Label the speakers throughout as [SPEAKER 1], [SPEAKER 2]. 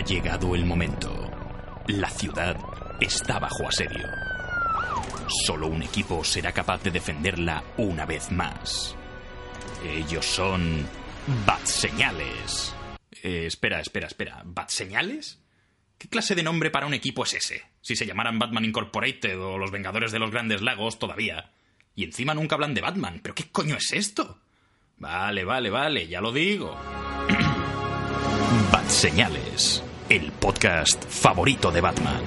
[SPEAKER 1] Ha llegado el momento. La ciudad está bajo asedio. Solo un equipo será capaz de defenderla una vez más. Ellos son Bat Señales. Eh, espera, espera, espera. ¿Bat Señales? ¿Qué clase de nombre para un equipo es ese? Si se llamaran Batman Incorporated o los Vengadores de los Grandes Lagos todavía. Y encima nunca hablan de Batman. ¿Pero qué coño es esto? Vale, vale, vale, ya lo digo. Bat Señales, el podcast favorito de Batman.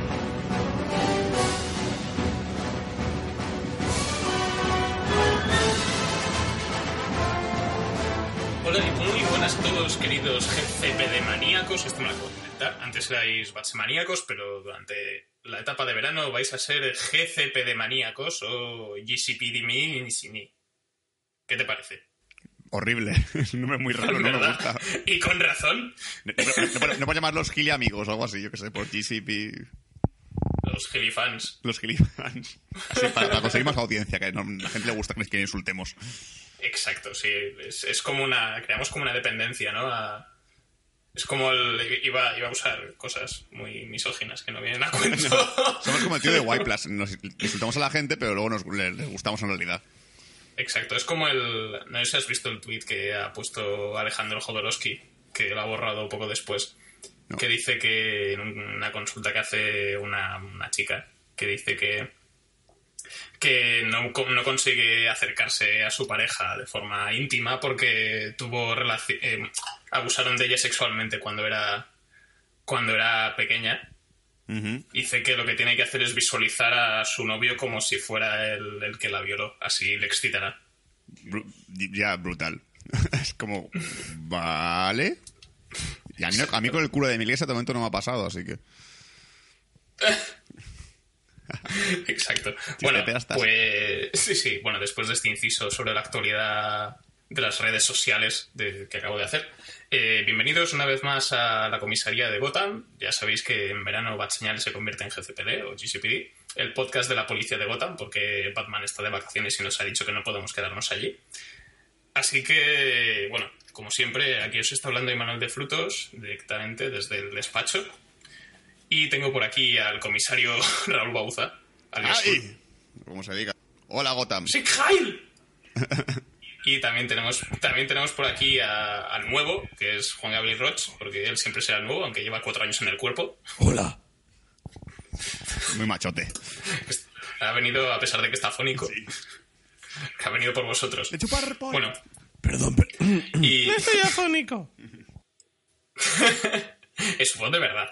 [SPEAKER 2] Hola y muy buenas a todos, queridos GCPD maníacos. Esto me lo acabo de inventar. Antes erais Batsemaníacos, pero durante la etapa de verano vais a ser GCPD maníacos o GCPD me. ¿Qué te parece?
[SPEAKER 3] Horrible. Es un nombre muy raro, no me gusta.
[SPEAKER 2] Y con razón,
[SPEAKER 3] No, no, no, no llamarlos Gili amigos o algo así, yo que sé, por GCP.
[SPEAKER 2] los gilifans.
[SPEAKER 3] Los Gili fans. Así, para, para conseguir más audiencia, que no- a la gente le gusta que insultemos.
[SPEAKER 2] Exacto, sí. Es, es como una. Creamos como una dependencia, ¿no? A- es como el. Iba, iba a usar cosas muy misóginas que no vienen a cuento.
[SPEAKER 3] Somos como el tío de White Plus. Nos insultamos a la gente, pero luego nos les gustamos en realidad.
[SPEAKER 2] Exacto, es como el. No sé si has visto el tweet que ha puesto Alejandro Jodorowsky, que lo ha borrado poco después,
[SPEAKER 3] No.
[SPEAKER 2] que dice que en una consulta que hace una, una chica, que dice que que no, no consigue acercarse a su pareja de forma íntima porque tuvo eh, abusaron de ella sexualmente cuando era cuando era pequeña
[SPEAKER 3] Ujú.
[SPEAKER 2] Dice que lo que tiene que hacer es visualizar a su novio como si fuera el, el que la violó. Así le excitará.
[SPEAKER 3] Bru- ya, brutal. es como, vale. Y a mí, no- a mí con el culo de mi iglesia de momento no me ha pasado, así que.
[SPEAKER 2] Exacto. Bueno, pues sí, sí. Bueno, después de este inciso sobre la actualidad de las redes sociales de- que acabo de hacer, eh, bienvenidos una vez más a la comisaría de Gotham. Ya sabéis que en verano Bat Señales se convierte en GCPD o GCPD, el podcast de la policía de Gotham, porque Batman está de vacaciones y nos ha dicho que no podemos quedarnos allí. Así que, bueno, como siempre, aquí os está hablando Manuel de Frutos, directamente desde el despacho. Y tengo por aquí al comisario Raúl Bauza.
[SPEAKER 3] se diga. Hola, Gotham.
[SPEAKER 2] ¡Sí, Kyle! y también tenemos, también tenemos por aquí a- al nuevo, que es Juan Gabriel Roch, porque él siempre será el nuevo, aunque lleva cuatro años en el cuerpo.
[SPEAKER 4] Hola.
[SPEAKER 3] Muy machote.
[SPEAKER 2] Ha venido, a pesar de que está fónico, que ha venido por vosotros.
[SPEAKER 3] De chupar pollo.
[SPEAKER 2] Bueno,
[SPEAKER 4] Perdón, per-
[SPEAKER 2] y
[SPEAKER 4] estoy afónico.
[SPEAKER 2] es voz de verdad.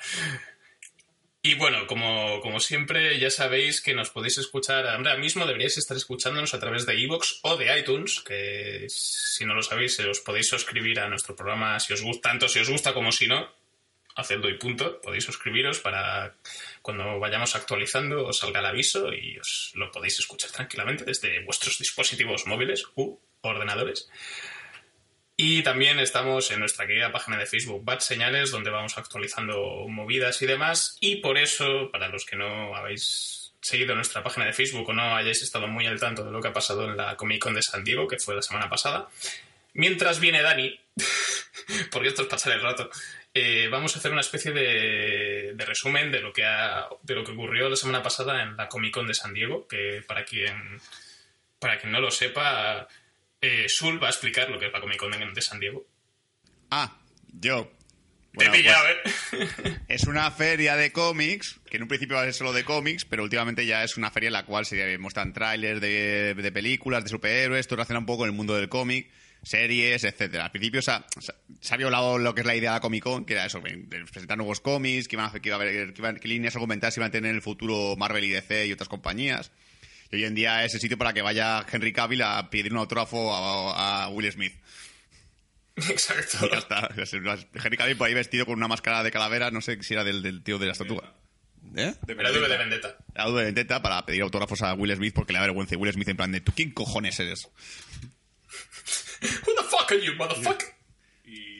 [SPEAKER 2] Y bueno, como, como siempre, ya sabéis que nos podéis escuchar ahora mismo, deberíais estar escuchándonos a través de iVoox o de iTunes, que si no lo sabéis, os podéis suscribir a nuestro programa si os gusta, tanto si os gusta como si no, hacedlo y punto, podéis suscribiros para cuando vayamos actualizando os salga el aviso y os lo podéis escuchar tranquilamente desde vuestros dispositivos móviles u ordenadores. Y también estamos en nuestra querida página de Facebook Bad Señales, donde vamos actualizando movidas y demás. Y por eso, para los que no habéis seguido nuestra página de Facebook o no hayáis estado muy al tanto de lo que ha pasado en la Comic Con de San Diego, que fue la semana pasada, mientras viene Dani, porque esto es pasar el rato, eh, vamos a hacer una especie de, de resumen de lo, que de lo que ocurrió la semana pasada en la Comic Con de San Diego, que para quien, para quien no lo sepa, eh, Sul va a explicar lo que es la Comic Con de, San Diego.
[SPEAKER 3] Ah, yo.
[SPEAKER 2] Te he pillado,
[SPEAKER 3] pues,
[SPEAKER 2] ¿eh?
[SPEAKER 3] es una feria de cómics, que en un principio va a ser solo de cómics, pero últimamente ya es una feria en la cual se muestran trailers de, de películas, de superhéroes, todo relaciona un poco con el mundo del cómic, series, etcétera. Al principio se ha, se ha violado lo que es la idea de la Comic Con, que era eso, presentar nuevos cómics, que iban a hacer, que iba a haber, que iban- qué líneas argumentales iban a tener en el futuro Marvel y DC y otras compañías. Y hoy en día es el sitio para que vaya Henry Cavill a pedir un autógrafo a, a Will Smith.
[SPEAKER 2] Exacto.
[SPEAKER 3] Y ya está. Henry Cavill por ahí vestido con una máscara de calavera, no sé si era del, del tío de la estatua. ¿Eh?
[SPEAKER 2] Era V de Vendetta.
[SPEAKER 3] La duda de Vendetta para pedir autógrafos a Will Smith porque le da vergüenza. Y Will Smith en plan de, ¿tú quién cojones eres?
[SPEAKER 2] Who the fuck are you, motherfucker?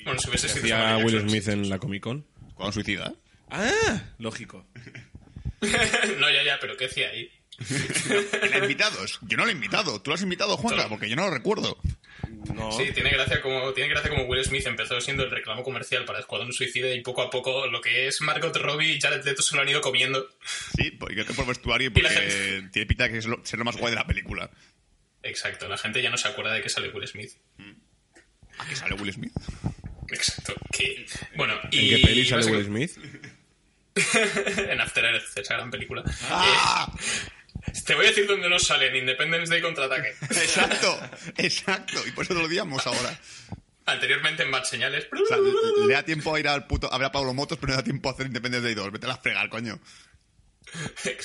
[SPEAKER 2] Bueno, si hubiese sido Samuel
[SPEAKER 4] Will. Smith en la Comic Con.
[SPEAKER 3] Cuando suicida.
[SPEAKER 4] Ah, lógico.
[SPEAKER 2] no, ya, ya, pero ¿qué hacía ahí?
[SPEAKER 3] ¿El invitados? Yo no lo he invitado. ¿Tú lo has invitado, Juanca? Porque yo no lo recuerdo.
[SPEAKER 4] No.
[SPEAKER 2] Sí, tiene gracia como tiene gracia como Will Smith empezó siendo el reclamo comercial para Escuadrón Suicida y poco a poco lo que es Margot Robbie y Jared Leto se lo han ido comiendo.
[SPEAKER 3] Sí, porque creo que por vestuario
[SPEAKER 2] la
[SPEAKER 3] porque tiene pinta que es lo, ser lo más guay de la película.
[SPEAKER 2] Exacto, la gente ya no se acuerda de que sale Will Smith.
[SPEAKER 3] ¿A qué sale Will Smith?
[SPEAKER 2] Exacto. Que, bueno,
[SPEAKER 4] ¿En
[SPEAKER 2] y
[SPEAKER 4] qué peli sale Will Smith?
[SPEAKER 2] en After Earth, esa gran película.
[SPEAKER 3] ¡Ah!
[SPEAKER 2] Eh, te voy a decir dónde no sale, en Independence Day contraataque.
[SPEAKER 3] Exacto, exacto. Y por eso lo odiamos ahora.
[SPEAKER 2] Anteriormente en Bad Señales.
[SPEAKER 3] O sea, le da tiempo a ir al puto, a ver a Pablo Motos, pero no le da tiempo a hacer Independence Day 2. Vete a la fregar, coño.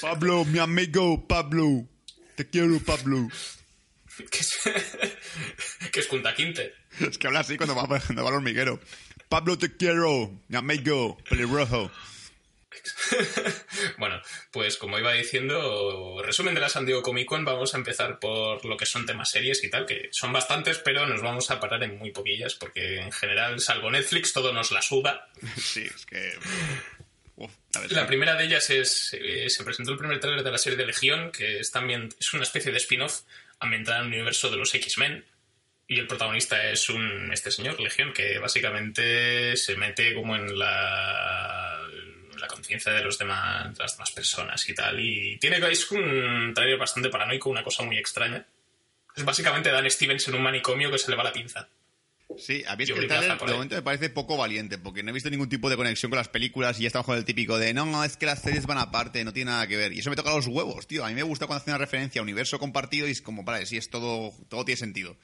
[SPEAKER 3] Pablo, mi amigo, Pablo. Te quiero, Pablo.
[SPEAKER 2] que es, que es Kunta Quinte.
[SPEAKER 3] Es que habla así cuando va, cuando va al hormiguero. Pablo, te quiero, mi amigo, pelirrojo.
[SPEAKER 2] Bueno, pues como iba diciendo, resumen de la San Diego Comic Con, vamos a empezar por lo que son temas series y tal, que son bastantes, pero nos vamos a parar en muy poquillas, porque en general, salvo Netflix, todo nos la suda.
[SPEAKER 3] Sí, es que... Uf,
[SPEAKER 2] La primera de ellas es, eh, se presentó el primer tráiler de la serie de Legión, que es también es una especie de spin-off ambientada en el universo de los X-Men. Y el protagonista es un este señor, Legión, que básicamente se mete como en la, la conciencia de los demás, de las demás personas y tal. Y tiene es un trailer bastante paranoico, una cosa muy extraña. Es básicamente Dan Stevens en un manicomio que se le va la pinza.
[SPEAKER 3] Sí, a mí es
[SPEAKER 2] Yo
[SPEAKER 3] que el trailer de momento me parece poco valiente, porque no he visto ningún tipo de conexión con las películas y ya estamos con el típico de no, es que las series van aparte, no tiene nada que ver. Y eso me toca los huevos, tío. A mí me gusta cuando hace una referencia a universo compartido y es como, vale, sí, es todo, todo tiene sentido.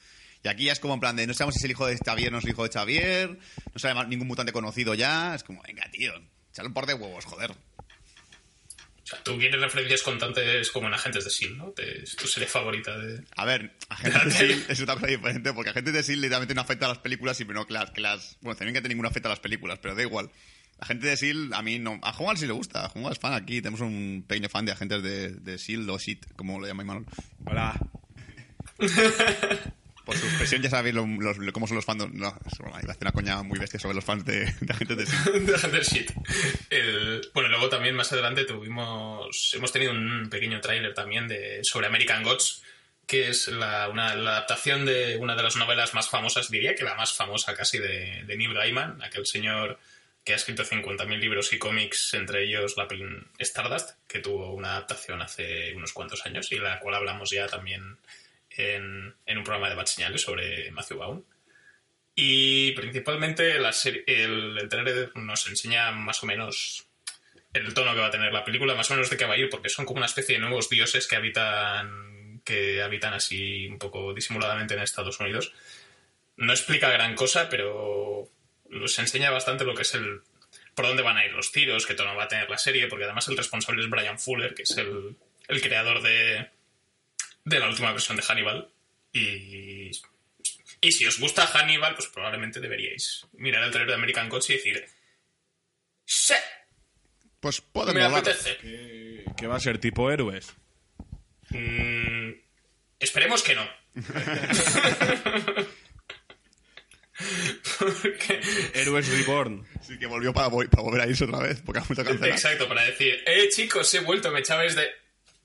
[SPEAKER 3] Y aquí ya es como en plan de no sabemos si es el hijo de Xavier o no es el hijo de Xavier, no más ningún mutante conocido ya. Es como, venga, tío, echale un par de huevos, joder.
[SPEAKER 2] O sea, tú quieres referencias constantes como en Agentes de S.H.I.E.L.D., ¿no? Te- es tu serie favorita de...
[SPEAKER 3] A ver, Agentes de S.H.I.E.L.D. es otra cosa diferente, porque Agentes de S.H.I.E.L.D. literalmente no afecta a las películas y no que las... Que las bueno, también que tiene ningún afecta a las películas, pero da igual. Agentes de S.H.I.E.L.D. a mí no... A Juan sí le gusta, a Juan es fan aquí. Tenemos un pequeño fan de Agentes de, de S.H.I.E.L.D. o SHIT, como lo llama Imanol.
[SPEAKER 4] Hola.
[SPEAKER 3] Por su expresión ya sabéis lo- los- lo- cómo son los fans... No, iba hacer una coña muy bestia sobre los fans de, de Agentes de S.H.I.E.L.D.
[SPEAKER 2] de Hunter Shit. El- bueno, luego también más adelante tuvimos, hemos tenido un pequeño tráiler también de, sobre American Gods, que es la, una, adaptación de una de las novelas más famosas, diría que la más famosa casi de, de Neil Gaiman, aquel señor que ha escrito 50.000 libros y cómics, entre ellos la Stardust, que tuvo una adaptación hace unos cuantos años y la cual hablamos ya también en, un programa de Bad Señales sobre Matthew Vaughn. Y principalmente el, el trailer nos enseña más o menos el tono que va a tener la película, más o menos de qué va a ir, porque son como una especie de nuevos dioses que habitan, que habitan así un poco disimuladamente en Estados Unidos. No explica gran cosa, pero nos enseña bastante lo que es el por dónde van a ir los tiros, qué tono va a tener la serie, porque además el responsable es Brian Fuller, que es el, el creador de, de la última versión de Hannibal. Y y si os gusta Hannibal, pues probablemente deberíais mirar el trailer de American Gods y decir: ¡Sí!
[SPEAKER 3] Pues puede
[SPEAKER 2] Me
[SPEAKER 3] molar.
[SPEAKER 2] apetece.
[SPEAKER 4] ¿Qué, qué va a ser tipo héroes?
[SPEAKER 2] Mm, esperemos que no. Porque-
[SPEAKER 4] Héroes Reborn.
[SPEAKER 3] Sí, que volvió para, vol- para volver a irse otra vez, porque ha vuelto a cancelar.
[SPEAKER 2] exacto, para decir: ¡Eh, chicos, he vuelto! Me echabais de.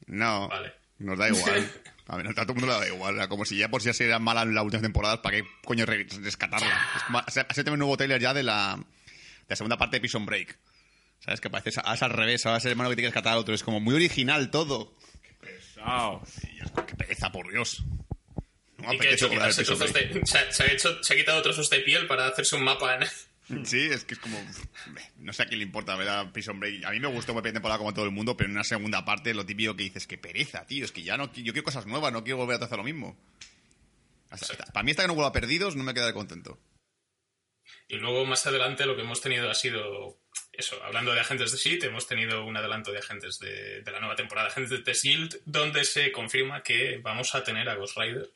[SPEAKER 3] No,
[SPEAKER 2] Vale.
[SPEAKER 3] Nos da igual. A ver, a todo el mundo le da igual. Era como si ya por si ya sería mala en las últimas temporadas, ¿para qué coño re- rescatarla? Es como, hace un nuevo trailer ya de la, de la segunda parte de Prison Break. ¿Sabes? Que parece es al revés, ahora es el hermano que tiene que rescatar al otro. Es como muy original todo.
[SPEAKER 4] Pesado.
[SPEAKER 3] Es como, qué pereza, por Dios. No me
[SPEAKER 2] ¿Y qué ha hecho? de, se ha hecho, se ha quitado trozos de piel para hacerse un mapa en.
[SPEAKER 3] Sí, es que es como. No sé a quién le importa ver a Prison Break. A mí me gustó la primera temporada como a todo el mundo, pero en una segunda parte lo típico que dices, que pereza, tío. Es que ya no. Yo quiero cosas nuevas, no quiero volver a hacer lo mismo. Hasta- hasta- para mí, hasta que no vuelva a perdidos, no me quedaré contento.
[SPEAKER 2] Y luego más adelante lo que hemos tenido ha sido eso, hablando de agentes de SHIELD, hemos tenido un adelanto de agentes de, de la nueva temporada agentes de SHIELD, donde se confirma que vamos a tener a Ghost Rider.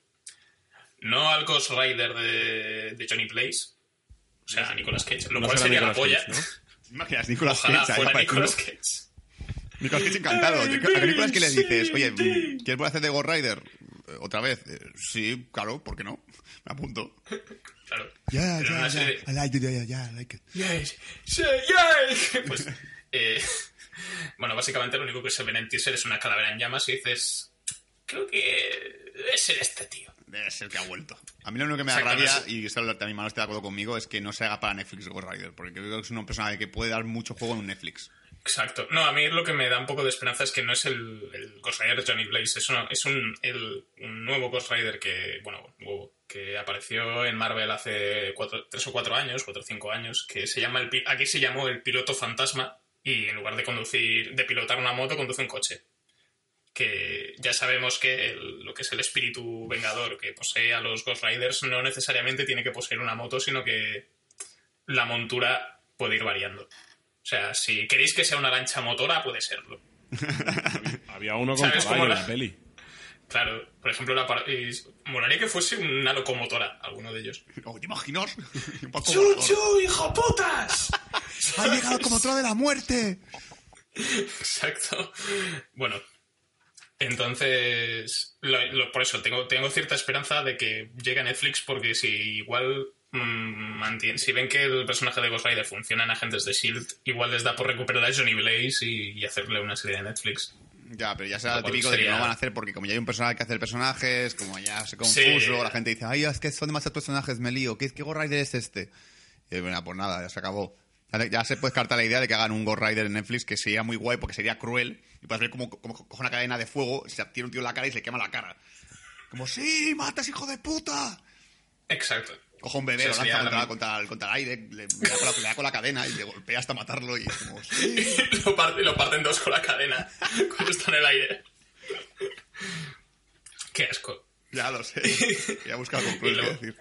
[SPEAKER 2] No al Ghost Rider de, de Johnny Place, sea, a Nicolas Cage, lo
[SPEAKER 4] No
[SPEAKER 2] cual sería la
[SPEAKER 4] Nicolas
[SPEAKER 2] polla.
[SPEAKER 4] Cage, ¿no?
[SPEAKER 3] ¿Te imaginas? Nicolas
[SPEAKER 2] Ojalá
[SPEAKER 3] Cage
[SPEAKER 2] fuera. Nicolas Cage.
[SPEAKER 3] Nicolas Cage encantado. ¿A Nicolas que le dices? Oye. ¿quieres volver a hacer de Ghost Rider? Eh, ¿Otra vez? Eh, sí, claro, ¿por qué no? Me apunto.
[SPEAKER 2] Claro.
[SPEAKER 3] Ya, ya, ya. I like it, yeah, yeah, I like it.
[SPEAKER 2] Yes, sí, yes. Pues, eh, bueno, básicamente lo único que se ve en el teaser es una calavera en llamas y dices, creo que debe ser este tío.
[SPEAKER 3] Debe ser que ha vuelto. A mí lo único que me da rabia, y esto también Manu está de acuerdo conmigo, es que no se haga para Netflix Ghost Rider, porque creo que es un personaje que puede dar mucho juego en Netflix.
[SPEAKER 2] Exacto. No, a mí lo que me da un poco de esperanza es que no es el, el Ghost Rider Johnny Blaze, es, es un, el- un nuevo Ghost Rider que, bueno, que apareció en Marvel hace cuatro, tres o cuatro años, cuatro o cinco años, que se llama el, aquí se llamó el piloto fantasma y en lugar de conducir, de pilotar una moto, conduce un coche. Que ya sabemos que el- lo que es el espíritu vengador que posee a los Ghost Riders no necesariamente tiene que poseer una moto, sino que la montura puede ir variando. O sea, si queréis que sea una lancha motora, puede serlo.
[SPEAKER 4] Había uno con
[SPEAKER 2] ¿Sabes
[SPEAKER 4] caballo en
[SPEAKER 2] la-
[SPEAKER 4] la peli.
[SPEAKER 2] Claro, por ejemplo, la par- molaría que fuese una locomotora, alguno de ellos.
[SPEAKER 3] Oh, ¿Te imaginas? Un Paco
[SPEAKER 2] ¡Chu,
[SPEAKER 3] Volador.
[SPEAKER 2] chu, hijo putas!
[SPEAKER 3] ¡Ha llegado como otro de la muerte!
[SPEAKER 2] Exacto. Bueno, entonces, lo- lo- por eso tengo, tengo cierta esperanza de que llegue a Netflix porque si igual mm, mantien- si ven que el personaje de Ghost Rider funciona en Agentes de S.H.I.E.L.D., igual les da por recuperar a Johnny Blaze y, y hacerle una serie de Netflix.
[SPEAKER 3] Ya, pero ya será
[SPEAKER 2] Lo
[SPEAKER 3] típico de que no lo van a hacer porque como ya hay un personaje que hace personajes, como ya se confuso,
[SPEAKER 2] Sí.
[SPEAKER 3] la gente dice, ay, es que son demasiados personajes, me lío, ¿qué, qué Ghost Rider es este? Y bueno, pues nada, ya se acabó. Ya, ya se puede descartar la idea de que hagan un Ghost Rider en Netflix que sería muy guay porque sería cruel y puedes ver como, como coge una cadena de fuego, se tira un tío en la cara y se le quema la cara. Como, sí, matas, hijo de puta.
[SPEAKER 2] Exacto.
[SPEAKER 3] Coge un bebé, lo lanza contra, el- contra el aire, le, le da con la, le da con la cadena y le golpea hasta matarlo y es como, sí.
[SPEAKER 2] lo, parte- lo parten dos con la cadena cuando está en el aire. Qué asco.
[SPEAKER 3] Ya lo sé. Voy a buscar con
[SPEAKER 2] Y luego-
[SPEAKER 3] decir.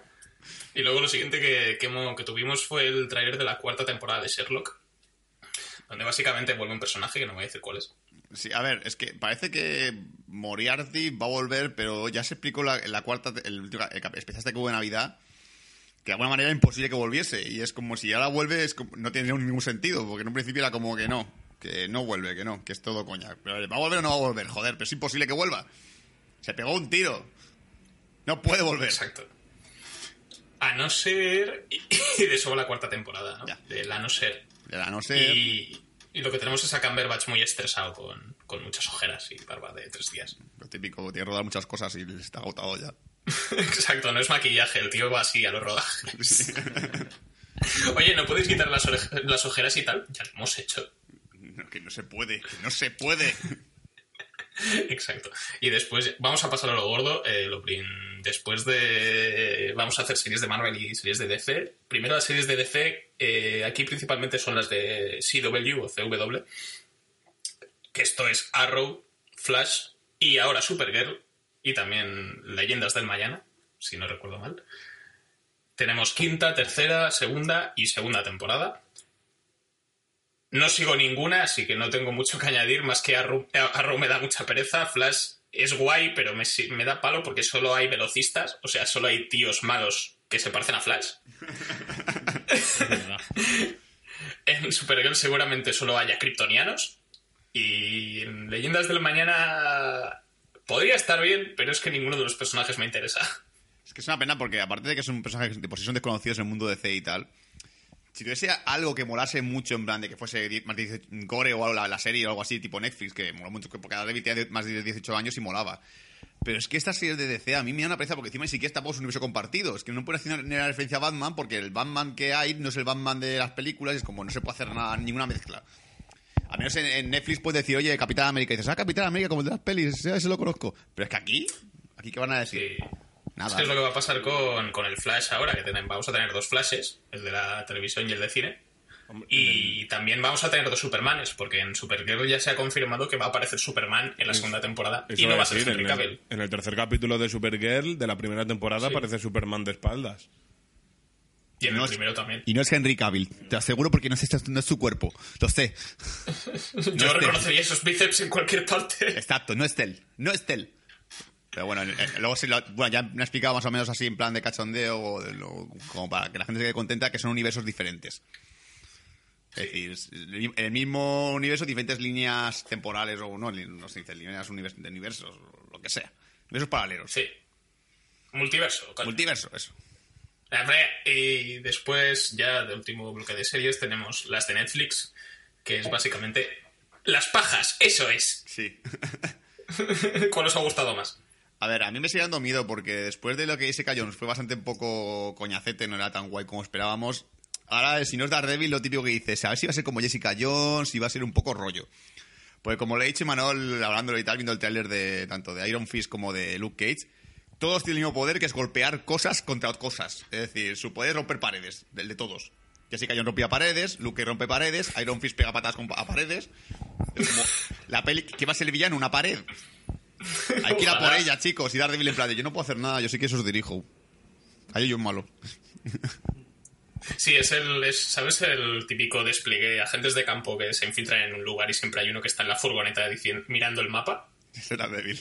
[SPEAKER 2] Y luego lo siguiente que, que, que tuvimos fue el tráiler de la cuarta temporada de Sherlock, donde básicamente vuelve un personaje que no voy a decir cuál es.
[SPEAKER 3] Sí, a ver, es que parece que Moriarty va a volver, pero ya se explicó la, en la cuarta, el, último- el cap- especial este que hubo de Navidad, que de alguna manera era imposible que volviese. Y es como si ahora vuelve, es como- no tiene ningún sentido, porque en un principio era como que no, que no vuelve, que no, que es todo coña. Pero ¿va a volver o no va a volver? Joder, pero es imposible que vuelva. Se pegó un tiro. No puede volver.
[SPEAKER 2] Exacto. A no ser... Y, de eso va la cuarta temporada, ¿no?
[SPEAKER 3] Ya.
[SPEAKER 2] Del a no ser.
[SPEAKER 3] De la no ser.
[SPEAKER 2] Y, y lo que tenemos es a Cumberbatch muy estresado con, con muchas ojeras y barba de tres días.
[SPEAKER 3] Lo típico, tiene que rodar muchas cosas y está agotado ya.
[SPEAKER 2] Exacto, no es maquillaje, el tío va así a los rodajes. Oye, ¿no podéis quitar las, ojeras y tal? Ya lo hemos hecho.
[SPEAKER 3] No, que no se puede, que no se puede.
[SPEAKER 2] Exacto. Y después, vamos a pasar a lo gordo. eh, lo prim- después de. Vamos a hacer series de Marvel y series de DC. Primero las series de DC, eh, aquí principalmente son las de CW o CW. Que esto es Arrow, Flash y ahora Supergirl. Y también Leyendas del Mañana, si no recuerdo mal. Tenemos quinta, tercera, segunda y segunda temporada. No sigo ninguna, así que no tengo mucho que añadir, más que Arrow, Arrow me da mucha pereza, Flash es guay, pero me, da palo porque solo hay velocistas, o sea, solo hay tíos malos que se parecen a Flash. en Supergirl seguramente solo haya kryptonianos. Y en Leyendas del Mañana podría estar bien, pero es que ninguno de los personajes me interesa.
[SPEAKER 3] Es que es una pena porque, aparte de que son personajes de por sí son desconocidos en el mundo de C y tal, si tuviese algo que molase mucho, en plan de que fuese más de 18 gore o algo, la, la serie o algo así, tipo Netflix, que moló mucho, porque cada vez tenía más de 18 años y molaba. Pero es que estas series de DC a mí me dan una pereza porque encima ni siquiera estamos en un universo compartido. Es que no pueden hacer una referencia a Batman porque el Batman que hay no es el Batman de las películas y es como no se puede hacer nada, ninguna mezcla. A menos en, en Netflix puedes decir, oye, Capitán América. Y dices, ah, Capitán América, como el de las pelis, ese, lo conozco. Pero es que aquí, ¿aquí qué van a decir? Nada.
[SPEAKER 2] Es que es lo que va a pasar con, con el Flash ahora, que tenemos, vamos a tener dos Flashes, el de la televisión y el de cine. Y también vamos a tener dos Supermanes, porque en Supergirl ya se ha confirmado que va a aparecer Superman en la segunda temporada.
[SPEAKER 4] Eso
[SPEAKER 2] Y no va
[SPEAKER 4] a
[SPEAKER 2] ser Henry
[SPEAKER 4] en,
[SPEAKER 2] Cavill.
[SPEAKER 4] el, en el tercer capítulo de Supergirl de la primera temporada
[SPEAKER 2] Sí.
[SPEAKER 4] aparece Superman de espaldas.
[SPEAKER 2] Y en
[SPEAKER 3] No
[SPEAKER 2] el
[SPEAKER 3] es-
[SPEAKER 2] primero también.
[SPEAKER 3] Y no es Henry Cavill, te aseguro porque no es, no es su cuerpo. Lo sé.
[SPEAKER 2] Yo
[SPEAKER 3] este-
[SPEAKER 2] reconocería esos bíceps en cualquier parte.
[SPEAKER 3] Exacto, no es Tel. No es Tel. Pero bueno, eh, luego sí lo- bueno, ya me ha explicado más o menos así en plan de cachondeo, o de lo- como para que la gente se quede contenta, que son universos diferentes. Es decir, es el el mismo universo, diferentes líneas temporales, o no, li- no se dice, líneas univers- de universos, o lo que sea. Universos paralelos.
[SPEAKER 2] Sí. Multiverso. coño.
[SPEAKER 3] Multiverso, eso.
[SPEAKER 2] Hombre, Y después, ya de último bloque de series, tenemos las de Netflix, que es básicamente las pajas, eso es.
[SPEAKER 3] Sí.
[SPEAKER 2] ¿Cuál os ha gustado más?
[SPEAKER 3] A ver, a mí me sigue dando miedo porque después de lo que Jessica Jones fue bastante poco coñacete, no era tan guay como esperábamos. Ahora, si no es Daredevil, lo típico que dices, a ver si va a ser como Jessica Jones, si va a ser un poco rollo. Pues como le he dicho Manuel, hablándolo y tal, viendo el tráiler de tanto de Iron Fist como de Luke Cage, todos tienen el mismo poder que es golpear cosas contra cosas. Es decir, su poder es romper paredes, del de todos. Jessica Jones rompía paredes, Luke rompe paredes, Iron Fist pega patas con- a paredes. Es como la peli que va a ser el villano, una pared. Hay que ir a por ella, chicos, y Daredevil en plan de, yo no puedo hacer nada, yo sí que eso os dirijo. Ahí yo un malo.
[SPEAKER 2] Sí, es el, es, ¿sabes? El típico despliegue, agentes de campo que se infiltran en un lugar y siempre hay uno que está en la furgoneta diciendo, mirando el mapa.
[SPEAKER 3] Ese Daredevil.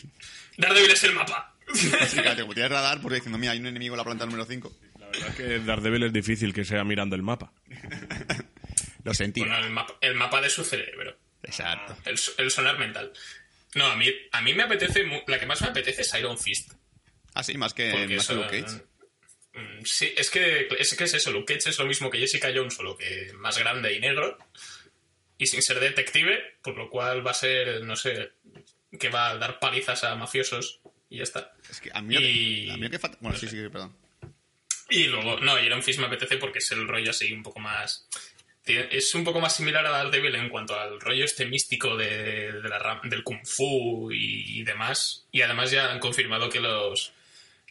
[SPEAKER 2] Daredevil es el mapa.
[SPEAKER 3] Básicamente, como tienes radar, pues diciendo, mira, hay un enemigo en la planta número 5.
[SPEAKER 4] La verdad es que Daredevil es difícil que sea mirando el mapa.
[SPEAKER 3] Lo sentí.
[SPEAKER 2] Bueno, el mapa, el mapa de su cerebro.
[SPEAKER 3] Exacto.
[SPEAKER 2] El, el sonar mental. No, a mí, a mí me apetece, la que más me apetece es Iron Fist.
[SPEAKER 3] Ah, sí, más que,
[SPEAKER 2] Porque
[SPEAKER 3] más que Luke Cage.
[SPEAKER 2] Mm, Sí, es que, es que es eso, Luke Cage es lo mismo que Jessica Jones, solo que más grande y negro, y sin ser detective, por lo cual va a ser, no sé, que va a dar palizas a mafiosos y ya está.
[SPEAKER 3] Es que a mí, lo que-
[SPEAKER 2] Y-
[SPEAKER 3] a mí lo que falta... Bueno, sí, sí, perdón.
[SPEAKER 2] Y luego, no, Iron Fist me apetece porque es el rollo así un poco más... Es un poco más similar a Daredevil en cuanto al rollo este místico de, de la del kung fu y, y demás. Y además ya han confirmado que los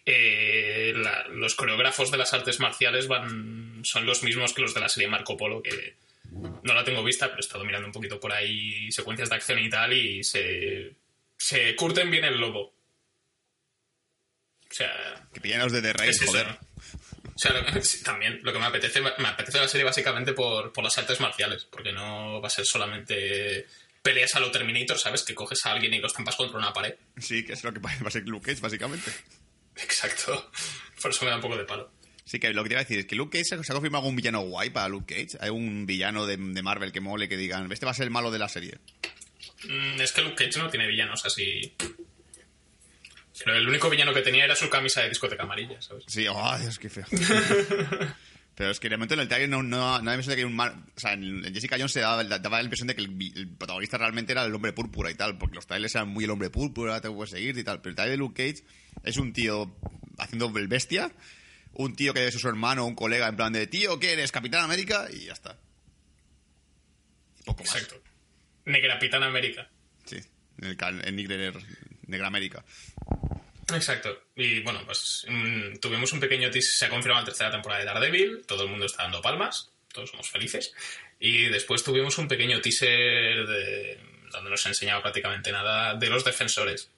[SPEAKER 2] eh, la- los coreógrafos de las artes marciales van son los mismos que los de la serie Marco Polo, que no la tengo vista, pero he estado mirando un poquito por ahí secuencias de acción y tal, y se, se curten bien el lobo. O sea,
[SPEAKER 3] Que pillan los de The Raid.
[SPEAKER 2] O sea, lo- también lo que me apetece, me apetece la serie básicamente por, por las artes marciales, porque no va a ser solamente peleas a lo Terminator, ¿sabes? Que coges a alguien y lo estampas contra una pared.
[SPEAKER 3] Sí, que es lo que va a ser Luke Cage, básicamente.
[SPEAKER 2] Exacto. Por eso me da un poco de palo.
[SPEAKER 3] Sí, que lo que te iba a decir es que Luke Cage se se ha confirmado algún villano guay para Luke Cage. Hay un villano de, de Marvel que mole, que digan, este va a ser el malo de la serie.
[SPEAKER 2] Mm, Es que Luke Cage no tiene villanos así. Pero el único villano que tenía era su camisa de discoteca amarilla, ¿sabes?
[SPEAKER 3] Sí, oh, Dios, qué feo. Pero es que de momento en el trailer no, no, no impresión de que hay un mal... O sea, en Jessica Jones se daba, daba la impresión de que el, protagonista realmente era el hombre púrpura y tal, porque los trailers eran muy el hombre púrpura, te puedes seguir y tal. Pero el trailer de Luke Cage es un tío haciendo el bestia, un tío que es su hermano, un colega, en plan de, tío, ¿qué eres? Capitán América, y ya está. Poco más.
[SPEAKER 2] Exacto. Negrapitán América.
[SPEAKER 3] Sí, en, el, en Negra América.
[SPEAKER 2] Exacto. Y bueno, pues mm, tuvimos un pequeño teaser, se ha confirmado la tercera temporada de Daredevil, todo el mundo está dando palmas, todos somos felices. Y después tuvimos un pequeño teaser de, donde no se ha enseñado prácticamente nada de los defensores.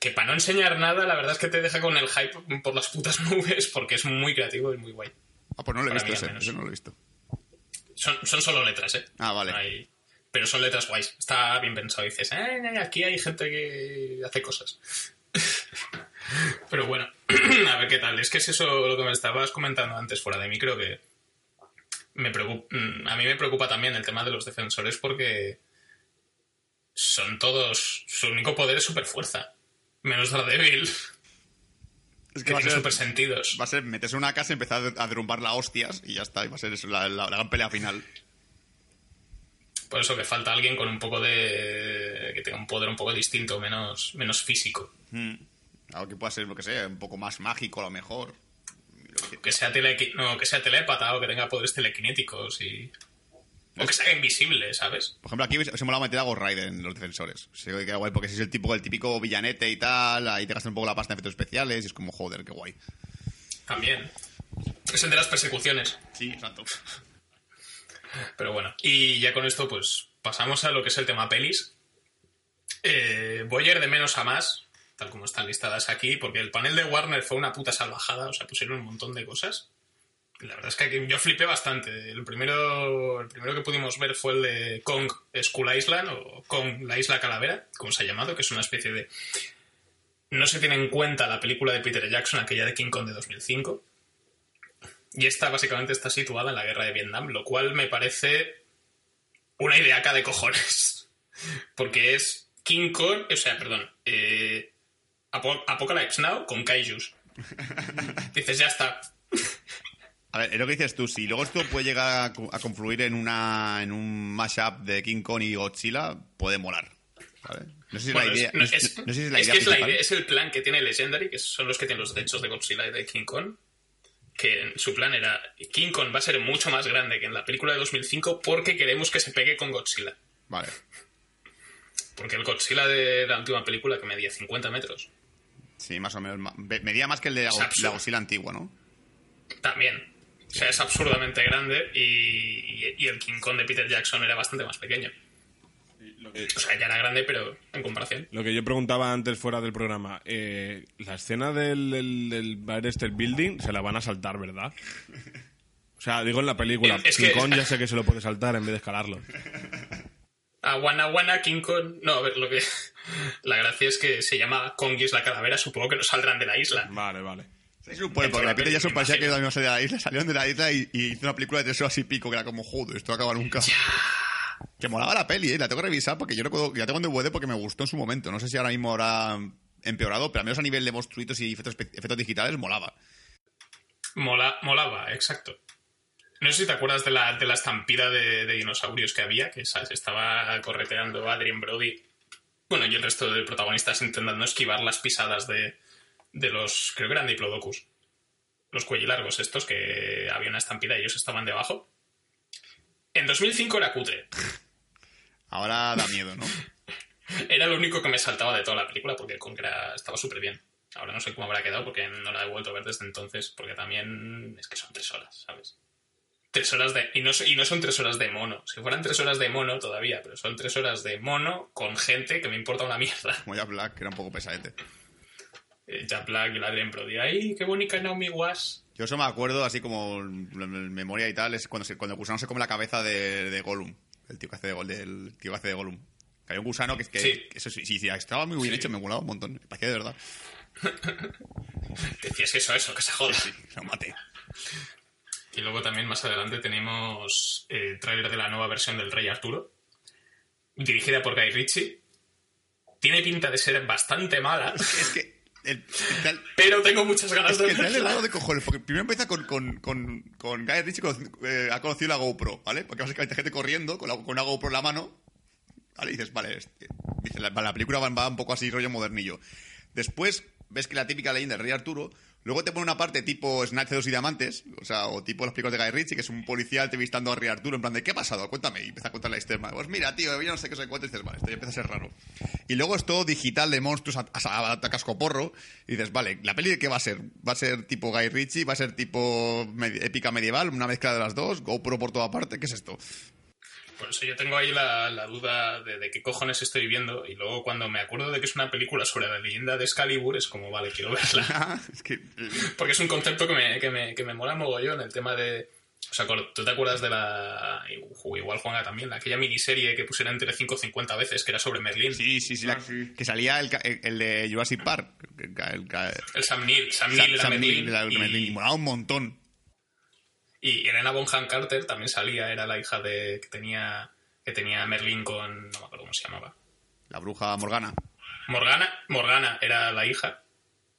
[SPEAKER 2] Que para no enseñar nada, la verdad es que te deja con el hype por las putas nubes, porque es muy creativo y muy guay.
[SPEAKER 3] Ah, pues no lo he
[SPEAKER 2] Para
[SPEAKER 3] visto
[SPEAKER 2] mí,
[SPEAKER 3] ese, ese no lo he visto.
[SPEAKER 2] Son, son solo letras, ¿eh?
[SPEAKER 3] Ah, vale.
[SPEAKER 2] No hay- Pero son letras guays. Está bien pensado. Dices, "Eh, aquí hay gente que hace cosas. Pero bueno, a ver qué tal. Es que es eso lo que me estabas comentando antes fuera de mí. Creo que me preocup- mm, a mí me preocupa también el tema de los defensores porque son todos... Su único poder es super fuerza. Menos Daredevil,
[SPEAKER 3] Es
[SPEAKER 2] que
[SPEAKER 3] va a
[SPEAKER 2] tiene
[SPEAKER 3] ser-
[SPEAKER 2] super sentidos.
[SPEAKER 3] Va a ser meterse en una casa, empezar a derrumbarla a hostias y ya está. Y va a ser eso, la, la- la gran pelea final.
[SPEAKER 2] Por eso que falta alguien con un poco de... que tenga un poder un poco distinto, menos, menos físico.
[SPEAKER 3] Algo que pueda ser, lo que sea, un poco más mágico a lo mejor.
[SPEAKER 2] que sea telequi- no, que sea telépata o que tenga poderes telequinéticos y o que sea invisible, ¿sabes?
[SPEAKER 3] Por ejemplo, aquí se me mola meter a Ghost Rider en los defensores. Sí, que queda guay porque si es el tipo, el típico villanete y tal, ahí te gastan un poco la pasta en efectos especiales y es como, joder, qué guay.
[SPEAKER 2] También. Es el de las persecuciones.
[SPEAKER 3] Sí, exacto.
[SPEAKER 2] Pero bueno. Y ya con esto, pues pasamos a lo que es el tema pelis. Eh, voy a ir de menos a más, tal como están listadas aquí, porque el panel de Warner fue una puta salvajada, o sea, pusieron un montón de cosas. La verdad es que yo flipé bastante. El primero, el primero que pudimos ver fue el de Kong Skull Island, o Kong la Isla Calavera, como se ha llamado, que es una especie de... No se tiene en cuenta la película de Peter Jackson, aquella de King Kong de 2005. Y esta básicamente está situada en la guerra de Vietnam, lo cual me parece una idea acá de cojones. Porque es King Kong, o sea, perdón, eh, Apo- Apocalypse Now con Kaijus. Dices, ya está.
[SPEAKER 3] A ver, es lo que dices tú, si luego esto puede llegar a, co- a confluir en una en un mashup de King Kong y Godzilla, puede molar. No sé si es la idea.
[SPEAKER 2] es, no, es-
[SPEAKER 3] sé- no sé si es
[SPEAKER 2] es
[SPEAKER 3] la idea
[SPEAKER 2] que es, la idea- es el plan que tiene Legendary, que son los que tienen los derechos de Godzilla y de King Kong. Que su plan era: King Kong va a ser mucho más grande que en la película de 2005 porque queremos que se pegue con Godzilla.
[SPEAKER 3] Vale.
[SPEAKER 2] Porque el Godzilla de la última película, que medía 50 metros,
[SPEAKER 3] Sí, más o menos. Medía más que el de la, Godzilla antigua, ¿no?
[SPEAKER 2] también. O sea, es absurdamente grande y, y el King Kong de Peter Jackson era bastante más pequeño. O sea, ya era grande, pero en comparación.
[SPEAKER 4] Lo que yo preguntaba antes fuera del programa, eh, la escena del, del, del Bar State Building se la van a saltar, ¿verdad? O sea, digo en la película,
[SPEAKER 2] Eh, es
[SPEAKER 4] King
[SPEAKER 2] que-
[SPEAKER 4] Kong ya sé que se lo puede saltar en vez de escalarlo.
[SPEAKER 2] A Wana Wana King Kong. No, a ver, lo que. La gracia es que se llama Kong y es la calavera. Supongo que no saldrán de la isla.
[SPEAKER 4] Vale, vale.
[SPEAKER 3] Se supone, porque la Jackson
[SPEAKER 2] película,
[SPEAKER 3] parecía que a salir de la isla, salieron de la isla y, y hizo una película de tres horas y pico, que era como, joder, esto no acaba nunca. Que molaba la peli, ¿eh? La tengo que revisar porque yo recuerdo, la tengo en DVD porque me gustó en su momento. No sé si ahora mismo habrá empeorado, pero al menos a nivel de monstruitos y efectos, digitales molaba.
[SPEAKER 2] Mola, molaba, exacto. No sé si te acuerdas de la, de la estampida de, de dinosaurios que había, que ¿sabes? estaba correteando Adrien Brody. Bueno, y el resto de protagonistas intentando esquivar las pisadas de, de los. Creo que eran diplodocus. Los cuellilargos estos, que había una estampida y ellos estaban debajo. En 2005 era cutre.
[SPEAKER 3] Ahora da miedo, ¿no?
[SPEAKER 2] Era lo único que me saltaba de toda la película porque Kong era- estaba súper bien. Ahora no sé cómo habrá quedado porque no la he vuelto a ver desde entonces, porque también es que son tres horas, ¿sabes? Tres horas de... Y no, y no son tres horas de mono. Si fueran tres horas de mono todavía, pero son tres horas de mono con gente que me importa una mierda.
[SPEAKER 3] Como ya Black, que era un poco pesadete.
[SPEAKER 2] Eh, Jack Black y el Adrien Brody. ¡Ay, qué bonita Naomi Was!
[SPEAKER 3] Yo eso me acuerdo, así como en memoria y tal, es cuando, se, cuando el gusano se come la cabeza de, de Gollum. El tío que hace de, Gol- del tío que hace de Gollum. Que hay un gusano que, que,
[SPEAKER 2] Sí.
[SPEAKER 3] que eso sí, sí, sí, estaba muy bien hecho, me molaba un montón. Me parecía de verdad.
[SPEAKER 2] Decías que eso, eso, que se joda.
[SPEAKER 3] Sí, lo maté.
[SPEAKER 2] Y luego también más adelante tenemos eh, el tráiler de la nueva versión del Rey Arturo, dirigida por Guy Ritchie. Tiene pinta de ser bastante mala,
[SPEAKER 3] Es que el, el tal-
[SPEAKER 2] pero tengo muchas ganas
[SPEAKER 3] es
[SPEAKER 2] de
[SPEAKER 3] que
[SPEAKER 2] verla.
[SPEAKER 3] lado de cojones, porque primero empieza con, con, con, con Guy Ritchie conoci- eh, ha conocido la GoPro, ¿vale? Porque básicamente hay gente corriendo con, la- con una GoPro en la mano, ¿vale? Y dices, vale, este- dice, la, la película va, va un poco así, rollo modernillo. Después ves que la típica leyenda del Rey Arturo, luego te pone una parte tipo Snatch de y diamantes, o sea, o tipo los películas de Guy Ritchie, que es un policía entrevistando a Rey Arturo, en plan de, ¿qué ha pasado? Cuéntame. Y empieza a contar la historia. Pues mira, tío, yo no sé qué se cuenta, y dices, vale, esto ya empieza a ser raro. Y luego es todo digital de monstruos a, a- a cascoporro, y dices, vale, ¿la peli de qué va a ser? ¿Va a ser tipo Guy Ritchie? ¿Va a ser tipo épica medieval? ¿Una mezcla de las dos? ¿GoPro por toda parte? ¿Qué es esto?
[SPEAKER 2] Por eso yo tengo ahí la, la duda de, de qué cojones estoy viendo. Y luego cuando me acuerdo de que es una película sobre la leyenda de Excalibur, es como, vale, quiero verla.
[SPEAKER 3] es que... eh,
[SPEAKER 2] Porque es un concepto que me, que me, que me mola mogollón, el tema de... O sea, ¿tú te acuerdas de la... Igual Juanga también, la- aquella miniserie que pusieron entre 5 o 50 veces, que era sobre Merlín?
[SPEAKER 3] Sí, sí, sí, la- que salía el, ca- el- el de Jurassic Park. El, el
[SPEAKER 2] El Sam Neill. Sam
[SPEAKER 3] Sam-
[SPEAKER 2] Neill era
[SPEAKER 3] Sam
[SPEAKER 2] Merlín.
[SPEAKER 3] Neill
[SPEAKER 2] y-
[SPEAKER 3] Merlín, y molaba un montón.
[SPEAKER 2] Y Elena Bonham Carter también salía, era la hija de que tenía que tenía Merlín con no me acuerdo cómo se llamaba.
[SPEAKER 3] La bruja Morgana.
[SPEAKER 2] Morgana, Morgana era la hija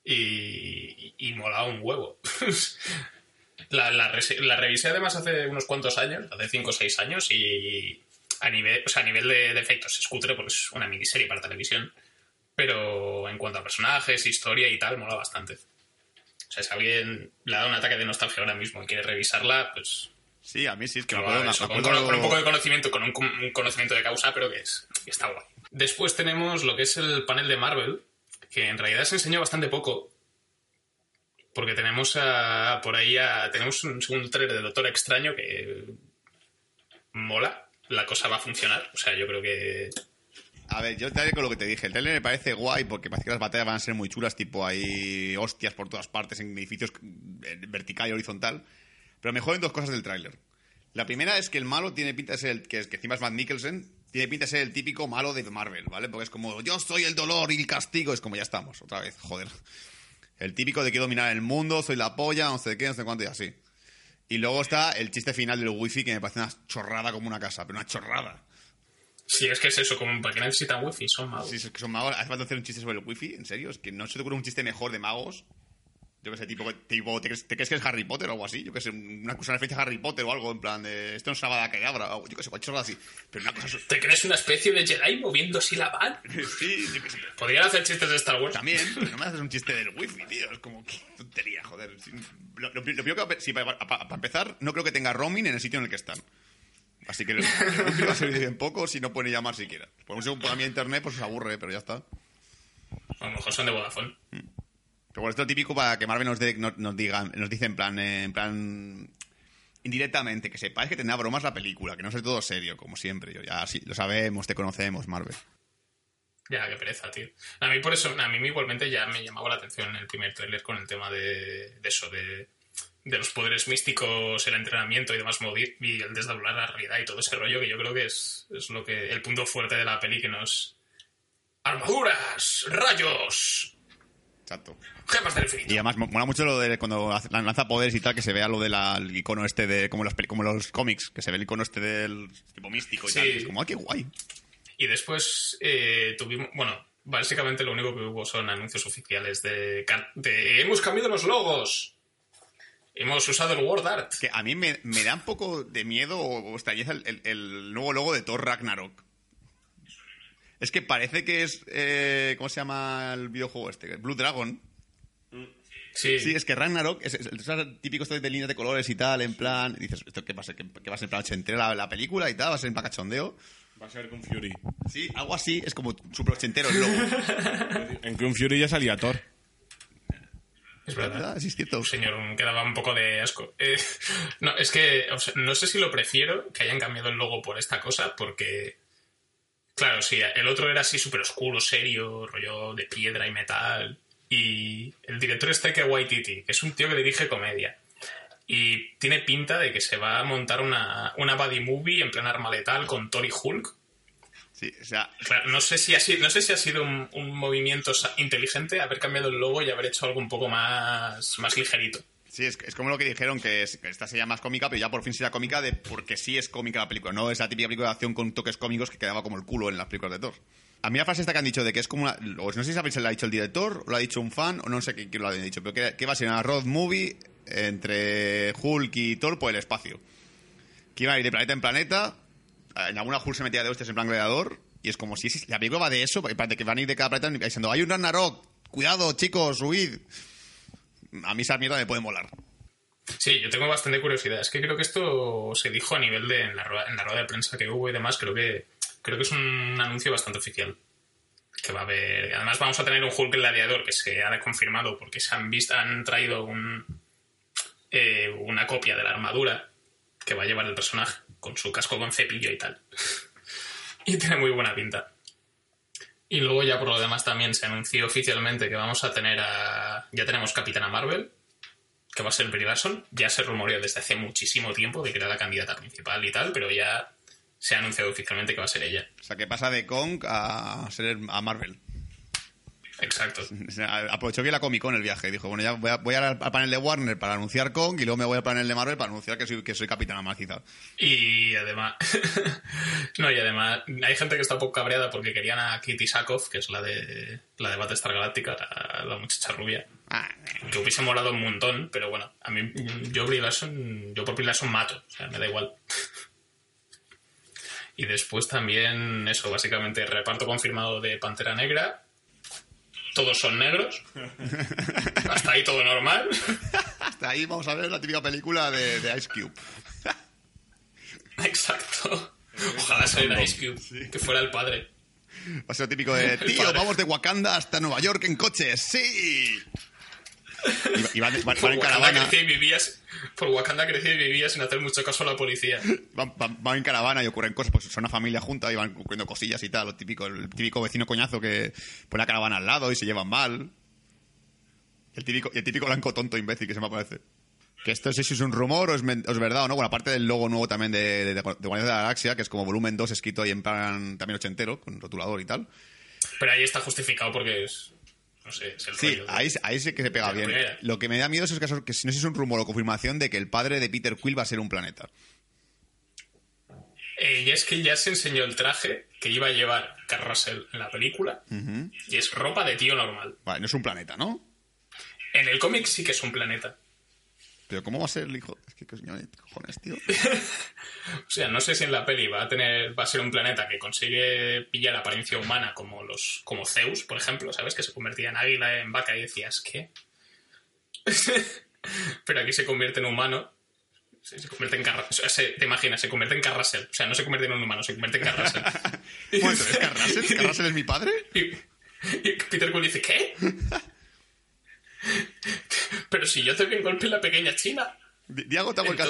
[SPEAKER 2] y, y molaba un huevo. la, la, revisé además hace unos cuantos años, hace 5 o 6 años y a nivel, o sea, a nivel de, de efectos es cutre porque es una miniserie para televisión, pero en cuanto a personajes, historia y tal, mola bastante. O sea, si alguien le ha dado un ataque de nostalgia ahora mismo y quiere revisarla, pues
[SPEAKER 3] Sí, a mí sí, es que
[SPEAKER 2] que
[SPEAKER 3] me acuerdo, me
[SPEAKER 2] con,
[SPEAKER 3] acuerdo-
[SPEAKER 2] con un poco de conocimiento, con un, con un conocimiento de causa, pero que, es, que está guay. Después tenemos lo que es el panel de Marvel, que en realidad se enseñó bastante poco, porque tenemos a, por ahí a, tenemos un segundo trailer de Doctor Extraño que mola, la cosa va a funcionar, o sea, yo creo que
[SPEAKER 3] A ver, yo te con lo que te dije. El trailer me parece guay porque parece que las batallas van a ser muy chulas, tipo hay hostias por todas partes en edificios vertical y horizontal. Pero me joden dos cosas del tráiler. La primera es que el malo tiene pinta de ser, el, que, es, que encima es Matt Mikkelsen, tiene pinta de ser el típico malo de Marvel, ¿vale? Porque es como, yo soy el dolor y el castigo, es como, ya estamos, otra vez, joder. El típico de quiero dominar el mundo, soy la polla, no sé qué, no sé cuánto y así. Y luego está el chiste final del wifi que me parece una chorrada como una casa, pero una chorrada.
[SPEAKER 2] Si es que es eso, como para que necesitan wifi, son magos.
[SPEAKER 3] Sí, es que son magos. ¿Hace falta hacer un chiste sobre el wifi? ¿En serio? Es que no se te ocurre un chiste mejor de magos. Yo que sé, tipo, tipo ¿te, crees, te crees que es Harry Potter o algo así? Yo que sé, una cosa referencia a Harry Potter o algo, en plan de. Esto no es una bada que abra, o yo que sé, cualquier cosa así. Pero una cosa.
[SPEAKER 2] ¿Te crees una especie de Jedi moviendo así la van?
[SPEAKER 3] sí, yo que sé.
[SPEAKER 2] Podrían hacer chistes de Star Wars.
[SPEAKER 3] También, pero no me haces un chiste del wifi, tío. Es como, qué tontería, joder. Lo, lo primero que. Sí, para, para- para empezar, no creo que tenga roaming en el sitio en el que están. Así que el, wifi va a servir bien poco si no pueden llamar siquiera. Por un segundo, por a mí internet, pues os aburre, pero ya está.
[SPEAKER 2] A lo mejor son de Vodafone.
[SPEAKER 3] Pero bueno, esto es típico para que Marvel nos, dé- nos, nos diga, nos dice en plan, eh, en plan indirectamente, que sepáis que tendrá bromas la película, que no es todo serio, como siempre. Yo ya sí, lo sabemos, te conocemos, Marvel.
[SPEAKER 2] Ya, qué pereza, tío. A mí por eso, a mí igualmente ya me llamaba la atención el primer tráiler con el tema de, de eso, de, de los poderes místicos, el entrenamiento y demás, y el desdoblar la realidad y todo ese rollo que yo creo que es, es lo que el punto fuerte de la peli que nos... ¡Armaduras! ¡Rayos!
[SPEAKER 3] Exacto.
[SPEAKER 2] ¡Gemas del
[SPEAKER 3] Y
[SPEAKER 2] infinito!
[SPEAKER 3] además mo- mola mucho lo de cuando lanza poderes y tal, que se vea lo del icono este de, como los, como los cómics, que se ve el icono este del tipo místico y
[SPEAKER 2] Sí.
[SPEAKER 3] tal. Es como, ¡ay, qué guay!
[SPEAKER 2] Y después eh, tuvimos, bueno, básicamente lo único que hubo son anuncios oficiales de hemos cambiado los logos. Hemos usado el word art.
[SPEAKER 3] Que a mí me, me da un poco de miedo o, o extrañeza el, el- el nuevo logo de Thor Ragnarok. Es que parece que es. eh, ¿Cómo se llama el videojuego este? Blue Dragon.
[SPEAKER 2] Sí,
[SPEAKER 3] Sí, es que Ragnarok es, es, es el típico esto de líneas de colores y tal, en plan. dices, ¿esto qué va a ser? ¿Qué, qué va a ser en plan ochentero la, la película y tal? ¿Va a ser en plan cachondeo?
[SPEAKER 4] Va a ser con Fury.
[SPEAKER 3] Sí, algo así, es como súper ochentero el logo.
[SPEAKER 4] En Kung Fury ya salía Thor.
[SPEAKER 2] Es verdad.
[SPEAKER 3] ¿Verdad? Sí, es cierto.
[SPEAKER 2] Señor, que daba un poco de asco. Eh, no, es que o sea, no sé si lo prefiero que hayan cambiado el logo por esta cosa, porque. Claro, sí, el otro era así súper oscuro, serio, rollo de piedra y metal. Y el director es Taika Waititi, que es un tío que dirige comedia. Y tiene pinta de que se va a montar una, una buddy movie en plan arma letal con Thor y Hulk.
[SPEAKER 3] Sí, o sea,
[SPEAKER 2] Claro, no sé si ha sido, no sé si ha sido un, un movimiento inteligente haber cambiado el logo y haber hecho algo un poco más, más ligerito.
[SPEAKER 3] Sí, es, es como lo que dijeron, que, es- que esta sería más cómica, pero ya por fin sería cómica de porque sí es cómica la película. No es la típica película de acción con toques cómicos que quedaba como el culo en las películas de Thor. A mí la frase esta que han dicho de que es como una... no sé si sabéis si la ha dicho el director, o lo ha dicho un fan, o no sé quién lo ha dicho, pero que, que va a ser una road movie entre Hulk y Thor por el espacio. Que iban a ir de planeta en planeta, en alguna Hulk se metía de hostias en plan gladiador, y es como si si la película va de eso, de que van a ir de cada planeta diciendo, hay un Ragnarok, cuidado chicos, huid. A mí esa mierda me puede molar.
[SPEAKER 2] Sí, yo tengo bastante curiosidad. Es que creo que esto se dijo a nivel de en la, rueda, en la rueda de prensa que hubo y demás. Creo que creo que es un anuncio bastante oficial. Que va a haber. Además, vamos a tener un Hulk gladiador que se ha confirmado porque se han visto, han traído un, eh, una copia de la armadura que va a llevar el personaje con su casco con cepillo y tal. y tiene muy buena pinta. Y luego ya por lo demás también se anunció oficialmente que vamos a tener a... Ya tenemos Capitana Marvel, que va a ser Brie Larson. Ya se rumoreó desde hace muchísimo tiempo de que era la candidata principal y tal, pero ya se ha anunciado oficialmente que va a ser ella.
[SPEAKER 3] O sea, que pasa de Kong a ser a Marvel.
[SPEAKER 2] Exacto.
[SPEAKER 3] Aprovechó bien la Comic Con el viaje. Dijo, bueno, ya voy, a- voy al, al panel de Warner para anunciar Kong y luego me voy al panel de Marvel para anunciar que soy, que soy Capitana Marquita.
[SPEAKER 2] Y además... no, y además hay gente que está un poco cabreada porque querían a Kitty Sackhoff, que es la de la de Battlestar Galáctica, la, la muchacha rubia.
[SPEAKER 3] Ah,
[SPEAKER 2] Que hubiese molado un montón, pero bueno, a mí, yo Brie Larson, yo por Brie Larson mato, o sea, me da igual. Y después también, eso, básicamente, reparto confirmado de Pantera Negra. Todos son negros. Hasta ahí todo normal.
[SPEAKER 3] hasta ahí vamos a ver la típica película de, de Ice Cube.
[SPEAKER 2] Exacto. Ojalá saliera Ice Cube, que fuera el padre.
[SPEAKER 3] Va a ser típico de, tío, vamos de Wakanda hasta Nueva York en coches, sí. Y, van, van- van
[SPEAKER 2] Por
[SPEAKER 3] en caravana,
[SPEAKER 2] y vivías, por Wakanda crecí y vivía sin hacer mucho caso a la policía.
[SPEAKER 3] van, en caravana y ocurren cosas, pues son una familia junta y van ocurriendo cosillas y tal, lo típico, el típico vecino coñazo que pone la caravana al lado y se llevan mal. El típico, y el típico blanco tonto imbécil que se me aparece. Que esto sí si es un rumor o es, men- o es verdad o no. Bueno, aparte del logo nuevo también de, de, de de la Galaxia, que es como volumen 2 escrito ahí en plan también ochentero, con rotulador y tal.
[SPEAKER 2] Pero ahí está justificado porque es. No sé, es el
[SPEAKER 3] Sí,
[SPEAKER 2] rollo de-
[SPEAKER 3] ahí, ahí sí que se pega bien.
[SPEAKER 2] primera.
[SPEAKER 3] Lo que me da miedo es que, que no sé si es un rumor o confirmación de que el padre de Peter Quill va a ser un planeta.
[SPEAKER 2] Eh, y es que ya se enseñó el traje que iba a llevar Carl Russell en la película y es ropa de tío normal.
[SPEAKER 3] Vale, no es un planeta, ¿no?
[SPEAKER 2] En el cómic sí que es un planeta.
[SPEAKER 3] Pero ¿cómo va a ser el hijo? Es que cojones, tío.
[SPEAKER 2] o sea, no sé si en la peli va a tener, va a ser un planeta que consigue pillar apariencia humana como los, como Zeus, por ejemplo, ¿sabes? Que se convertía en águila, en vaca y decías, ¿qué? Pero aquí se convierte en humano. Se, convierte en Carrasel. O sea, te imaginas, se convierte en Carrasel. O sea, no se convierte en un humano, se convierte en Carrasel.
[SPEAKER 3] bueno, ¿es Carrasel? ¿Carrasel es mi padre?
[SPEAKER 2] Y, Peter Quill dice, ¿qué? Pero si yo te golpe en la pequeña China.
[SPEAKER 3] Diago Tamuicas.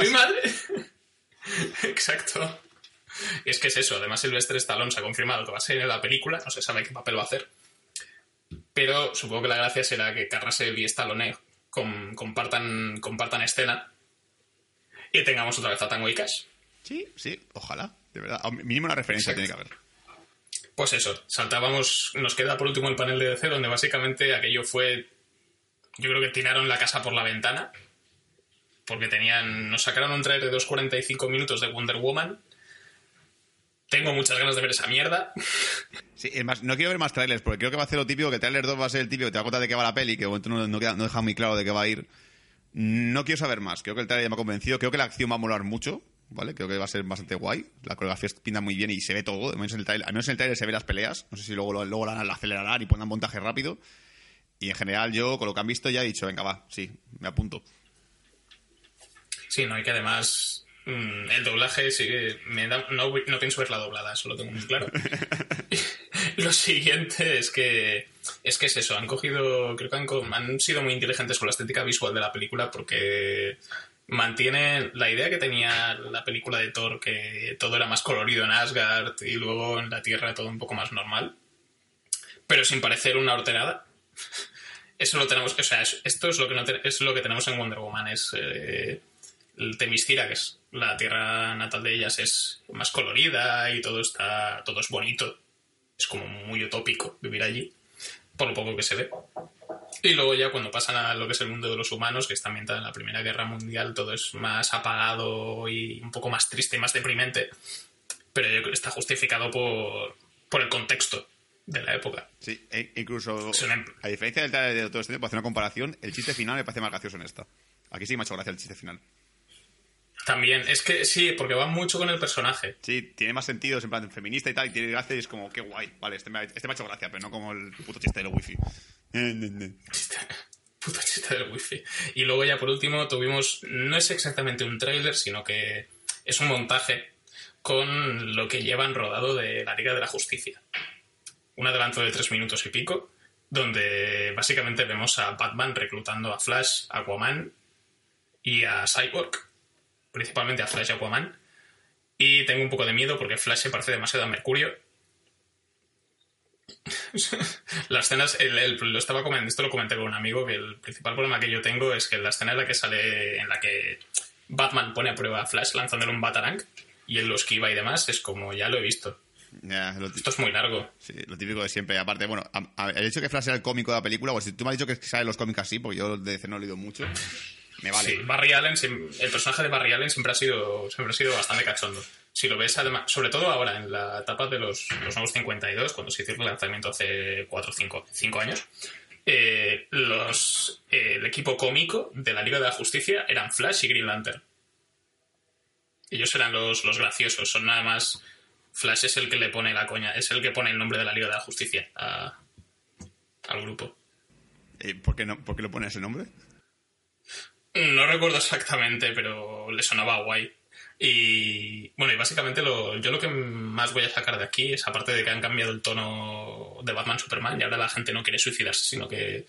[SPEAKER 2] mi madre? Exacto. Y es que es eso. Además, Sylvester Stallone se ha confirmado que va a ser en la película. No se sabe qué papel va a hacer. Pero supongo que la gracia será que Carrasel y Stallone compartan, compartan escena y tengamos otra vez a Tango y Cash.
[SPEAKER 3] Sí, sí, ojalá. De verdad. Mínimo una referencia tiene que haber.
[SPEAKER 2] Pues eso, saltábamos. Nos queda por último el panel de DC, donde básicamente aquello fue yo creo que tiraron la casa por la ventana. Porque tenían. Nos sacaron un trailer de 2.45 minutos de Wonder Woman. Tengo muchas ganas de ver esa mierda.
[SPEAKER 3] Sí, es no quiero ver más trailers, porque creo que va a ser lo típico, que trailer 2 va a ser el típico que te da cuenta de qué va la peli, que no, no, no deja muy claro de qué va a ir. No quiero saber más, creo que el trailer ya me ha convencido, creo que la acción va a molar mucho, ¿vale? Creo que va a ser bastante guay, la coreografía pinta muy bien y se ve todo, al menos en el trailer, al menos en el trailer se ve las peleas, no sé si luego, luego la, acelerarán y pongan montaje rápido. Y en general yo, con lo que han visto, ya he dicho, venga, va, sí, me apunto.
[SPEAKER 2] Sí, no, y que además mm, el doblaje sigue... Me da, no, no, pienso ver la doblada, eso lo tengo muy claro. lo siguiente es que es que es eso, han cogido, creo que han, han sido muy inteligentes con la estética visual de la película porque mantiene la idea que tenía la película de Thor, que todo era más colorido en Asgard y luego en la Tierra todo un poco más normal, pero sin parecer una horterada. Eso lo tenemos, o sea, esto es lo que, es lo que tenemos en Wonder Woman, es eh, el Temistira, que es la tierra natal de ellas, es más colorida y todo está, todo es bonito. Es como muy utópico vivir allí, por lo poco que se ve. Y luego ya cuando pasan a lo que es el mundo de los humanos, que está ambientado en la Primera Guerra Mundial, todo es más apagado y un poco más triste y más deprimente. Pero está justificado por, por el contexto de la época.
[SPEAKER 3] Sí, e incluso, a diferencia del trailer de todo este tiempo, hacer una comparación, el chiste final me parece más gracioso en esta. Aquí sí me ha hecho gracia el chiste final.
[SPEAKER 2] También, es que sí, porque va mucho con el personaje.
[SPEAKER 3] Sí, tiene más sentido, es en plan feminista y tal, y tiene gracia y es como, qué guay. Vale, este me, ha, este me ha hecho gracia, pero no como el puto chiste del wifi.
[SPEAKER 2] puto chiste del wifi. Y luego ya por último tuvimos, no es exactamente un tráiler, sino que es un montaje con lo que llevan rodado de la Liga de la Justicia un adelanto de tres minutos y pico, donde básicamente vemos a Batman reclutando a Flash, Aquaman y a Cyborg, principalmente a Flash y Aquaman. Y tengo un poco de miedo porque Flash se parece demasiado a Mercurio. Las escenas, lo estaba comentando, esto lo comenté con un amigo, que el principal problema que yo tengo es que la escena en la que sale, en la que Batman pone a prueba a Flash lanzándole un Batarang y él lo esquiva y demás, es como ya lo he visto. Esto es muy largo.
[SPEAKER 3] Sí, lo típico de siempre. Aparte, bueno, el hecho de que Flash sea el cómico de la película, pues si tú me has dicho que sale los cómics así, porque yo de DC no he leído mucho, me vale. Sí,
[SPEAKER 2] Barry Allen, el personaje de Barry Allen siempre ha sido, siempre ha sido bastante cachondo. Si lo ves, además, sobre todo ahora, en la etapa de los, los nuevos 52, cuando se hizo el lanzamiento hace 4 o 5, años, eh, los, eh, el equipo cómico de la Liga de la Justicia eran Flash y Green Lantern. Ellos eran los, los graciosos, son nada más Flash es el que le pone la coña, es el que pone el nombre de la Liga de la Justicia al grupo.
[SPEAKER 3] ¿Y por qué, no, por qué le pone ese nombre?
[SPEAKER 2] No recuerdo exactamente, pero le sonaba guay. Y bueno, y básicamente lo, yo lo que más voy a sacar de aquí es, aparte de que han cambiado el tono de Batman Superman y ahora la gente no quiere suicidarse, sino que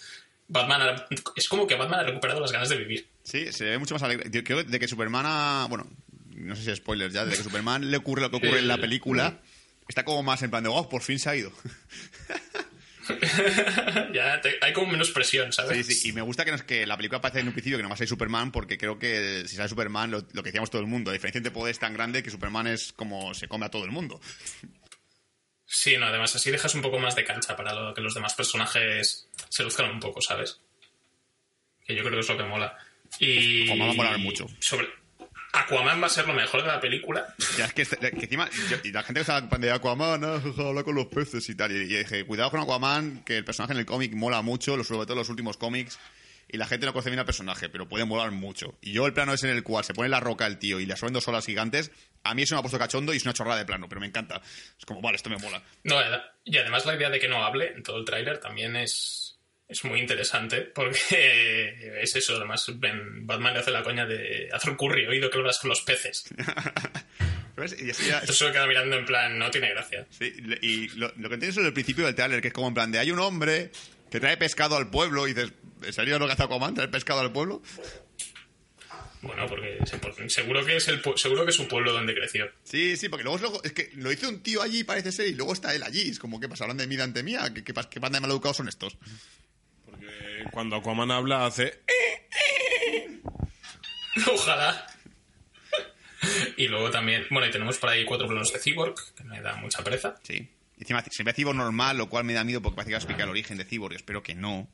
[SPEAKER 2] Batman es como que Batman ha recuperado las ganas de vivir.
[SPEAKER 3] Sí, se ve mucho más alegre. Creo de que Superman ha, bueno, no sé si spoilers ya, desde que Superman le ocurre lo que ocurre en la película, está como más en plan de, oh, por fin se ha ido.
[SPEAKER 2] ya hay como menos presión, ¿sabes?
[SPEAKER 3] Sí, sí, y me gusta que, que la película parece en un principio que no a ser Superman, porque creo que si sale Superman, lo, que decíamos todo el mundo, la diferencia entre poder es tan grande que Superman es como se come a todo el mundo.
[SPEAKER 2] Sí, no, además así dejas un poco más de cancha para que los demás personajes se luzcan un poco, ¿sabes? Que yo creo que es lo que mola. Y.
[SPEAKER 3] Como va a molar mucho.
[SPEAKER 2] Sobre, Aquaman va a ser lo mejor de la película.
[SPEAKER 3] Ya es que, que encima, yo- y la gente que está de Aquaman, ah, jaja, habla con los peces y tal. Y, y dije, cuidado con Aquaman, que el personaje en el cómic mola mucho, sobre todo en los últimos cómics. Y la gente no conoce bien al personaje, pero puede molar mucho. Y yo el plano ese en el cual se pone la roca el tío y le absorben dos olas gigantes, a mí eso me ha puesto cachondo y es una chorrada de plano, pero me encanta. Es como, vale, esto me mola.
[SPEAKER 2] No, y además la idea de que no hable en todo el tráiler también es, es muy interesante, porque es eso, además Batman le hace la coña de hacer un curry, oído que hablas con los peces.
[SPEAKER 3] ¿Ves? Y así ya-
[SPEAKER 2] Entonces se queda mirando en plan, no tiene gracia.
[SPEAKER 3] Sí, y lo, lo que entiendes es el principio del trailer, que es como en plan de hay un hombre que trae pescado al pueblo y dices, ¿en serio lo que hace Aquaman? ¿Traer pescado al pueblo?
[SPEAKER 2] Bueno, porque se- por- seguro que es el seguro que es un pueblo donde creció.
[SPEAKER 3] Sí, sí, porque luego es, lo- es que lo hizo un tío allí, parece ser, y luego está él allí. Es como, ¿qué pasa? ¿Hablan de mí ante mía? ¿Qué, qué, qué banda de maleducados son estos?
[SPEAKER 4] Cuando Aquaman habla hace...
[SPEAKER 2] Ojalá. y luego también, bueno, y tenemos por ahí cuatro planos de Cyborg, que me da mucha pereza.
[SPEAKER 3] Sí. Y encima se ve Cyborg normal, lo cual me da miedo porque parece que va a explicar el origen de Cyborg. Espero que no.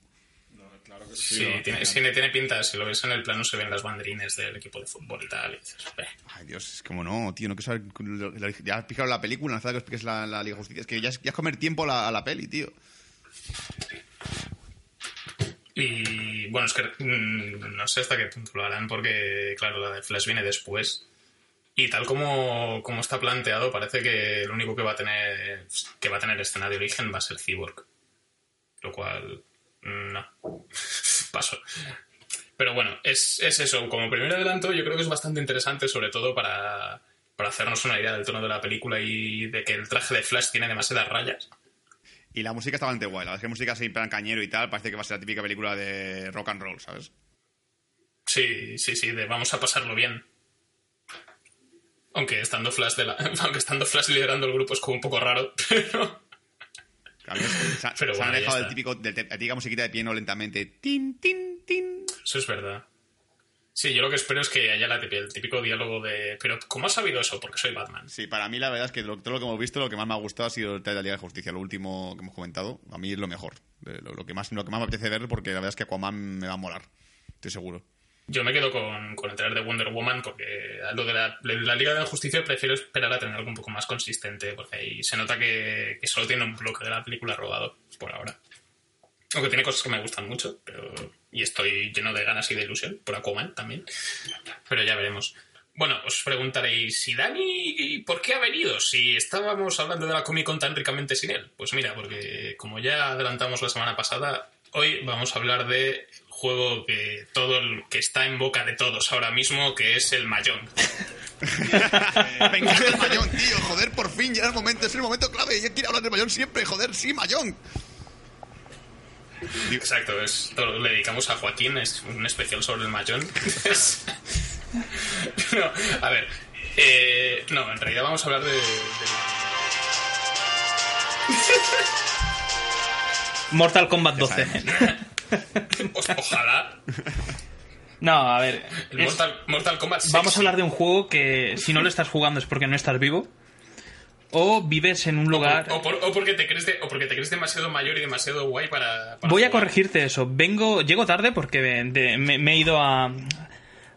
[SPEAKER 4] Claro que
[SPEAKER 2] Sí,
[SPEAKER 4] no,
[SPEAKER 2] tiene, sí, tiene pinta, si lo ves en el plano se ven las banderines del equipo de fútbol y tal. Y dices, "Eh".
[SPEAKER 3] Ay, Dios, es como no, tío, no quiero saber. lo- lo- Ya has explicado la película, no hace que expliques la, la Liga de Justicia. Es que ya es, ya es comer tiempo a la, a la peli, tío.
[SPEAKER 2] Y bueno, es que mm, no sé hasta qué punto lo harán porque, claro, la de Flash viene después. Y tal como, como está planteado, parece que lo único que va a tener que va a tener escena de origen va a ser Cyborg. Lo cual, no. Paso. Pero bueno, es, es eso. Como primer adelanto, yo creo que es bastante interesante, sobre todo para, para hacernos una idea del tono de la película y de que el traje de Flash tiene demasiadas rayas.
[SPEAKER 3] Y la música está bastante guay. La verdad es que música así en plan cañero y tal, parece que va a ser la típica película de rock and roll, ¿sabes?
[SPEAKER 2] Sí, sí, sí, de vamos a pasarlo bien. Aunque estando Flash de la, aunque estando Flash liderando el grupo es como un poco raro, pero
[SPEAKER 3] se,
[SPEAKER 2] Pero
[SPEAKER 3] se han
[SPEAKER 2] bueno, ya
[SPEAKER 3] alejado del
[SPEAKER 2] está.
[SPEAKER 3] típico, de la típica musiquita de piano lentamente. Tin, tin, tin.
[SPEAKER 2] eso es verdad. Sí, yo lo que espero es que haya la el típico diálogo de pero ¿cómo has sabido eso? Porque soy Batman.
[SPEAKER 3] Sí, para mí la verdad es que lo- todo lo que hemos visto, lo que más me ha gustado ha sido el de la Liga de Justicia, lo último que hemos comentado. A mí es lo mejor. Lo, lo que, más, lo que más me apetece ver porque la verdad es que Aquaman me va a molar. Estoy seguro.
[SPEAKER 2] Yo me quedo con, con el trailer de Wonder Woman porque a lo de la, de la Liga de la Justicia prefiero esperar a tener algo un poco más consistente porque ahí se nota que, que solo tiene un bloque de la película robado por ahora. Aunque tiene cosas que me gustan mucho, pero y estoy lleno de ganas y de ilusión por Aquaman también. Pero ya veremos. Bueno, os preguntaréis, ¿y Dani por qué ha venido? Si estábamos hablando de la Comic Con tan ricamente sin él. Pues mira, porque como ya adelantamos la semana pasada, hoy vamos a hablar de juego que todo el que está en boca de todos ahora mismo, que es el Mayón.
[SPEAKER 3] Me encanta el Mayón, tío. Joder, por fin ya es el momento. Es el momento clave. Yo quiero hablar del Mayón siempre. Joder, sí, Mayón.
[SPEAKER 2] Exacto, es, todo lo dedicamos a Joaquín, es un especial sobre el Mayón. No, a ver, eh, no, en realidad vamos a hablar de... de-
[SPEAKER 5] Mortal Kombat 12.
[SPEAKER 2] o- ojalá.
[SPEAKER 5] No, a ver. Es-
[SPEAKER 2] Mortal, Mortal Kombat
[SPEAKER 5] vamos a hablar de un juego que si no lo estás jugando es porque no estás vivo. O vives en un lugar.
[SPEAKER 2] O, por- o porque te crees de- o porque te crees demasiado mayor y demasiado guay para... para
[SPEAKER 5] Voy a corregirte eso. Vengo, llego tarde porque de- me, me he ido a,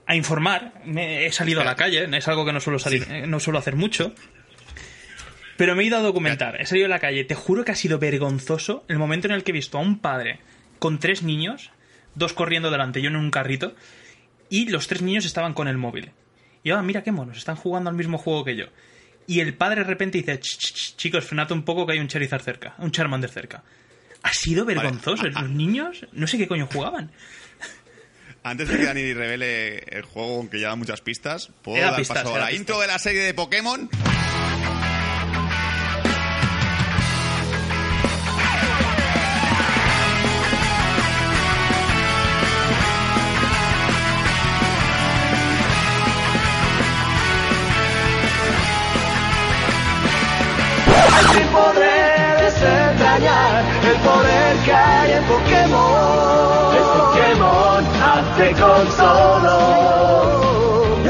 [SPEAKER 5] a informar. Me, he salido a la calle. Es algo que no suelo salir, eh, no suelo hacer mucho. Pero me he ido a documentar. He salido a la calle. Te juro que ha sido vergonzoso el momento en el que he visto a un padre con tres niños, dos corriendo delante y uno en un carrito, y los tres niños estaban con el móvil. Y ahora mira qué monos, están jugando al mismo juego que yo. Y el padre de repente dice, "Ch, ch, ch, chicos, frenad un poco que hay un Charizard cerca, un Charmander cerca. Ha sido vergonzoso.
[SPEAKER 3] ah, ah.
[SPEAKER 5] Los niños no sé qué coño jugaban.
[SPEAKER 3] Antes de que Dani revele el juego, aunque ya da muchas pistas, ¿puedo
[SPEAKER 5] Era
[SPEAKER 3] dar
[SPEAKER 5] pistas,
[SPEAKER 3] paso a la
[SPEAKER 5] pistas.
[SPEAKER 3] intro de la serie de Pokémon?
[SPEAKER 6] Pokémon. Es Pokémon, hazte con solo.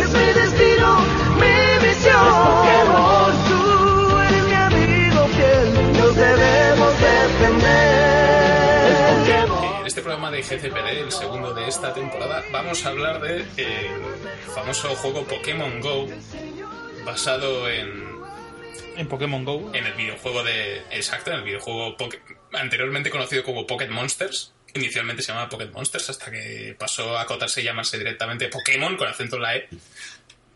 [SPEAKER 6] Es mi destino, mi misión. Es Pokémon, tú eres mi amigo fiel. Nos debemos defender. Es Pokémon.
[SPEAKER 2] En este programa de GCPD, el segundo de esta temporada, vamos a hablar de eh, famoso juego Pokémon Go, basado en,
[SPEAKER 5] En Pokémon Go.
[SPEAKER 2] en el videojuego de. Exacto, en el videojuego Poké- anteriormente conocido como Pocket Monsters. Inicialmente se llamaba Pocket Monsters hasta que pasó a acotarse y llamarse directamente Pokémon con acento en la E.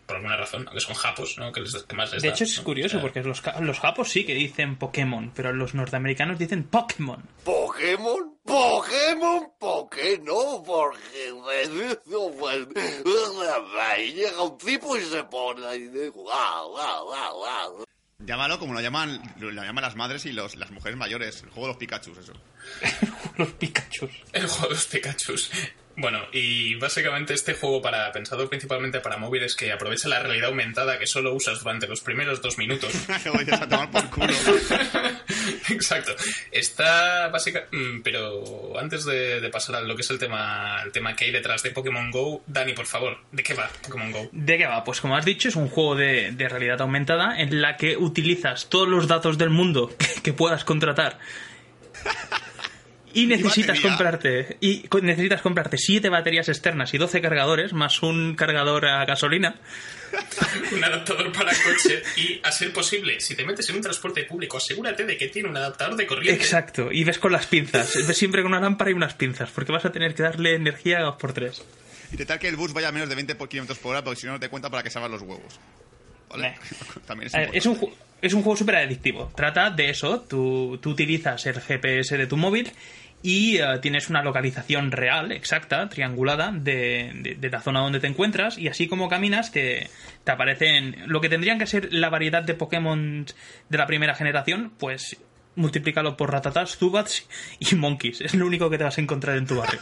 [SPEAKER 2] Por alguna razón, aunque son japos, ¿no? Que, les, que más les
[SPEAKER 5] De
[SPEAKER 2] da,
[SPEAKER 5] hecho, es
[SPEAKER 2] ¿no?
[SPEAKER 5] curioso
[SPEAKER 2] O sea,
[SPEAKER 5] porque los, los japos sí que dicen Pokémon, pero los norteamericanos dicen Pokémon.
[SPEAKER 7] ¿Pokémon? ¿Pokémon? ¿Por qué no? Porque y llega un tipo y se pone ahí de guau, guau, guau, guau.
[SPEAKER 3] Llámalo como lo llaman, lo llaman las madres y los, las mujeres mayores. El juego de los Pikachu, eso.
[SPEAKER 5] los Pikachus.
[SPEAKER 2] El juego de los Pikachus. Bueno, y básicamente este juego para pensado principalmente para móviles que aprovecha la realidad aumentada que solo usas durante los primeros dos minutos.
[SPEAKER 3] A tomar por culo.
[SPEAKER 2] Exacto. Está básica, mm, pero antes de, de pasar a lo que es el tema, el tema que hay detrás de Pokémon Go, Dani, por favor, ¿de qué va Pokémon Go?
[SPEAKER 5] ¿De qué va? Pues como has dicho, es un juego de, de realidad aumentada en la que utilizas todos los datos del mundo que, que puedas contratar. Y necesitas comprarte y necesitas comprarte 7 baterías externas y 12 cargadores más un cargador a gasolina.
[SPEAKER 2] Un adaptador para coche y, a ser posible, si te metes en un transporte público, asegúrate de que tiene un adaptador de corriente.
[SPEAKER 5] Exacto, y ves con las pinzas, ves siempre con una lámpara y unas pinzas, porque vas a tener que darle energía a 2 por 3
[SPEAKER 3] Intentar que el bus vaya a menos de 20 por kilómetros por hora, porque si no, no te cuenta para que salgan los huevos. ¿Vale? También es
[SPEAKER 5] A ver, es un, es un juego súper adictivo. Trata de eso. Tú, tú utilizas el GPS de tu móvil y eh, tienes una localización real, exacta, triangulada, de, de- de la zona donde te encuentras. Y así como caminas, te, te aparecen lo que tendrían que ser la variedad de Pokémon de la primera generación, pues multiplícalo por ratatas, zubats y monkeys. Es lo único que te vas a encontrar en tu barrio.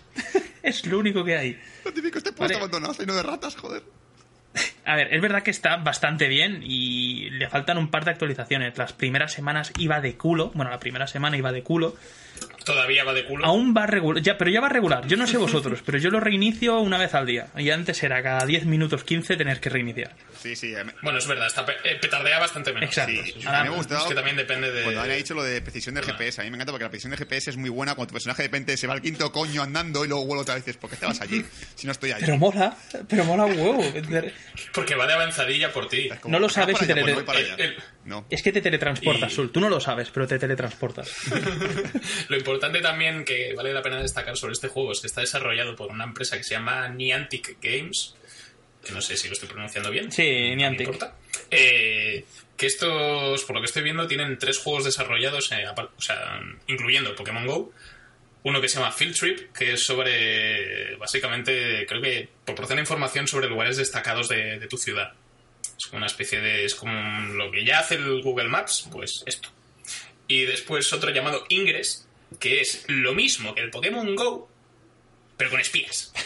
[SPEAKER 5] es lo único que hay.
[SPEAKER 3] Lo típico, este puesto
[SPEAKER 5] Vale.
[SPEAKER 3] abandonado, lleno de ratas, joder.
[SPEAKER 5] A ver, es verdad que está bastante bien y le faltan un par de actualizaciones. Las primeras semanas iba de culo. Bueno, la primera semana iba de culo.
[SPEAKER 2] Todavía va de culo.
[SPEAKER 5] Aún va regular. Ya, pero ya va regular. Yo no sé vosotros, pero yo lo reinicio una vez al día. Y antes era cada 10 minutos 15 tener que reiniciar.
[SPEAKER 3] Sí, sí. me-
[SPEAKER 2] Bueno, es verdad, está pe- eh, petardea bastante menos.
[SPEAKER 5] Exacto.
[SPEAKER 2] Sí, sí, sí.
[SPEAKER 5] Ahora,
[SPEAKER 3] me ha gustado
[SPEAKER 2] es que también depende de...
[SPEAKER 3] Cuando han dicho lo de precisión del GPS, a mí me encanta porque la precisión del GPS es muy buena cuando tu personaje de repente se va al quinto coño andando y luego vuelve otra vez. y dices, ¿por qué estabas allí si no estoy allí?
[SPEAKER 5] Pero mola, pero mola huevo.
[SPEAKER 2] Porque va de avanzadilla por ti.
[SPEAKER 3] Como,
[SPEAKER 5] no lo
[SPEAKER 3] "Vas
[SPEAKER 5] sabes y te
[SPEAKER 3] allá,
[SPEAKER 5] le-
[SPEAKER 3] pues voy para
[SPEAKER 2] el-
[SPEAKER 3] allá".
[SPEAKER 2] el-
[SPEAKER 3] No.
[SPEAKER 5] Es que te teletransportas,
[SPEAKER 2] Y-
[SPEAKER 5] Sul. Tú no lo sabes, pero te teletransportas.
[SPEAKER 2] Lo importante también que vale la pena destacar sobre este juego es que está desarrollado por una empresa que se llama Niantic Games, que no sé si lo estoy pronunciando bien.
[SPEAKER 5] Sí,
[SPEAKER 2] no
[SPEAKER 5] Niantic.
[SPEAKER 2] importa. Eh, que estos, por lo que estoy viendo, tienen tres juegos desarrollados, eh, o sea, incluyendo Pokémon Go. Uno que se llama Field Trip, que es sobre, básicamente, creo que proporciona información sobre lugares destacados de, de tu ciudad. Es como una especie de, es como lo que ya hace el Google Maps, pues esto. Y después otro llamado Ingress, que es lo mismo que el Pokémon Go, pero con espías.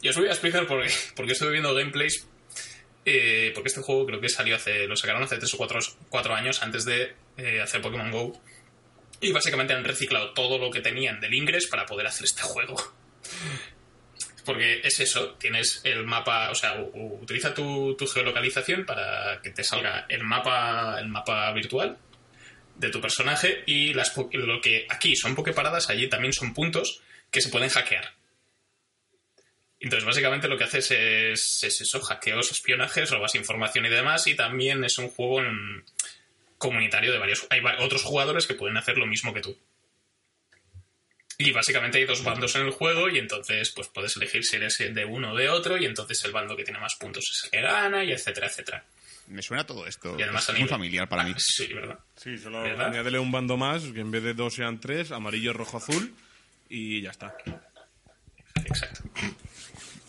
[SPEAKER 2] Y os voy a explicar por qué. Porque estoy viendo gameplays. eh, porque este juego creo que salió hace. Lo sacaron hace 3 o 4, cuatro años antes de eh, hacer Pokémon Go. Y básicamente han reciclado todo lo que tenían del Ingress para poder hacer este juego. Porque es eso, tienes el mapa, o sea, utiliza tu, geolocalización para que te salga el mapa, el mapa virtual de tu personaje y las lo que aquí son pokeparadas, allí también son puntos que se pueden hackear. Entonces, básicamente lo que haces es, es eso, hackeos, espionajes, robas información y demás, y también es un juego comunitario de varios... Hay otros jugadores que pueden hacer lo mismo que tú. Y básicamente hay dos bandos en el juego y entonces pues puedes elegir si eres de uno o de otro y entonces el bando que tiene más puntos es el que gana y etcétera, etcétera.
[SPEAKER 3] Me suena todo esto.
[SPEAKER 2] Y además
[SPEAKER 3] es
[SPEAKER 2] a
[SPEAKER 3] muy
[SPEAKER 2] nivel-
[SPEAKER 3] familiar para mí.
[SPEAKER 2] Ah, Sí, ¿verdad?
[SPEAKER 4] Sí, solo
[SPEAKER 2] ¿Verdad?
[SPEAKER 4] añádele un bando más, que en vez de dos sean tres, amarillo, rojo, azul, y ya está.
[SPEAKER 2] Exacto.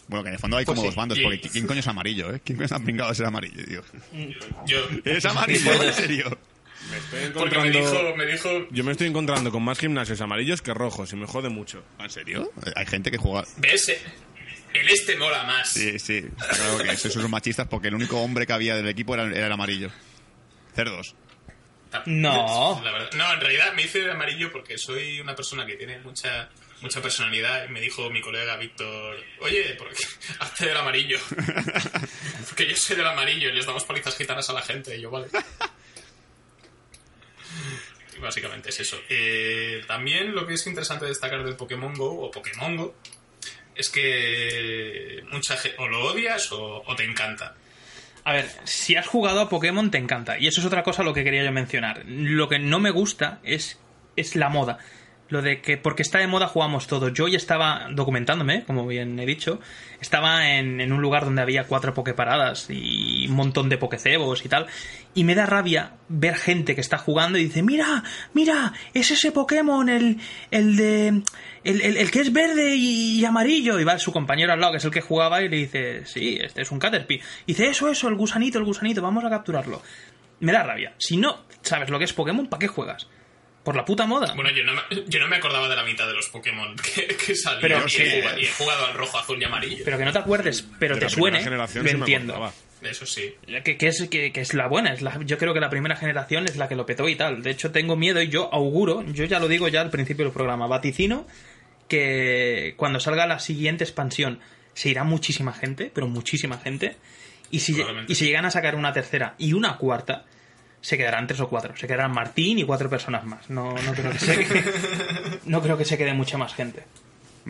[SPEAKER 3] Bueno, que en el fondo hay
[SPEAKER 2] Pues
[SPEAKER 3] como
[SPEAKER 2] sí.
[SPEAKER 3] dos bandos, porque ¿quién coño es amarillo, eh? ¿Quién coño está pringado de ser amarillo, tío?
[SPEAKER 2] Yo...
[SPEAKER 3] ¿Es amarillo? ¿En serio?
[SPEAKER 4] Me estoy
[SPEAKER 2] Porque me
[SPEAKER 4] encontrando...
[SPEAKER 2] dijo, me dijo
[SPEAKER 4] Yo me estoy encontrando con más gimnasios amarillos que rojos y me jode mucho.
[SPEAKER 3] ¿En serio? Hay gente que juega...
[SPEAKER 2] ¿Ves? El este mola más.
[SPEAKER 3] Sí, sí. Está claro que sois unos machistas porque el único hombre que había del equipo era, era el amarillo. Cerdos.
[SPEAKER 5] No.
[SPEAKER 2] La verdad- no, en realidad me hice de amarillo porque soy una persona que tiene mucha mucha personalidad y me dijo mi colega Víctor, oye, ¿por qué hazte del amarillo? porque yo soy del amarillo y les damos palizas gitanas a la gente. Y yo, vale. Básicamente es eso. Eh, también lo que es interesante destacar del Pokémon Go o Pokémon Go es que mucha gente o lo odias o, te encanta.
[SPEAKER 5] A ver, si has jugado a Pokémon te encanta. Y eso es otra cosa lo que quería yo mencionar. Lo que no me gusta es, es la moda. Lo de que porque está de moda jugamos todo. Yo ya estaba documentándome, como bien he dicho. Estaba en, en un lugar donde había cuatro Poképaradas y un montón de Pokécebos y tal. Y me da rabia ver gente que está jugando y dice, mira, mira, es ese Pokémon, el, el de... El, el- el que es verde y, y amarillo. Y va su compañero al lado, que es el que jugaba, y le dice, sí, este es un Caterpie. Y dice, eso, eso, el gusanito, el gusanito, vamos a capturarlo. Me da rabia. Si no sabes lo que es Pokémon, ¿para qué juegas? ¿Por la puta moda?
[SPEAKER 2] Bueno, yo no, me, yo no me acordaba de la mitad de los Pokémon que, que salían.
[SPEAKER 5] Pero
[SPEAKER 2] y,
[SPEAKER 5] sí.
[SPEAKER 2] he jugado, y he jugado al rojo, azul y amarillo.
[SPEAKER 5] Pero que no te acuerdes, pero
[SPEAKER 4] De
[SPEAKER 5] te suene, lo
[SPEAKER 4] sí me
[SPEAKER 5] entiendo.
[SPEAKER 2] Eso sí.
[SPEAKER 5] Que, que es, que, que es la buena, es la, yo creo que la primera generación es la que lo petó y tal. De hecho, tengo miedo y yo auguro, yo ya lo digo ya al principio del programa, vaticino que cuando salga la siguiente expansión se irá muchísima gente, pero muchísima gente. Y si, y si llegan a sacar una tercera y una cuarta, se quedarán tres o cuatro. Se quedarán Martín y cuatro personas más. No, no, creo, que se, no creo que se quede mucha más gente.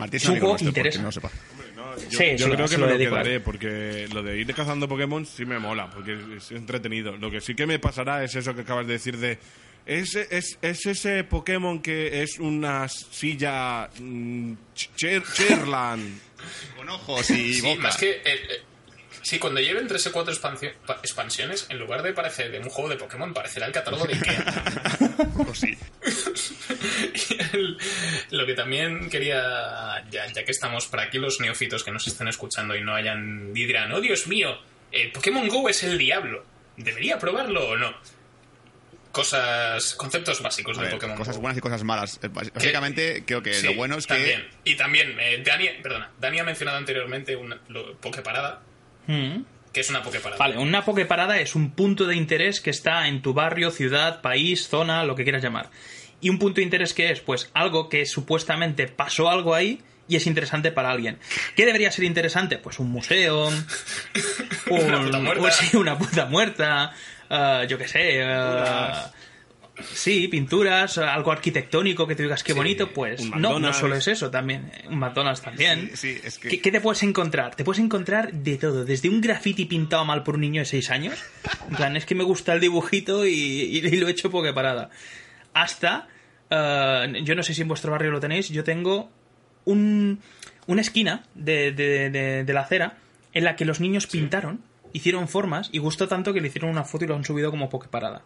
[SPEAKER 3] Martín es
[SPEAKER 5] Es
[SPEAKER 3] un
[SPEAKER 5] un
[SPEAKER 3] amigo
[SPEAKER 5] juego
[SPEAKER 3] nuestro, porque
[SPEAKER 5] interesa.
[SPEAKER 3] no lo sepa.
[SPEAKER 4] No, yo,
[SPEAKER 5] Sí,
[SPEAKER 4] yo
[SPEAKER 5] sí,
[SPEAKER 4] creo que
[SPEAKER 5] lo
[SPEAKER 4] me lo
[SPEAKER 5] él.
[SPEAKER 4] quedaré porque lo de ir cazando Pokémon sí me mola, porque es entretenido. Lo que sí que me pasará es eso que acabas de decir de... Es, es, es ese Pokémon que es una silla mm, Cher- Cherland.
[SPEAKER 3] Con ojos y
[SPEAKER 2] Sí,
[SPEAKER 3] boca.
[SPEAKER 2] más que. eh, eh, sí, cuando lleven tres o cuatro expansio- pa- expansiones, en lugar de parecer de un juego de Pokémon, parecerá el catálogo de Ikea.
[SPEAKER 3] Pues sí.
[SPEAKER 2] El- lo que también quería, ya, ya que estamos para aquí los neófitos que nos estén escuchando y no hayan y dirán, oh Dios mío, el Pokémon Go es el diablo. ¿Debería probarlo o no? Cosas, conceptos básicos de Pokémon
[SPEAKER 3] cosas buenas y cosas malas. Eh, Básicamente, creo que
[SPEAKER 2] Sí,
[SPEAKER 3] lo bueno es que...
[SPEAKER 2] también. Y también, eh, Dani, perdona, Dani ha mencionado anteriormente una lo- Poképarada,
[SPEAKER 5] Mm.
[SPEAKER 2] que es una Poképarada.
[SPEAKER 5] Vale, una Poképarada es un punto de interés que está en tu barrio, ciudad, país, zona, lo que quieras llamar. ¿Y un punto de interés qué es? Pues algo que supuestamente pasó algo ahí y es interesante para alguien. ¿Qué debería ser interesante? Pues un museo, un-
[SPEAKER 2] Una puta muerta.
[SPEAKER 5] o sí, una puta muerta, ah, yo qué sé, ah, sí, pinturas, algo arquitectónico que te digas qué bonito, pues no, no solo es eso, también un McDonald's también.
[SPEAKER 3] Sí, sí, es que-
[SPEAKER 5] ¿Qué, qué te puedes encontrar? Te puedes encontrar de todo, desde un graffiti pintado mal por un niño de 6 años, en plan, es que me gusta el dibujito y, y- y lo he hecho porque parada, hasta, eh, yo no sé si en vuestro barrio lo tenéis, yo tengo un, una esquina de, de- de- de la acera en la que los niños pintaron, hicieron formas y gustó tanto que le hicieron una foto y lo han subido como Pokeparada.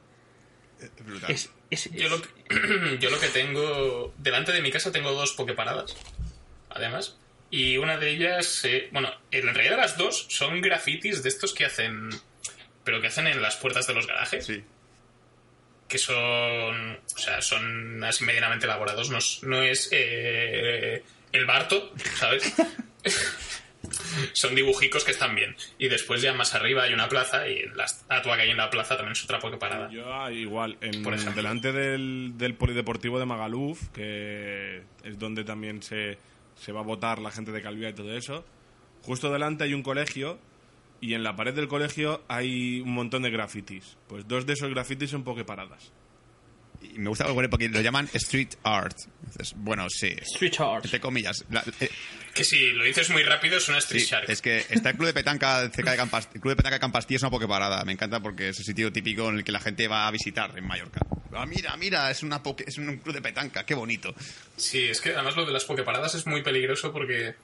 [SPEAKER 3] Brutal.
[SPEAKER 5] Es, es-
[SPEAKER 2] Yo lo, que- yo lo que tengo. Delante de mi casa tengo dos Poképaradas. Además. Y una de ellas. eh, bueno, en realidad las dos son grafitis de estos que hacen. Pero que hacen en las puertas de los garajes.
[SPEAKER 3] Sí.
[SPEAKER 2] Que son. O sea, son así medianamente elaborados. No, es- no es. eh, el Barto, ¿sabes? son dibujicos que están bien. Y después ya más arriba hay una plaza. Y la estatua que hay en la plaza también es otra Poképarada.
[SPEAKER 4] Yo ah, igual, en,
[SPEAKER 2] Por ejemplo.
[SPEAKER 4] delante del, del polideportivo de Magaluf, que es donde también se, se va a votar la gente de Calvía y todo eso, justo delante hay un colegio y en la pared del colegio hay un montón de grafitis. Pues dos de esos grafitis son pokeparadas.
[SPEAKER 3] Y me gusta bueno, porque lo llaman street art. Entonces, bueno, sí.
[SPEAKER 5] Street Art.
[SPEAKER 3] Entre comillas. La- eh,
[SPEAKER 2] Que si lo dices muy rápido es una Street
[SPEAKER 3] sí,
[SPEAKER 2] Shark.
[SPEAKER 3] es que está el club de petanca cerca de Campas, el club de petanca de Campastilla es una pokeparada. Me encanta porque es el sitio típico en el que la gente va a visitar en Mallorca. Ah, mira, mira, es una poke- es un club de petanca, qué bonito.
[SPEAKER 2] Sí, es que además lo de las pokeparadas es muy peligroso porque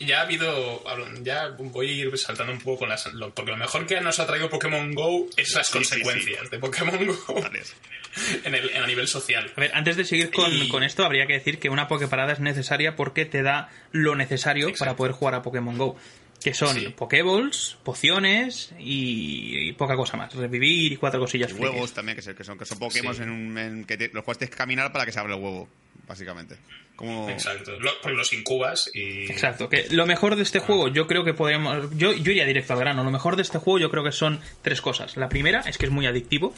[SPEAKER 2] ya ha habido. Ya voy a ir saltando un poco con las. lo- porque lo mejor que nos ha traído Pokémon Go es las
[SPEAKER 3] Sí, sí,
[SPEAKER 2] consecuencias de Pokémon Go en el, a nivel social.
[SPEAKER 5] A ver, antes de seguir con,
[SPEAKER 2] Y-
[SPEAKER 5] con esto, habría que decir que una Poképarada es necesaria porque te da lo necesario
[SPEAKER 2] Exacto.
[SPEAKER 5] para poder jugar a Pokémon Go. Que son
[SPEAKER 2] Sí.
[SPEAKER 5] Pokéballs, pociones y, y poca cosa más. Revivir y cuatro cosillas.
[SPEAKER 3] Y
[SPEAKER 5] frikis.
[SPEAKER 3] huevos también, que, son, que son Pokémon en un, en que te- los cuales tienes que caminar para que se abra el huevo, básicamente. Como...
[SPEAKER 2] Exacto. Lo- los incubas y.
[SPEAKER 5] Exacto, que lo mejor de este juego yo creo que podríamos... Yo, yo iría directo al grano. Lo mejor de este juego yo creo que son tres cosas. La primera es que es muy adictivo.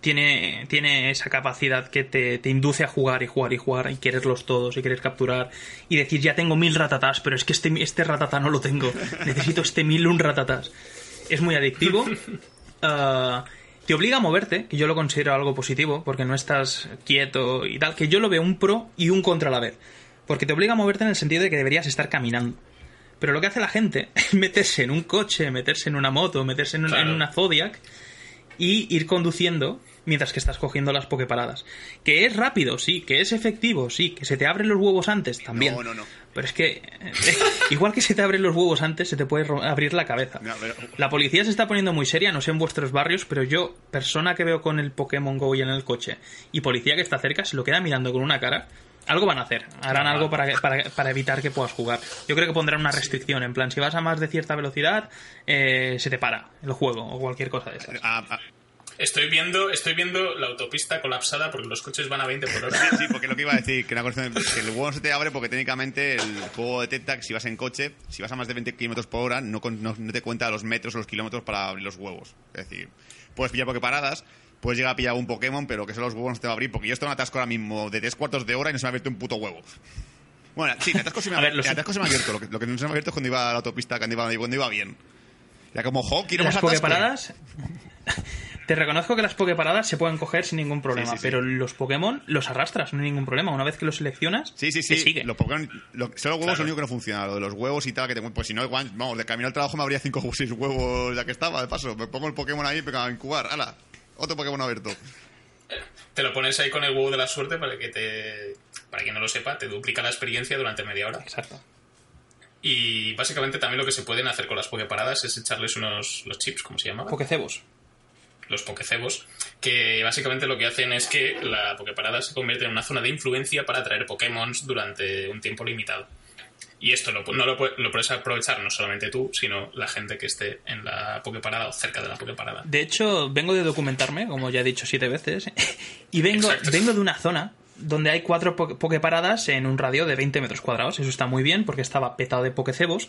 [SPEAKER 5] Tiene, tiene esa capacidad que te, te induce a jugar y jugar y jugar y quererlos todos y querer capturar y decir ya tengo mil ratatás, pero es que este, este ratatá no lo tengo. Necesito este mil un ratatás. Es muy adictivo. Ah, te obliga a moverte, que yo lo considero algo positivo, porque no estás quieto y tal, que yo lo veo un pro y un contra a la vez. Porque te obliga a moverte en el sentido de que deberías estar caminando. Pero lo que hace la gente es meterse en un coche, meterse en una moto, meterse en,
[SPEAKER 2] Claro.
[SPEAKER 5] en una Zodiac y ir conduciendo mientras que estás cogiendo las pokeparadas. Que es rápido, sí, que es efectivo, sí, que se te abren los huevos antes también.
[SPEAKER 3] No, no, no.
[SPEAKER 5] Pero es que, eh, igual que se te abren los huevos antes, se te puede abrir la cabeza.
[SPEAKER 3] No, pero-
[SPEAKER 5] La policía se está poniendo muy seria, no sé en vuestros barrios, pero yo, persona que veo con el Pokémon Go y en el coche, y policía que está cerca, se lo queda mirando con una cara. Algo van a hacer, harán algo para, para, para evitar que puedas jugar. Yo creo que pondrán una restricción, en plan, si vas a más de cierta velocidad, eh, se te para el juego o cualquier cosa de esas.
[SPEAKER 3] Ah, ah,
[SPEAKER 2] Estoy viendo, estoy viendo la autopista colapsada porque los coches van a 20 por hora.
[SPEAKER 3] Sí, porque lo que iba a decir, que, una cuestión- que el huevo no se te abre porque técnicamente el juego detecta que si vas en coche, si vas a más de 20 kilómetros por hora, no, no, no te cuenta los metros o los kilómetros para abrir los huevos. Es decir, puedes pillar pokeparadas, puedes llegar a pillar un Pokémon, pero que son los huevos no te va a abrir, porque yo estoy en un atasco ahora mismo de tres cuartos de hora y no se me ha abierto un puto huevo. Bueno, sí, el atasco se me ha,
[SPEAKER 5] ver, los-
[SPEAKER 3] atasco se me ha abierto, lo que, lo que no se me ha abierto es cuando iba a la autopista, cuando iba, cuando iba bien. Era como, jo, quiero más atasco.
[SPEAKER 5] Poképaradas. Te reconozco que las Poképaradas se pueden coger sin ningún problema,
[SPEAKER 3] Sí, sí, sí.
[SPEAKER 5] pero los Pokémon los arrastras, no hay ningún problema. Una vez que los seleccionas,
[SPEAKER 3] Sí, sí,
[SPEAKER 5] te sigue.
[SPEAKER 3] Los Pokémon, lo- son los huevos
[SPEAKER 2] Claro.
[SPEAKER 3] lo único que no funciona. Lo de los huevos y tal, que te, pues si no, igual, vamos, de camino al trabajo me habría cinco o seis huevos ya que estaba, de paso. Me pongo el Pokémon ahí para a incubar. ¡Hala! Otro Pokémon abierto.
[SPEAKER 2] Te lo pones ahí con el huevo de la suerte para que te. Para quien no lo sepa, te duplica la experiencia durante media hora.
[SPEAKER 5] Exacto.
[SPEAKER 2] Y básicamente también lo que se pueden hacer con las pokeparadas es echarles unos los chips, ¿cómo se llama?
[SPEAKER 5] Pokecebos.
[SPEAKER 2] Los pokecebos, que básicamente lo que hacen es que la pokeparada se convierte en una zona de influencia para atraer Pokémon durante un tiempo limitado. Y esto lo, no lo, lo puedes aprovechar no solamente tú, sino la gente que esté en la pokeparada o cerca de la pokeparada.
[SPEAKER 5] De hecho, vengo de documentarme, como ya he dicho siete veces, y vengo,
[SPEAKER 2] Exacto.
[SPEAKER 5] vengo de una zona donde hay cuatro po- pokeparadas en un radio de 20 metros cuadrados. Eso está muy bien porque estaba petado de pokecebos.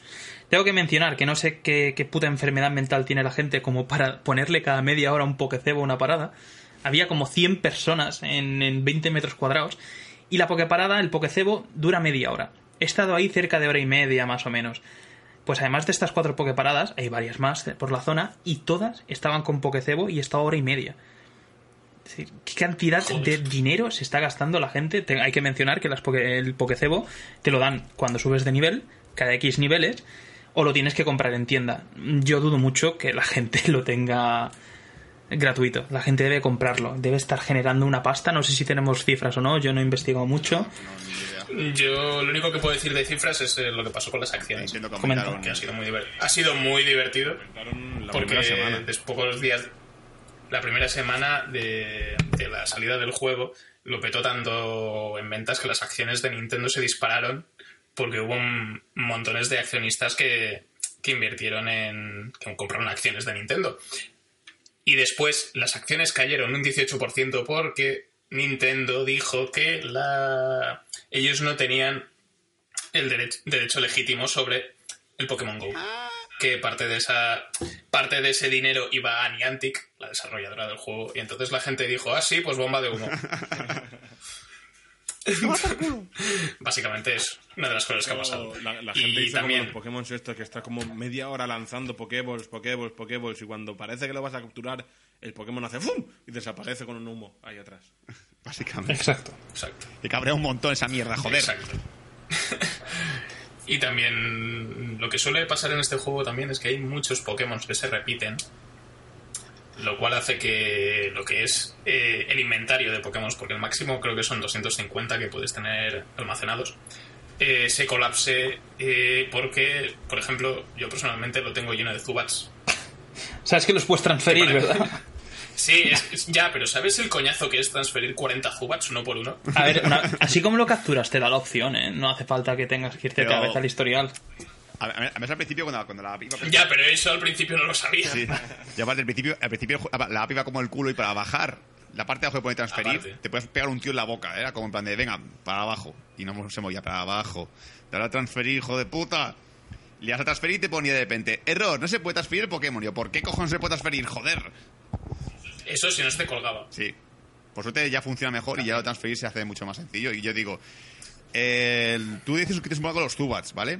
[SPEAKER 5] Tengo que mencionar que no sé qué, puta enfermedad mental tiene la gente como para ponerle cada media hora un pokecebo a una parada. Había como 100 personas en, en 20 metros cuadrados y la pokeparada, el pokecebo, dura media hora. He estado ahí cerca de hora y media más o menos. Pues además de estas cuatro pokeparadas, hay varias más por la zona y todas estaban con pokecebo y esta hora y media. Decir, ¿qué cantidad
[SPEAKER 2] Joder.
[SPEAKER 5] de dinero se está gastando la gente? Te- hay que mencionar que las poke- el pokecebo te lo dan cuando subes de nivel, cada X niveles, o lo tienes que comprar en tienda. Yo dudo mucho que la gente lo tenga gratuito. La gente debe comprarlo, debe estar generando una pasta. No sé si tenemos cifras o no, yo no he investigado mucho.
[SPEAKER 2] Yo lo único que puedo decir de cifras es eh, lo que pasó con las acciones.
[SPEAKER 3] Que
[SPEAKER 2] ha sido muy divertido. Ha sido muy divertido.
[SPEAKER 4] La
[SPEAKER 2] porque
[SPEAKER 4] semana.
[SPEAKER 2] desde pocos días, la primera semana de, de la salida del juego, lo petó tanto en ventas que las acciones de Nintendo se dispararon porque hubo un- montones de accionistas que, que invirtieron en. que compraron acciones de Nintendo. Y después las acciones cayeron un 18% porque Nintendo dijo que la ellos no tenían el derecho, derecho legítimo sobre el Pokémon Go. Que parte de esa parte de ese dinero iba a Niantic, la desarrolladora del juego, y entonces la gente dijo, ah, sí, pues bomba de humo. Básicamente es una de las cosas que ha pasado.
[SPEAKER 4] La, la
[SPEAKER 2] Y
[SPEAKER 4] gente dice
[SPEAKER 2] también-
[SPEAKER 4] como los Pokémon estos que está como media hora lanzando Pokéballs, Pokéballs, Pokéballs y cuando parece que lo vas a capturar, el Pokémon hace ¡fum! y desaparece con un humo ahí atrás.
[SPEAKER 3] Básicamente.
[SPEAKER 5] Exacto.
[SPEAKER 2] Exacto.
[SPEAKER 3] Y cabrea un montón esa mierda, joder.
[SPEAKER 2] Exacto. y también lo que suele pasar en este juego también es que hay muchos Pokémon que se repiten, lo cual hace que lo que es eh, el inventario de Pokémon, porque el máximo creo que son 250 que puedes tener almacenados, eh, se colapse eh, porque, por ejemplo, yo personalmente lo tengo lleno de Zubats.
[SPEAKER 5] Sabes que los puedes transferir. ¿verdad?
[SPEAKER 2] Sí, es- es- ya, pero ¿sabes el coñazo que es transferir 40 Zubats uno por uno?
[SPEAKER 5] A ver, una- así como lo capturas, te da la opción, ¿eh? No hace falta que tengas que irte
[SPEAKER 3] Pero-
[SPEAKER 5] otra vez al historial.
[SPEAKER 3] A, mí al principio, cuando, cuando la app iba...
[SPEAKER 2] Ya, pero eso al principio no lo sabía.
[SPEAKER 3] Sí. Y aparte, al principio, al principio la app iba como el culo y para bajar la parte de abajo de poner transferir,
[SPEAKER 2] Aparte.
[SPEAKER 3] te puedes pegar un tío en la boca. Era como en plan de, venga, para abajo. Y no se movía, para abajo. Dale a transferir, hijo de puta. Le das a transferir y te ponía de repente, error, no se puede transferir el Pokémon. Yo, ¿por qué cojones se puede transferir? Joder.
[SPEAKER 2] Eso si no se te colgaba.
[SPEAKER 3] Sí. Por suerte ya funciona mejor y ya lo transferir se hace mucho más sencillo. Y yo digo, el- tú dices que tienes un con los Zubats, ¿vale?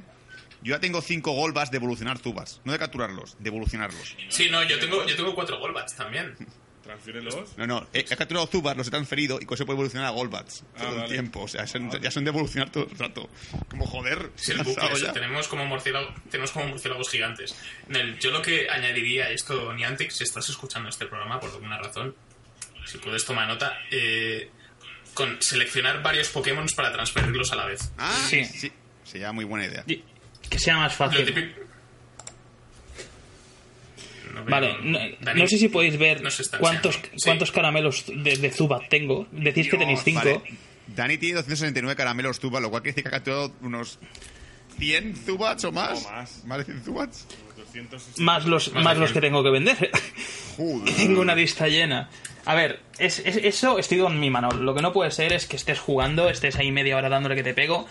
[SPEAKER 3] Yo ya tengo cinco Golbas de evolucionar Zubats. No de capturarlos, de evolucionarlos.
[SPEAKER 2] Sí, no, yo tengo, yo tengo cuatro Golbats también.
[SPEAKER 4] Transfiérelos.
[SPEAKER 3] No, no, he, he capturado Zubats, los he transferido y con eso puedo evolucionar a Golbats
[SPEAKER 4] Ah,
[SPEAKER 3] todo el tiempo. O sea, son- ya son de evolucionar todo el rato. Como joder,
[SPEAKER 2] Sí, el
[SPEAKER 3] cansado
[SPEAKER 2] bucle, eso,
[SPEAKER 3] ya.
[SPEAKER 2] tenemos como murciélagos, tenemos como murciélagos gigantes. Nel, yo lo que añadiría a esto, Niantic, si estás escuchando este programa por alguna razón, si puedes tomar nota, eh, con seleccionar varios Pokémon para transferirlos a la vez.
[SPEAKER 3] Ah,
[SPEAKER 5] Sí.
[SPEAKER 3] sí. Sería muy buena idea.
[SPEAKER 5] Y- Que sea más
[SPEAKER 2] Lo
[SPEAKER 5] fácil.
[SPEAKER 2] típico- No veo-
[SPEAKER 5] Vale, no,
[SPEAKER 2] Dani,
[SPEAKER 5] no sé si podéis ver
[SPEAKER 2] no
[SPEAKER 5] cuántos.
[SPEAKER 2] Sí.
[SPEAKER 5] cuántos caramelos de, de Zubat tengo. Decís que tenéis cinco.
[SPEAKER 3] Vale. Dani tiene 269 caramelos Zubats, lo cual quiere decir que ha capturado unos 100 Zubats o más.
[SPEAKER 4] O más.
[SPEAKER 3] ¿Más de 100 Zubats?
[SPEAKER 4] 260.
[SPEAKER 5] Más los,
[SPEAKER 2] Más
[SPEAKER 5] los que tengo que vender.
[SPEAKER 3] Joder.
[SPEAKER 5] tengo una lista llena. A ver, es, es- eso estoy con mi mano. Lo que no puede ser es que estés jugando, estés ahí media hora dándole que te pego.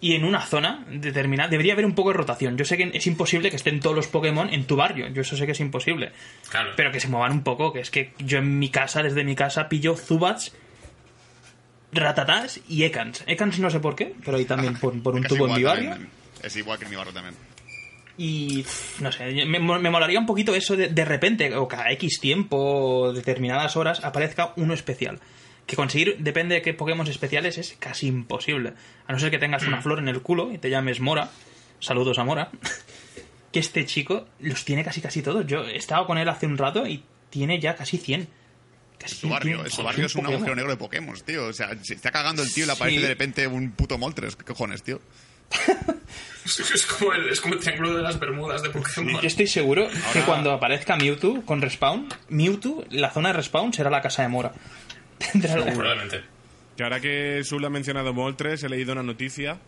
[SPEAKER 5] Y en una zona determinada debería haber un poco de rotación. Yo sé que es imposible que estén todos los Pokémon en tu barrio. Yo eso sé que es imposible.
[SPEAKER 2] Claro.
[SPEAKER 5] Pero que se muevan un poco. Que es que yo en mi casa, desde mi casa, pillo Zubats, Ratatás y Ekans. Ekans no sé por qué, pero ahí también por, por un tubo en mi barrio.
[SPEAKER 3] también. Es igual que en mi barrio también.
[SPEAKER 5] Y no sé, me, me molaría un poquito eso de, de repente, o cada X tiempo, o determinadas horas, aparezca uno especial. Que conseguir, depende de qué Pokémon especiales, es casi imposible. A no ser que tengas una flor en el culo y te llames Mora. Saludos a Mora. Que este chico los tiene casi casi todos. Yo he estado con él hace un rato y tiene ya casi 100. Casi
[SPEAKER 3] Su barrio,
[SPEAKER 5] tiene
[SPEAKER 3] su
[SPEAKER 5] 100
[SPEAKER 3] barrio es un
[SPEAKER 5] Pokémon.
[SPEAKER 3] agujero negro de Pokémon, tío. O sea, se está cagando el tío y le aparece
[SPEAKER 5] Sí.
[SPEAKER 3] de repente un puto Moltres. ¿Qué cojones, tío?
[SPEAKER 2] Es como, el, es como el triángulo de las Bermudas de Pokémon.
[SPEAKER 5] Yo estoy seguro que cuando aparezca Mewtwo con respawn, Mewtwo, la zona de respawn será la casa de Mora. Tendrá
[SPEAKER 2] Probablemente.
[SPEAKER 4] Que ahora que Sul ha mencionado Moltres, he leído una noticia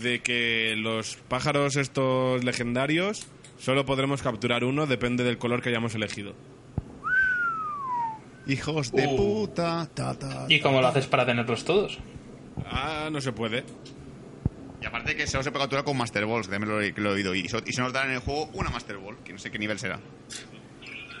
[SPEAKER 4] de que los pájaros estos legendarios solo podremos capturar uno, depende del color que hayamos elegido.
[SPEAKER 3] Hijos de
[SPEAKER 2] Uh.
[SPEAKER 3] puta. Ta, ta,
[SPEAKER 5] ¿Y cómo lo haces para tenerlos todos?
[SPEAKER 4] Ah, no se puede.
[SPEAKER 3] Y aparte que solo se puede capturar con Master Balls, que también lo, he- que lo he oído. Y, so- y se nos dan en el juego una Master Ball, que no sé qué nivel será.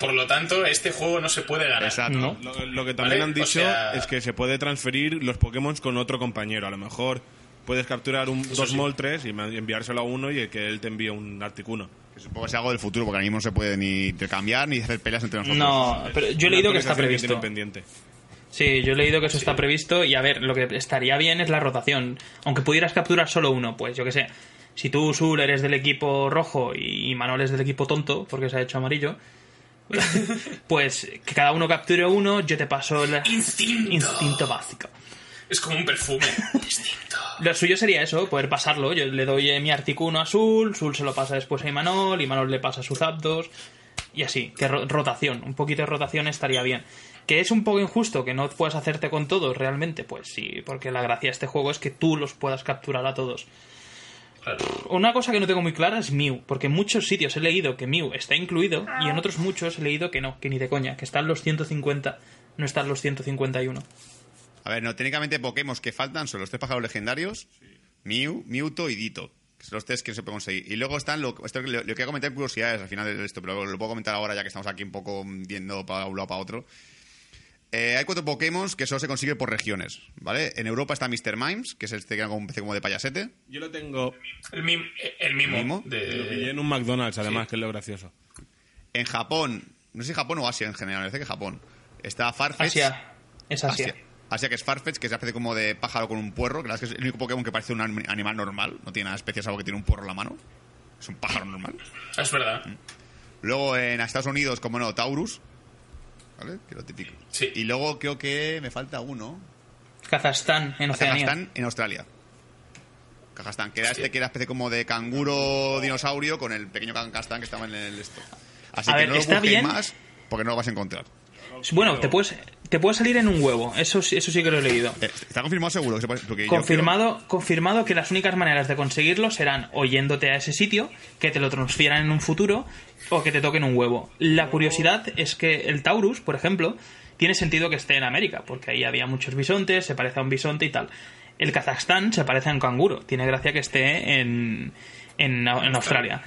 [SPEAKER 2] Por lo tanto, este juego no se puede ganar.
[SPEAKER 3] Exacto.
[SPEAKER 5] No.
[SPEAKER 4] Lo, lo que también
[SPEAKER 2] Vale,
[SPEAKER 4] han
[SPEAKER 2] o
[SPEAKER 4] dicho
[SPEAKER 2] sea-
[SPEAKER 4] es que se puede transferir los Pokémon con otro compañero. A lo mejor puedes capturar un, dos
[SPEAKER 2] sí.
[SPEAKER 4] Moltres y enviárselo a uno y que él te envíe un Articuno.
[SPEAKER 3] Que supongo que es algo del futuro, porque ahora mismo no se puede ni intercambiar ni hacer peleas entre nosotros.
[SPEAKER 5] No, pero yo he leído que está previsto. Sí, yo he leído que eso está previsto y a ver, lo que estaría bien es la rotación. Aunque pudieras capturar solo uno, pues yo qué sé. Si tú, Sul, eres del equipo rojo y Manuel es del equipo tonto, porque se ha hecho amarillo, pues que cada uno capture uno, yo te paso el
[SPEAKER 2] Instinto.
[SPEAKER 5] instinto básico.
[SPEAKER 2] Es como un perfume. Distinto.
[SPEAKER 5] Lo suyo sería eso, poder pasarlo. Yo le doy eh, mi Articuno a Sul, Sul se lo pasa después a Imanol, Imanol le pasa sus Zapdos, y así, que ro- rotación, un poquito de rotación estaría bien. Que es un poco injusto que no puedas hacerte con todos realmente, pues sí, porque la gracia de este juego es que tú los puedas capturar a todos.
[SPEAKER 2] Claro.
[SPEAKER 5] Una cosa que no tengo muy clara es Mew, porque en muchos sitios he leído que Mew está incluido y en otros muchos he leído que no, que ni de coña, que están los 150, no están los 151.
[SPEAKER 3] A ver, no, técnicamente Pokémon que faltan son los tres pájaros legendarios, Mew, Mewtwo y Ditto. Que son los tres que se pueden conseguir. Y luego están, lo, esto lo, lo que voy a comentar en curiosidades al final de esto, pero lo puedo comentar ahora ya que estamos aquí un poco viendo para un lado para otro. Eh, hay cuatro Pokémon que solo se consiguen por regiones, ¿vale? En Europa está Mr. Mimes, que es este que era como un pez como de payasete.
[SPEAKER 4] Yo lo tengo.
[SPEAKER 2] El, mim- el mimo.
[SPEAKER 3] ¿El mimo?
[SPEAKER 4] Lo pillé
[SPEAKER 2] De...
[SPEAKER 4] en un McDonald's, además, que es lo gracioso.
[SPEAKER 3] En Japón, no sé si Japón o Asia en general, me parece que Japón. Está Farfetch.
[SPEAKER 5] Asia, es Asia.
[SPEAKER 3] Asia. Asia, que es Farfetch, que es una especie como de pájaro con un puerro, que la verdad es que es el único Pokémon que parece un anim- animal normal, no tiene nada especial, salvo que tiene un puerro en la mano. Es un pájaro normal.
[SPEAKER 2] Es verdad.
[SPEAKER 3] Luego en Estados Unidos, como no, Taurus. ¿Vale? Que es lo típico.
[SPEAKER 2] Sí.
[SPEAKER 3] Y luego creo que me falta uno.
[SPEAKER 5] Kazajstán, en Oceanía.
[SPEAKER 3] Kazajstán en Australia. Kazajstán, que era este que era especie como de canguro dinosaurio con el pequeño Kazajstán que estaba en el esto. Así
[SPEAKER 5] A
[SPEAKER 3] que
[SPEAKER 5] ver,
[SPEAKER 3] no lo
[SPEAKER 5] está bien.
[SPEAKER 3] más porque no lo vas a encontrar.
[SPEAKER 5] Bueno, te puedes, te puede salir en un huevo, eso, sí- eso sí que lo he leído.
[SPEAKER 3] Eh, ¿Está confirmado seguro? Que se puede- porque yo
[SPEAKER 5] Confirmado, confirmado que las únicas maneras de conseguirlo serán o yéndote a ese sitio, que te lo transfieran en un futuro, o que te toquen un huevo. La curiosidad es que el Taurus, por ejemplo, tiene sentido que esté en América, porque ahí había muchos bisontes, se parece a un bisonte y tal. El Kazajstán se parece a un canguro, tiene gracia que esté en, en, en Australia.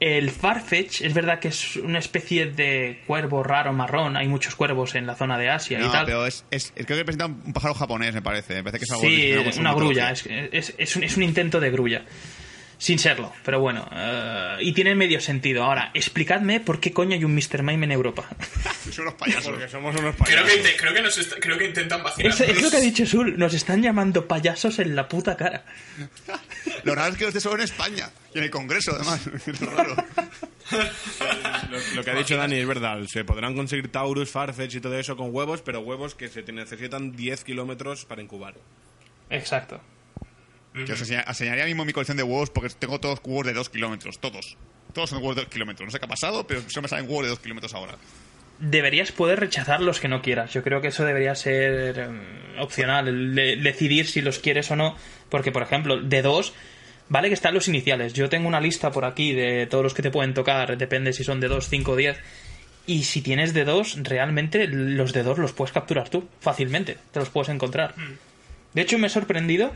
[SPEAKER 5] El Farfetch es verdad que es una especie de cuervo raro marrón, hay muchos cuervos en la zona de Asia y tal.
[SPEAKER 3] pero es, es, creo que representa un pájaro japonés, me parece. Me parece que es algo
[SPEAKER 5] Sí, una grulla, es- es un, es un intento de grulla. Sin serlo, pero bueno. eh, y tiene medio sentido. Ahora, explicadme por qué coño hay un Mr. Mime en Europa.
[SPEAKER 3] Son unos payasos.
[SPEAKER 4] Porque somos unos
[SPEAKER 2] Creo
[SPEAKER 4] payasos.
[SPEAKER 2] que, creo que, nos est- creo que intentan vacilar.
[SPEAKER 5] Es, es lo que ha dicho Sul. Nos están llamando payasos en la puta cara.
[SPEAKER 3] Lo raro es que lo esté solo en España. Y en el Congreso, además. Es raro.
[SPEAKER 4] Lo, lo que ha dicho Dani es verdad. Se podrán conseguir Taurus, Farfetch y todo eso con huevos, pero huevos que se te necesitan 10 kilómetros para incubar.
[SPEAKER 5] Exacto.
[SPEAKER 3] Que os enseña- enseñaría mismo mi colección de huevos porque tengo todos huevos de 2 kilómetros. Todos. Todos son huevos de 2 kilómetros. No sé qué ha pasado, pero solo me salen huevos de 2 kilómetros ahora.
[SPEAKER 5] Deberías poder rechazar los que no quieras. Yo creo que eso debería ser eh, opcional, de- decidir si los quieres o no. Porque, por ejemplo, de dos, vale que están los iniciales. Yo tengo una lista por aquí de todos los que te pueden tocar, depende si son de dos, cinco o diez. Y si tienes de dos, realmente los de dos los puedes capturar tú, fácilmente. Te los puedes encontrar. De hecho, me he sorprendido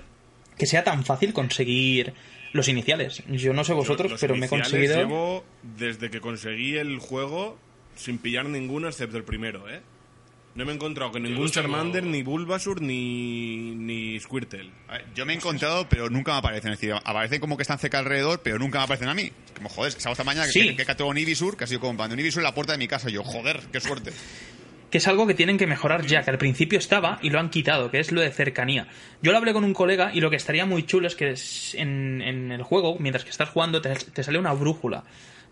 [SPEAKER 5] que sea tan fácil conseguir los iniciales. Yo no sé vosotros,
[SPEAKER 4] Los
[SPEAKER 5] pero me he conseguido.
[SPEAKER 4] Llevo desde que conseguí el juego sin pillar ninguno excepto el primero, ¿eh? No me he encontrado con ningún Charmander, ni Bulbasur, ni, ni Squirtle.
[SPEAKER 3] Ver, Yo me he encontrado, pero nunca me aparecen. Es decir, aparecen como que están cerca alrededor, pero nunca me aparecen a mí. Como, joder, esa esta mañana que,
[SPEAKER 5] Sí.
[SPEAKER 3] que, que he capturado un Ibisur, que ha sido comprando un Ibisur en la puerta de mi casa. Y yo, joder, qué suerte.
[SPEAKER 5] Que es algo que tienen que mejorar ya, que al principio estaba y lo han quitado, que es lo de cercanía. Yo lo hablé con un colega y lo que estaría muy chulo es que en, en el juego, mientras que estás jugando, te sale una brújula.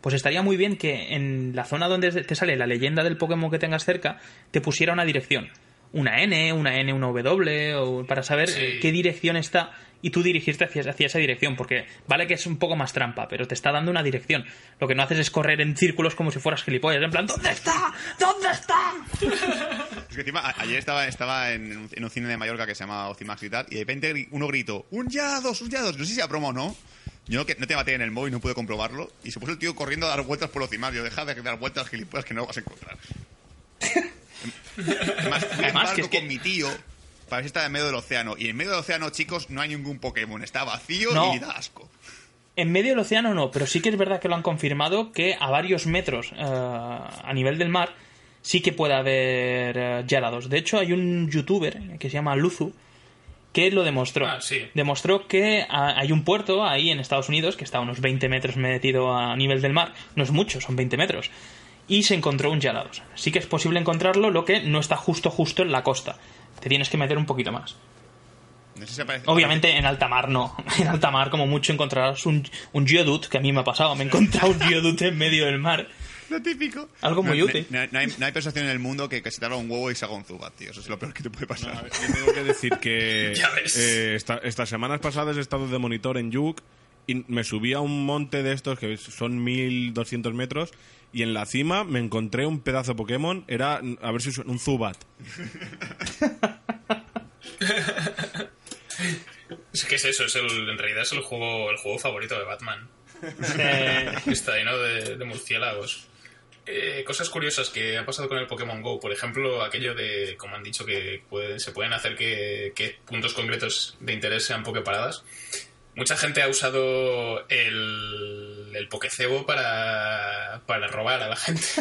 [SPEAKER 5] Pues estaría muy bien que en la zona donde te sale la leyenda del Pokémon que tengas cerca, te pusiera una dirección. Una N, una N, una W, o para saber
[SPEAKER 2] Sí.
[SPEAKER 5] qué dirección está y tú dirigirte hacia, hacia esa dirección, porque vale que es un poco más trampa, pero te está dando una dirección. Lo que no haces es correr en círculos como si fueras gilipollas, en plan, ¿dónde está? ¿Dónde está?
[SPEAKER 3] Es que encima, a- ayer estaba, estaba en, un- en un cine de Mallorca que se llama Ocimax y tal, y de repente uno gritó, ¡un ya, dos, un ya, dos! No sé si era promo o no. Yo no, que no te batería en el móvil, no pude comprobarlo. Y se puso el tío corriendo a dar vueltas por Ocimax. Yo, deja de dar vueltas, gilipollas, que no vas a encontrar. Además,
[SPEAKER 5] que es que-
[SPEAKER 3] con mi tío si estaba en medio del océano. Y en medio del océano, chicos, no hay ningún Pokémon. Está vacío
[SPEAKER 5] No.
[SPEAKER 3] y da asco.
[SPEAKER 5] En medio del océano no, pero sí que es verdad que lo han confirmado que a varios metros eh, a nivel del mar sí que puede haber eh, Gyarados. De hecho, hay un youtuber que se llama Luzu que lo demostró.
[SPEAKER 2] Ah, sí.
[SPEAKER 5] Demostró que ah, hay un puerto ahí en Estados Unidos que está a unos 20 metros metido a nivel del mar. No es mucho, son 20 metros. Y se encontró un Gyarados. Sí que es posible encontrarlo, lo que no está justo justo en la costa. Te tienes que meter un poquito más.
[SPEAKER 3] No sé si aparece-
[SPEAKER 5] Obviamente en alta mar no. En alta mar como mucho encontrarás un, un Geodude, que a mí me ha pasado. Me he encontrado un Geodude en medio del mar.
[SPEAKER 3] Lo típico.
[SPEAKER 5] Algo muy
[SPEAKER 3] No-
[SPEAKER 5] útil.
[SPEAKER 3] No, no hay, no hay persuasión en el mundo que, que se te un huevo y se haga un Zubat, tío. Eso es lo peor que te puede pasar.
[SPEAKER 4] Ver, yo tengo que decir que
[SPEAKER 2] Ya ves.
[SPEAKER 4] eh, esta- estas semanas pasadas he estado de monitor en Yuk y me subí a un monte de estos que son 1200 metros y en la cima me encontré un pedazo Pokémon, era, a ver si suena, un Zubat.
[SPEAKER 2] Es que es eso, es el, en realidad es el juego, el juego favorito de Batman. Está lleno de, de murciélagos. Eh, cosas curiosas que ha pasado con el Pokémon Go. Por ejemplo, aquello de, como han dicho, que puede- se pueden hacer que, que puntos concretos de interés sean Poképaradas. Mucha gente ha usado el, el Pokecebo para, para robar a la gente.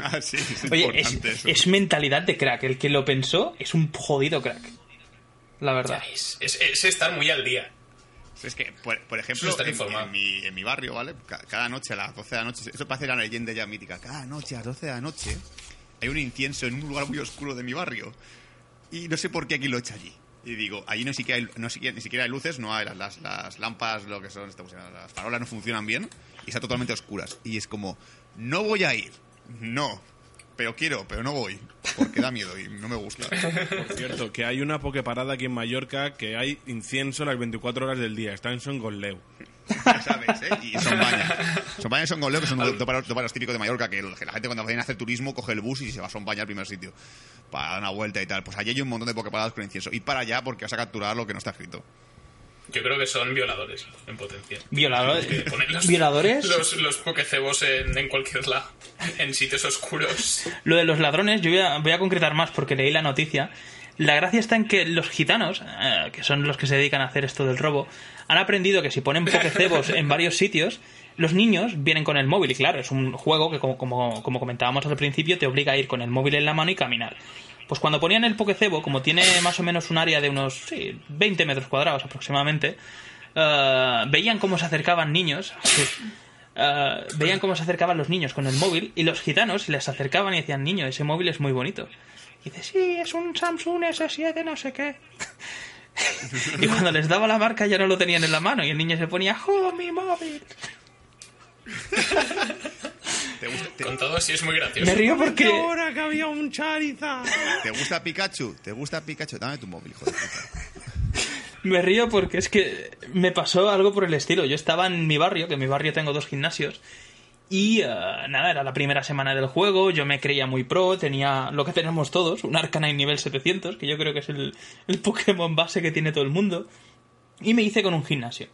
[SPEAKER 3] Ah, sí, es
[SPEAKER 5] Oye,
[SPEAKER 3] importante
[SPEAKER 5] es,
[SPEAKER 3] eso.
[SPEAKER 5] es mentalidad de crack. El que lo pensó es un jodido crack. La verdad.
[SPEAKER 2] Es, es- es estar muy al día.
[SPEAKER 3] Es que, por, por ejemplo, en, mi, en mi barrio, ¿vale? Ca- Cada noche a las 12 de la noche, eso parece la leyenda ya mítica, cada noche a las 12 de la noche hay un incienso en un lugar muy oscuro de mi barrio. Y no sé por qué aquí lo echa allí. Y digo, allí no siquiera hay, no siquiera, ni siquiera hay luces, no hay las, las, lámparas, lo que son, estamos diciendo, las farolas no funcionan bien y están totalmente oscuras. Y es como, no voy a ir, no, pero quiero, pero no voy, porque da miedo y no me gusta.
[SPEAKER 4] Por cierto, que hay una Poképarada aquí en Mallorca que hay incienso las 24 horas del día, está en Songoleu.
[SPEAKER 3] Ya sabes, ¿eh? Y son bañas. Son bañas son goleo, que son dos paros, típicos de Mallorca, que la gente cuando viene a hacer turismo coge el bus y se va a son baña al primer sitio. Para dar una vuelta y tal. Pues allí hay un montón de pokeparadas con incienso. Y para allá porque vas a capturar lo que no está escrito.
[SPEAKER 2] Yo creo que son violadores en potencia.
[SPEAKER 5] Violadores.
[SPEAKER 2] Los-
[SPEAKER 5] ¿Violadores?
[SPEAKER 2] Los, los pokecebos en, en cualquier lado. En sitios oscuros.
[SPEAKER 5] Lo de los ladrones, yo voy a, voy a concretar más porque leí la noticia. La gracia está en que los gitanos, eh, que son los que se dedican a hacer esto del robo, han aprendido que si ponen pokecebos en varios sitios, los niños vienen con el móvil. Y claro, es un juego que, como, como, como comentábamos al principio, te obliga a ir con el móvil en la mano y caminar. Pues cuando ponían el pokecebo, como tiene más o menos un área de unos sí, 20 metros cuadrados aproximadamente, eh, veían cómo se acercaban niños. eh, veían cómo se acercaban los niños con el móvil y los gitanos les acercaban y decían, niño, ese móvil es muy bonito. Y dice, sí, es un Samsung S7 no sé qué. Y cuando les daba la marca ya no lo tenían en la mano y el niño se ponía, ¡oh, mi móvil!
[SPEAKER 3] ¿Te gusta, te-
[SPEAKER 2] Con todo, sí es muy gracioso.
[SPEAKER 5] Me río porque...
[SPEAKER 4] ahora que había un Charizard!
[SPEAKER 3] te gusta Pikachu? ¿Te gusta Pikachu? Dame tu móvil, hijo de puta.
[SPEAKER 5] Me río porque es que me pasó algo por el estilo. Yo estaba en mi barrio, que en mi barrio tengo dos gimnasios, y eh, nada, era la primera semana del juego, yo me creía muy pro, tenía lo que tenemos todos, un Arcanine nivel 700, que yo creo que es el, Pokémon base que tiene todo el mundo, y me hice con un gimnasio.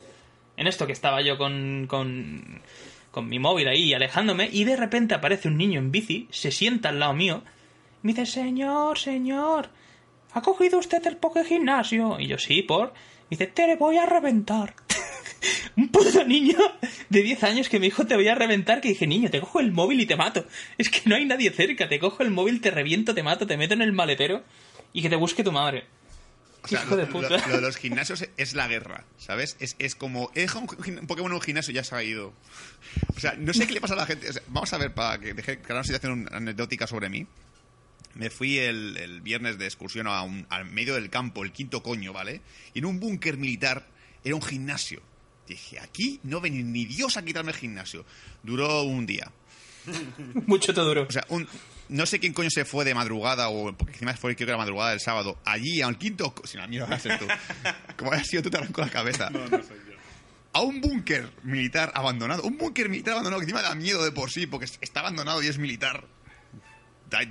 [SPEAKER 5] En esto que estaba yo con, con, mi móvil ahí alejándome, y de repente aparece un niño en bici, se sienta al lado mío, y me dice, señor, señor, ¿ha cogido usted el Poké Gimnasio? Y yo, sí, por. Me dice, te le voy a reventar. Un puto niño de 10 años que me dijo, te voy a reventar, que dije, niño, te cojo el móvil y te mato. Es que no hay nadie cerca, te cojo el móvil, te reviento, te mato, te meto en el maletero y que te busque tu madre.
[SPEAKER 3] O sea,
[SPEAKER 5] Hijo de puta.
[SPEAKER 3] lo- lo de los gimnasios es la guerra, ¿sabes? Es, es como, he dejado un, Pokémon en un gimnasio y ya se ha ido. O sea, no sé qué le pasa a la gente. O sea, vamos a ver, para que deje claro una situación anecdótica sobre mí. Me fui el, el viernes de excursión a un- al medio del campo, el quinto coño, ¿vale? Y en un búnker militar era un gimnasio. Dije, aquí no ven ni Dios a quitarme el gimnasio. Duró un día.
[SPEAKER 5] Mucho te duro.
[SPEAKER 3] O sea, un, no sé quién coño se fue de madrugada, o porque encima fue creo que era madrugada del sábado, allí al quinto. co- Si no, vas a ser tú. Como hayas sido tú, te arranco la cabeza. A un búnker militar abandonado. Un búnker militar abandonado que encima da miedo de por sí, porque es- está abandonado y es militar.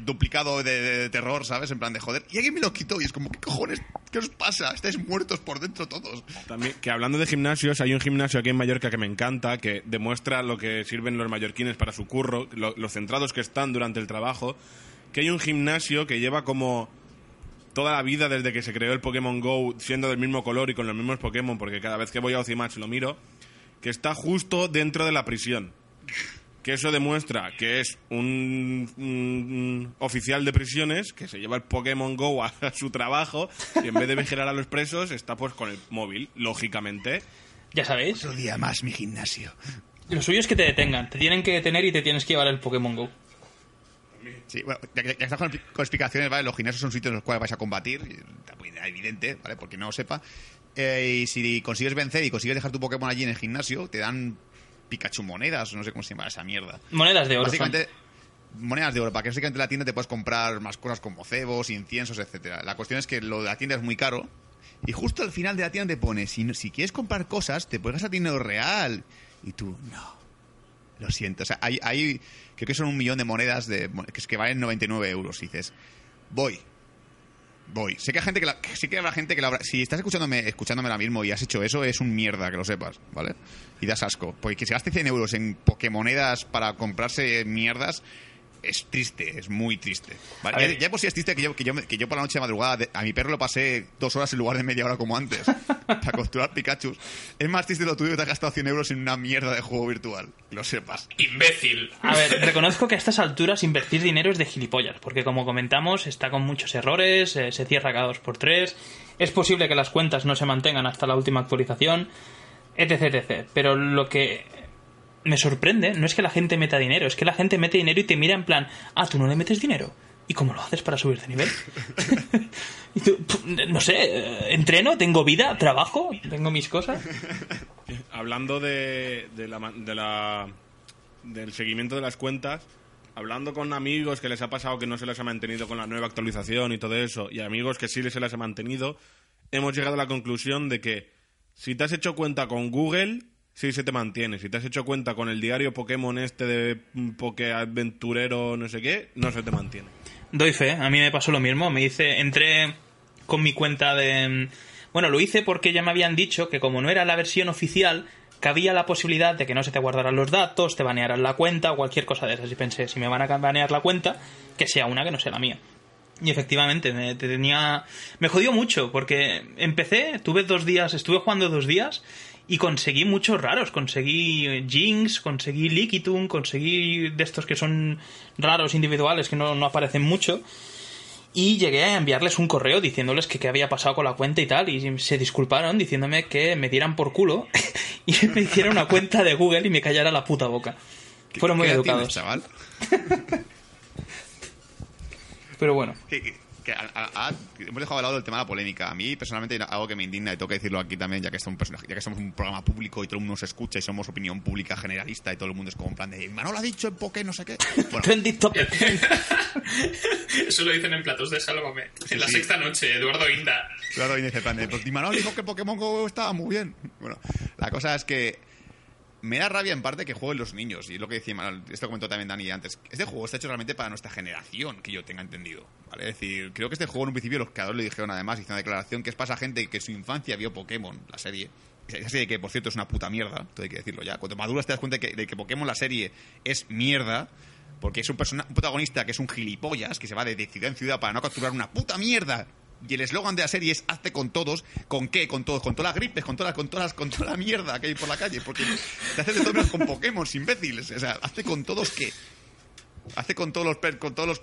[SPEAKER 3] Duplicado de, terror, ¿sabes? En plan de joder. Y alguien me lo quitó y es como, ¿qué cojones? ¿Qué os pasa? Estáis muertos por dentro todos.
[SPEAKER 4] También, que hablando de gimnasios, hay un gimnasio aquí en Mallorca que me encanta, que demuestra lo que sirven los mallorquines para su curro, lo, lo centrados que están durante el trabajo. Que hay un gimnasio que lleva como toda la vida desde que se creó el Pokémon Go, siendo del mismo color y con los mismos Pokémon, porque cada vez que voy a Ocimatch lo miro, que está justo dentro de la prisión. Que eso demuestra que es un, un oficial de prisiones que se lleva el Pokémon Go a, a su trabajo y en vez de vigilar a los presos está pues con el móvil, lógicamente.
[SPEAKER 5] Ya sabéis,
[SPEAKER 3] Otro día más mi gimnasio.
[SPEAKER 5] lo suyo es que te detengan. Te tienen que detener y te tienes que llevar el Pokémon Go.
[SPEAKER 3] Sí, bueno, ya, que- ya estás con, con explicaciones, ¿vale? Los gimnasios son sitios en los cuales vais a combatir, evidente, ¿vale? Porque no lo sepa. Eh, y si consigues vencer y consigues dejar tu Pokémon allí en el gimnasio, te dan Pikachu monedas, no sé cómo se llama esa mierda.
[SPEAKER 5] Monedas de oro.
[SPEAKER 3] Básicamente, monedas de oro, para que básicamente en la tienda te puedes comprar más cosas como cebos, inciensos, etcétera. La cuestión es que lo de la tienda es muy caro. Y justo al final de la tienda te pone, si quieres comprar cosas, te puedes gastar dinero real. Y tú, no. Lo siento. O sea, hay, hay creo que son un millón de monedas de, que, es que valen 99 euros. Y dices, voy. Voy. Sé que hay gente que la, que sí que habrá gente que la habrá- Si estás escuchándome, escuchándome ahora mismo y has hecho eso, es un mierda, que lo sepas, ¿vale? Y das asco. Porque que se gaste 100 euros en Pokémonedas para comprarse mierdas es triste, es muy triste. Ya, ya por si es triste que yo, que, yo, que yo por la noche de madrugada de- a mi perro lo pasé dos horas en lugar de media hora como antes para capturar Pikachu. Es más triste lo tuyo que te has gastado 100 euros en una mierda de juego virtual. Que lo sepas.
[SPEAKER 2] Imbécil.
[SPEAKER 5] A ver, reconozco que a estas alturas invertir dinero es de gilipollas, porque como comentamos, está con muchos errores, eh, se cierra cada dos por tres, es posible que las cuentas no se mantengan hasta la última actualización, etc, etc. Pero lo que me sorprende no es que la gente meta dinero, es que la gente mete dinero y te mira en plan, ah, tú no le metes dinero. ¿Y cómo lo haces para subir de nivel? Y tú, "Pff, no sé, eh, entreno, tengo vida, trabajo, tengo mis cosas.
[SPEAKER 4] Hablando de, de la, de la- del seguimiento de las cuentas, hablando con amigos que les ha pasado que no se les ha mantenido con la nueva actualización y todo eso, y amigos que sí se les ha mantenido, hemos llegado a la conclusión de que si te has hecho cuenta con Google, sí se te mantiene. Si te has hecho cuenta con el diario Pokémon este de mm, Poké Aventurero no sé qué, no se te mantiene.
[SPEAKER 5] Doy fe, a mí me pasó lo mismo. Me hice, entré con mi cuenta de. Bueno, lo hice porque ya me habían dicho que como no era la versión oficial, cabía la posibilidad de que no se te guardaran los datos, te banearan la cuenta o cualquier cosa de esas. Y pensé, si me van a banear la cuenta, que sea una que no sea la mía. Y efectivamente, me tenía. Me jodió mucho, porque empecé, tuve dos días, estuve jugando dos días y conseguí muchos raros. Conseguí Jinx, conseguí Lickitung, conseguí de estos que son raros individuales que no, no aparecen mucho. Y llegué a enviarles un correo diciéndoles que qué había pasado con la cuenta y tal. Y se disculparon diciéndome que me dieran por culo y me hiciera una cuenta de Google y me callara la puta boca.
[SPEAKER 3] ¿Qué-
[SPEAKER 5] Fueron muy educados.
[SPEAKER 3] tienes, chaval?
[SPEAKER 5] Pero bueno.
[SPEAKER 3] Que a- a- a- hemos dejado de lado el tema de la polémica. A mí, personalmente, algo que me indigna, y tengo que decirlo aquí también, ya que, somos, personaje- ya que somos un programa público y todo el mundo nos escucha y somos opinión pública generalista y todo el mundo es como en plan de Manolo ha dicho en Poké, no sé qué. Bueno.
[SPEAKER 2] Eso lo dicen en platos de Sálvame. en la
[SPEAKER 3] sí.
[SPEAKER 2] sexta noche, Eduardo Inda.
[SPEAKER 3] claro, y dice en plan de, pues Manolo dijo que Pokémon Go estaba muy bien. Bueno, la cosa es que me da rabia en parte que jueguen los niños. Y es lo que decía Manuel, esto comentó también Dani antes. Este juego está hecho realmente para nuestra generación, que yo tenga entendido. ¿vale? Es decir, creo que este juego en un principio los creadores le dijeron además, hizo una declaración que es para esa gente que en su infancia vio Pokémon, la serie. Esa serie que, por cierto, es una puta mierda, esto hay que decirlo ya. Cuando maduras te das cuenta de que, que Pokémon, la serie, es mierda. Porque es un, persona- un protagonista que es un gilipollas, que se va de, de ciudad en ciudad para no capturar una puta mierda. Y el eslogan de la serie es hazte con todos. ¿Con qué? Con todos. Con todas las gripes, con todas, con todas, con toda la mierda que hay por la calle. Porque te haces de todo menos con Pokémon, imbéciles. O sea, hazte con todos qué. Hazte con todos los, per- con todos los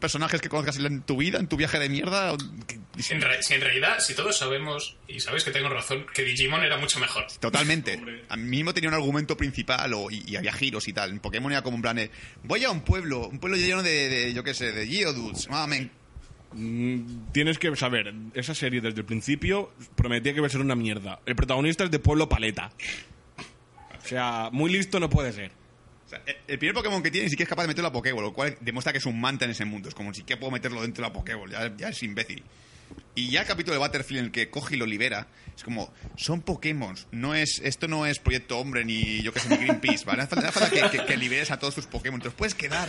[SPEAKER 3] personajes que conozcas en tu vida, en tu viaje de mierda. que-
[SPEAKER 2] En re- si en realidad, si todos sabemos, y sabéis que tengo razón, que Digimon era mucho mejor.
[SPEAKER 3] Totalmente. A mí mismo tenía un argumento principal o, y, y había giros y tal. En Pokémon era como un plan de, voy a un pueblo, un pueblo lleno de, de, yo qué sé, de Geodudes. Ah,
[SPEAKER 4] Tienes que saber, esa serie desde el principio prometía que iba a ser una mierda. El protagonista es de Pueblo Paleta. O sea, muy listo no puede ser.
[SPEAKER 3] El- primer Pokémon que tiene ni siquiera es capaz de meterlo a Pokéball, lo cual demuestra que es un manta en ese mundo. Es como si que puedo meterlo dentro de la Pokéball, ya, es imbécil. Y ya el capítulo de Butterfield en el que coge y lo libera, es como, son Pokémon, no es, esto no es Proyecto Hombre ni yo que sé, ni Greenpeace, ¿vale? Hace falta que, que- que liberes a todos tus Pokémon, te los puedes quedar.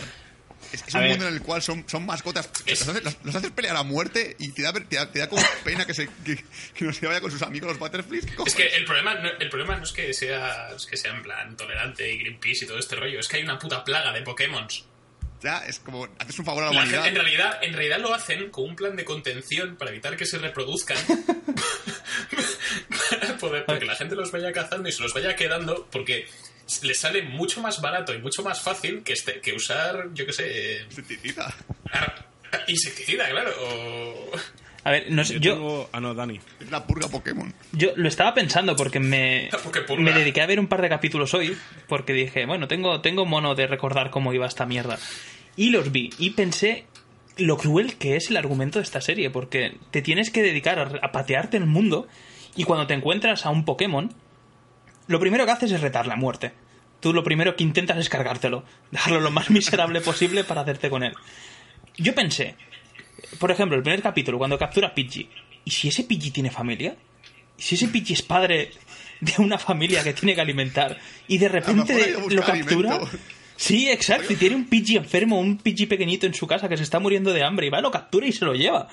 [SPEAKER 3] Es, es un
[SPEAKER 5] ver.
[SPEAKER 3] mundo en el cual son, son mascotas, los haces, los- los haces pelear a muerte y te da, te da, te da como pena que, se, que, que no se vaya con sus amigos los Butterflies. ¿Qué
[SPEAKER 2] Es que el problema, no, el problema no es que sea, es que sea en plan tolerante y Greenpeace y todo este rollo, es que hay una puta plaga de Pokémon.
[SPEAKER 3] Ya, es como, haces un favor a la
[SPEAKER 2] La
[SPEAKER 3] humanidad.
[SPEAKER 2] gente- en, realidad, en realidad lo hacen con un plan de contención para evitar que se reproduzcan. para poder, porque la gente los vaya cazando y se los vaya quedando porque les sale mucho más barato y mucho más fácil que, este, que usar, yo qué sé,
[SPEAKER 3] Insecticida.
[SPEAKER 2] ar- insecticida, claro. O...
[SPEAKER 5] A ver, no sé,
[SPEAKER 4] Yo,
[SPEAKER 5] yo,
[SPEAKER 4] tengo... Ah, no, Dani.
[SPEAKER 3] Es la purga Pokémon.
[SPEAKER 5] yo lo estaba pensando porque me,
[SPEAKER 2] Porque
[SPEAKER 5] me dediqué a ver un par de capítulos hoy porque dije, bueno, tengo, tengo mono de recordar cómo iba esta mierda. Y los vi y pensé lo cruel que es el argumento de esta serie porque te tienes que dedicar a, a patearte el mundo y cuando te encuentras a un Pokémon, lo primero que haces es retar la muerte. Tú lo primero que intentas es cargártelo, dejarlo lo más miserable posible para hacerte con él. Yo pensé, por ejemplo, el primer capítulo, cuando captura a Pidgey. ¿Y si ese Pidgey tiene familia? ¿Y si ese Pidgey es padre de una familia que tiene que alimentar y de repente lo captura?
[SPEAKER 3] alimento.
[SPEAKER 5] Sí, exacto. Y tiene un Pidgey enfermo, un Pidgey pequeñito en su casa que se está muriendo de hambre y va, lo captura y se lo lleva.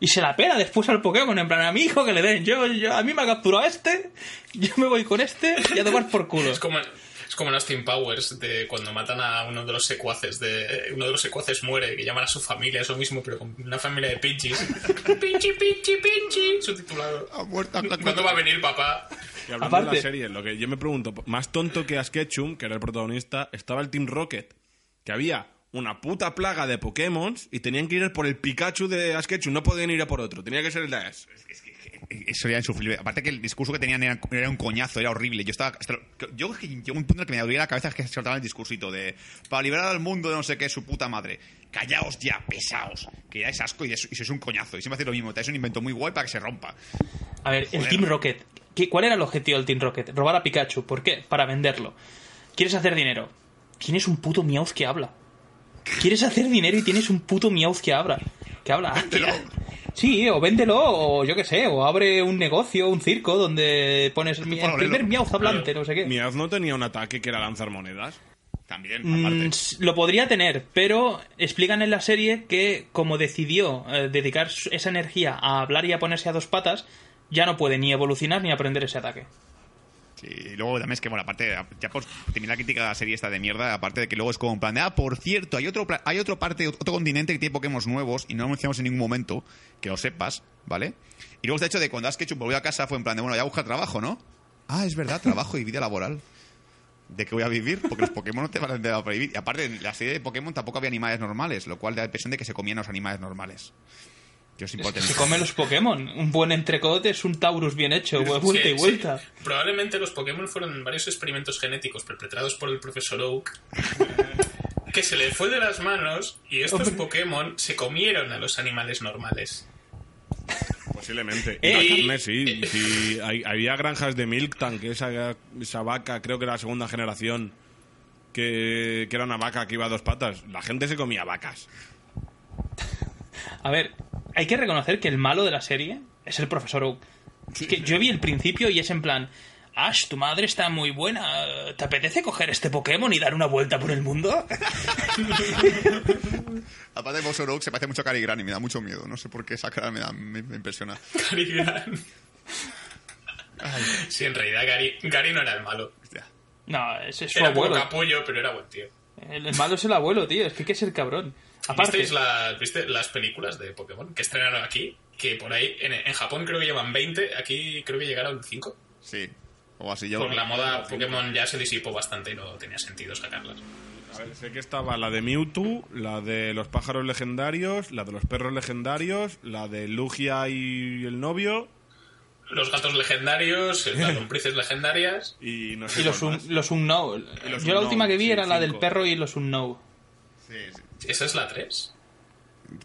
[SPEAKER 5] Y se la pela después al Pokémon, en plan, a mi hijo que le den. Yo, yo, a mí me ha capturado este, yo me voy con este y a tomar por culo.
[SPEAKER 2] Es como, es como en Austin Powers, de cuando matan a uno de los secuaces, de uno de los secuaces muere, que llaman a su familia, es lo mismo, pero con una familia de Pidgeys. Pinchi, pinchi, pinchi, subtitulado.
[SPEAKER 3] Ha muerto. ha-
[SPEAKER 2] ¿Cuándo va a venir papá?
[SPEAKER 4] Y hablando de
[SPEAKER 5] Aparte-
[SPEAKER 4] la serie, lo que yo me pregunto, más tonto que Ash Ketchum, que era el protagonista, estaba el Team Rocket, que había una puta plaga de Pokémon y tenían que ir por el Pikachu de Ash Ketchum, no podían ir a por otro, tenía que ser el de Ash.
[SPEAKER 3] Eso era insufrible. Aparte que el discurso que tenían era, era un coñazo, era horrible. Yo estaba. hasta- yo es que llegó un punto en el que me dolía la cabeza que se soltaba el discursito de. Para liberar al mundo de no sé qué, su puta madre. Callaos ya, pesaos. Que ya es asco y eso, y eso es un coñazo. Y siempre hace lo mismo. Te es un invento muy guay para que se rompa.
[SPEAKER 5] A ver, el. Team Rocket. ¿Qué- ¿Cuál era el objetivo del Team Rocket? Robar a Pikachu. ¿Por qué? Para venderlo. ¿Quieres hacer dinero? Tienes un puto Meowth que habla. ¿Quieres hacer dinero y tienes un puto Meowth que habla? Que habla. Sí, o véndelo, o yo qué sé, o abre un negocio, un circo donde pones mi- el primer. Meowth hablante, no sé qué.
[SPEAKER 4] Miaz no tenía un ataque que era lanzar monedas.
[SPEAKER 3] También,
[SPEAKER 5] Mm,
[SPEAKER 3] aparte.
[SPEAKER 5] lo podría tener, pero explican en la serie que como decidió eh, dedicar esa energía a hablar y a ponerse a dos patas, ya no puede ni evolucionar ni aprender ese ataque.
[SPEAKER 3] Y luego también es que, bueno, aparte, ya por terminar la crítica de la serie esta de mierda, aparte de que luego es como en plan de, ah, por cierto, hay otro, hay otro parte, otro continente que tiene Pokémon nuevos y no lo mencionamos en ningún momento, que lo sepas, ¿vale? Y luego está hecho de cuando Ash Ketchum volvió a casa fue en plan de, bueno, ya busca trabajo, ¿no? Ah, es verdad, trabajo y vida laboral. ¿De qué voy a vivir? Porque los Pokémon no te van a vivir. Y aparte, en la serie de Pokémon tampoco había animales normales, lo cual da la impresión de que se comían los animales normales. Que es
[SPEAKER 5] Es que
[SPEAKER 3] impotente.
[SPEAKER 5] se comen los Pokémon. Un buen entrecote es un Taurus bien hecho, vuelta
[SPEAKER 2] Sí,
[SPEAKER 5] y
[SPEAKER 2] sí.
[SPEAKER 5] vuelta.
[SPEAKER 2] Probablemente los Pokémon fueron varios experimentos genéticos perpetrados por el profesor Oak que se le fue de las manos y estos
[SPEAKER 5] Hombre.
[SPEAKER 2] Pokémon se comieron a los animales normales.
[SPEAKER 4] Posiblemente. Y
[SPEAKER 5] Eh,
[SPEAKER 4] la carne, sí. sí. Hay- había granjas de Milktan, que esa, esa vaca, creo que era la segunda generación, que, que era una vaca que iba a dos patas. La gente se comía vacas.
[SPEAKER 5] A ver, hay que reconocer que el malo de la serie es el profesor Oak. Es que yo vi el principio y es en plan, Ash, tu madre está muy buena. ¿Te apetece coger este Pokémon y dar una vuelta por el mundo?
[SPEAKER 3] Aparte de Profesor Oak se parece mucho a Cary Grant y me da mucho miedo. No sé por qué esa cara me, da, me, me impresiona.
[SPEAKER 2] Gary Grant. Sí, en realidad Gary, Gary no era el malo.
[SPEAKER 3] Hostia.
[SPEAKER 5] No, ese es su
[SPEAKER 2] Era
[SPEAKER 5] abuelo.
[SPEAKER 2] capullo, pero era buen tío.
[SPEAKER 5] El, el malo es el abuelo, tío. Es que hay que ser cabrón. Aparte,
[SPEAKER 2] ¿Visteis la- ¿Viste las películas de Pokémon que estrenaron aquí? Que por ahí, en, en Japón creo que llevan 20, aquí creo que llegaron 5.
[SPEAKER 3] Sí. O así yo.
[SPEAKER 2] Por la moda Pokémon ya se disipó bastante y no tenía sentido sacarlas.
[SPEAKER 4] A ver, sé que estaba la de Mewtwo, la de los pájaros legendarios, la de los perros legendarios, la de Lugia y el novio,
[SPEAKER 2] Los gatos legendarios, las lombrices legendarias.
[SPEAKER 4] y no sé
[SPEAKER 5] y los, un, los Yo la
[SPEAKER 4] Unknown,
[SPEAKER 5] última que vi
[SPEAKER 4] sí,
[SPEAKER 5] era la del perro y los Unknow.
[SPEAKER 3] Sí, sí.
[SPEAKER 2] ¿Esa es la 3?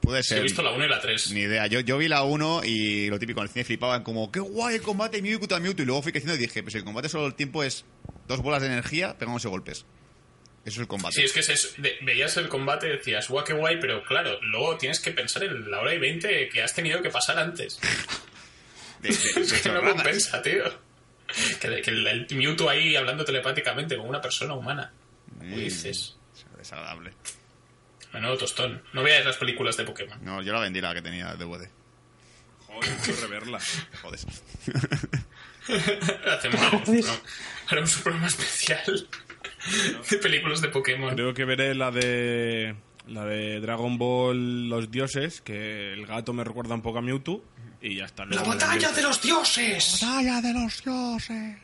[SPEAKER 3] Puede
[SPEAKER 2] Sí, he
[SPEAKER 3] ser.
[SPEAKER 2] visto la 1 y la 3.
[SPEAKER 3] Ni idea. Yo, yo vi la 1 y lo típico, en el cine flipaban como, qué guay el combate Mewtwo contra Mewtwo. Y luego fui creciendo y dije, pues el combate solo el tiempo es dos bolas de energía pegándose golpes. Eso es el combate.
[SPEAKER 2] Sí, es que es eso. De- veías el combate y decías, guau, qué guay, pero claro, luego tienes que pensar en la hora y 20 que has tenido que pasar antes.
[SPEAKER 3] De, de- de
[SPEAKER 2] Es que no compensa, tío. Que, que el, el Mewtwo ahí hablando telepáticamente con una persona humana. ¿Qué
[SPEAKER 3] Mm,
[SPEAKER 2] dices?
[SPEAKER 3] Desagradable.
[SPEAKER 2] Menudo tostón. No veáis las películas de Pokémon.
[SPEAKER 3] No, yo la vendí la que tenía de DVD.
[SPEAKER 4] Joder, quiero reverla.
[SPEAKER 3] Joder.
[SPEAKER 2] Hacemos haremos un programa- haremos un programa especial de películas de Pokémon.
[SPEAKER 4] Creo que veré la de la de Dragon Ball Los Dioses, que el gato me recuerda un poco a Mewtwo, y ya está.
[SPEAKER 2] ¡La batalla de los dioses!
[SPEAKER 3] ¡Batalla de los dioses!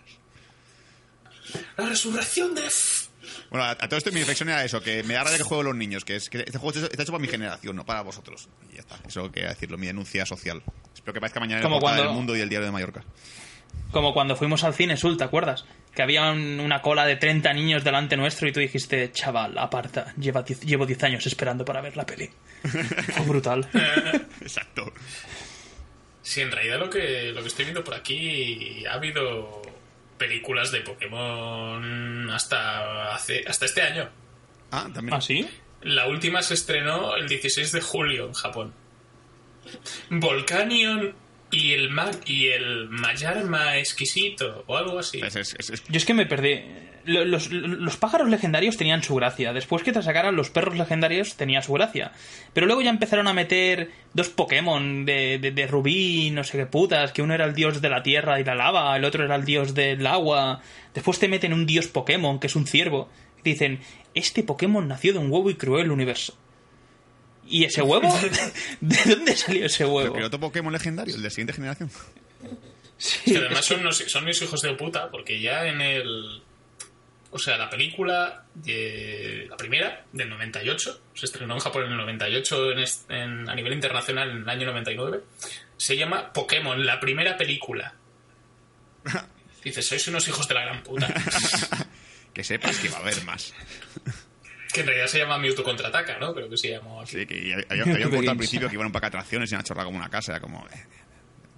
[SPEAKER 2] ¡La resurrección de... F-
[SPEAKER 3] Bueno, a, a todo esto mi reflexión era eso, que me da rabia que juego los niños, que es que este juego está hecho, está hecho para mi generación, no para vosotros. Y ya está, eso quería decirlo, mi denuncia social. Espero que parezca mañana en
[SPEAKER 5] Como
[SPEAKER 3] el
[SPEAKER 5] cuando-
[SPEAKER 3] del mundo y el diario de Mallorca.
[SPEAKER 5] Como cuando fuimos al cine Sul, ¿te acuerdas? Que había un- una cola de 30 niños delante nuestro y tú dijiste, chaval, aparta, lleva diez- llevo 10 años esperando para ver la peli. Fue brutal.
[SPEAKER 3] Exacto.
[SPEAKER 2] Sí, en realidad lo que, lo que estoy viendo por aquí ha habido películas de Pokémon hasta, hace, hasta este año.
[SPEAKER 3] Ah, también.
[SPEAKER 5] ¿Ah, sí?
[SPEAKER 2] La última se estrenó el 16 de julio en Japón. Volcanion y el, Ma y el Mayarma exquisito o algo así.
[SPEAKER 3] Es- es- es- es-
[SPEAKER 5] Yo es que me perdí. Lo- Los, los pájaros legendarios tenían su gracia. Después que te sacaran los perros legendarios tenía su gracia. Pero luego ya empezaron a meter dos Pokémon de, de, de rubí, no sé qué putas, que uno era el dios de la tierra y la lava, el otro era el dios del agua. Después te meten un dios Pokémon, que es un ciervo. Dicen, este Pokémon nació de un huevo y creó el universo. ¿Y ese huevo? ¿De dónde salió ese huevo?
[SPEAKER 3] que otro Pokémon legendario, el de siguiente generación.
[SPEAKER 5] Sí,
[SPEAKER 2] Que además son unos, son unos hijos de puta, porque ya en el. O sea, la película, de, la primera, del 98, se estrenó en Japón en el 98, en en- a nivel internacional en el año 99, se llama Pokémon, la primera película. Dices, sois unos hijos de la gran puta.
[SPEAKER 3] Que sepas que va a haber más.
[SPEAKER 2] Que en realidad se llama Mewtwo contraataca, ¿no? Creo que se llamó aquí.
[SPEAKER 3] Sí, que había, había un corto al principio que iban un parque de atracciones y una chorra como una casa. Era como. eh,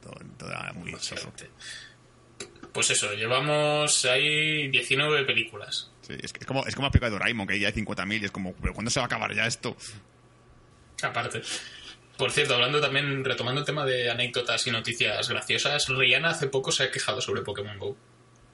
[SPEAKER 3] todo, todo era muy soso.
[SPEAKER 2] Pues eso, llevamos ahí 19 películas.
[SPEAKER 3] Sí, es, que es como, es como de Doraemon, que ya hay 50.000 y es como, ¿pero cuándo se va a acabar ya esto?
[SPEAKER 2] Aparte. Por cierto, hablando también, retomando el tema de anécdotas y noticias graciosas, Rihanna hace poco se ha quejado sobre Pokémon Go.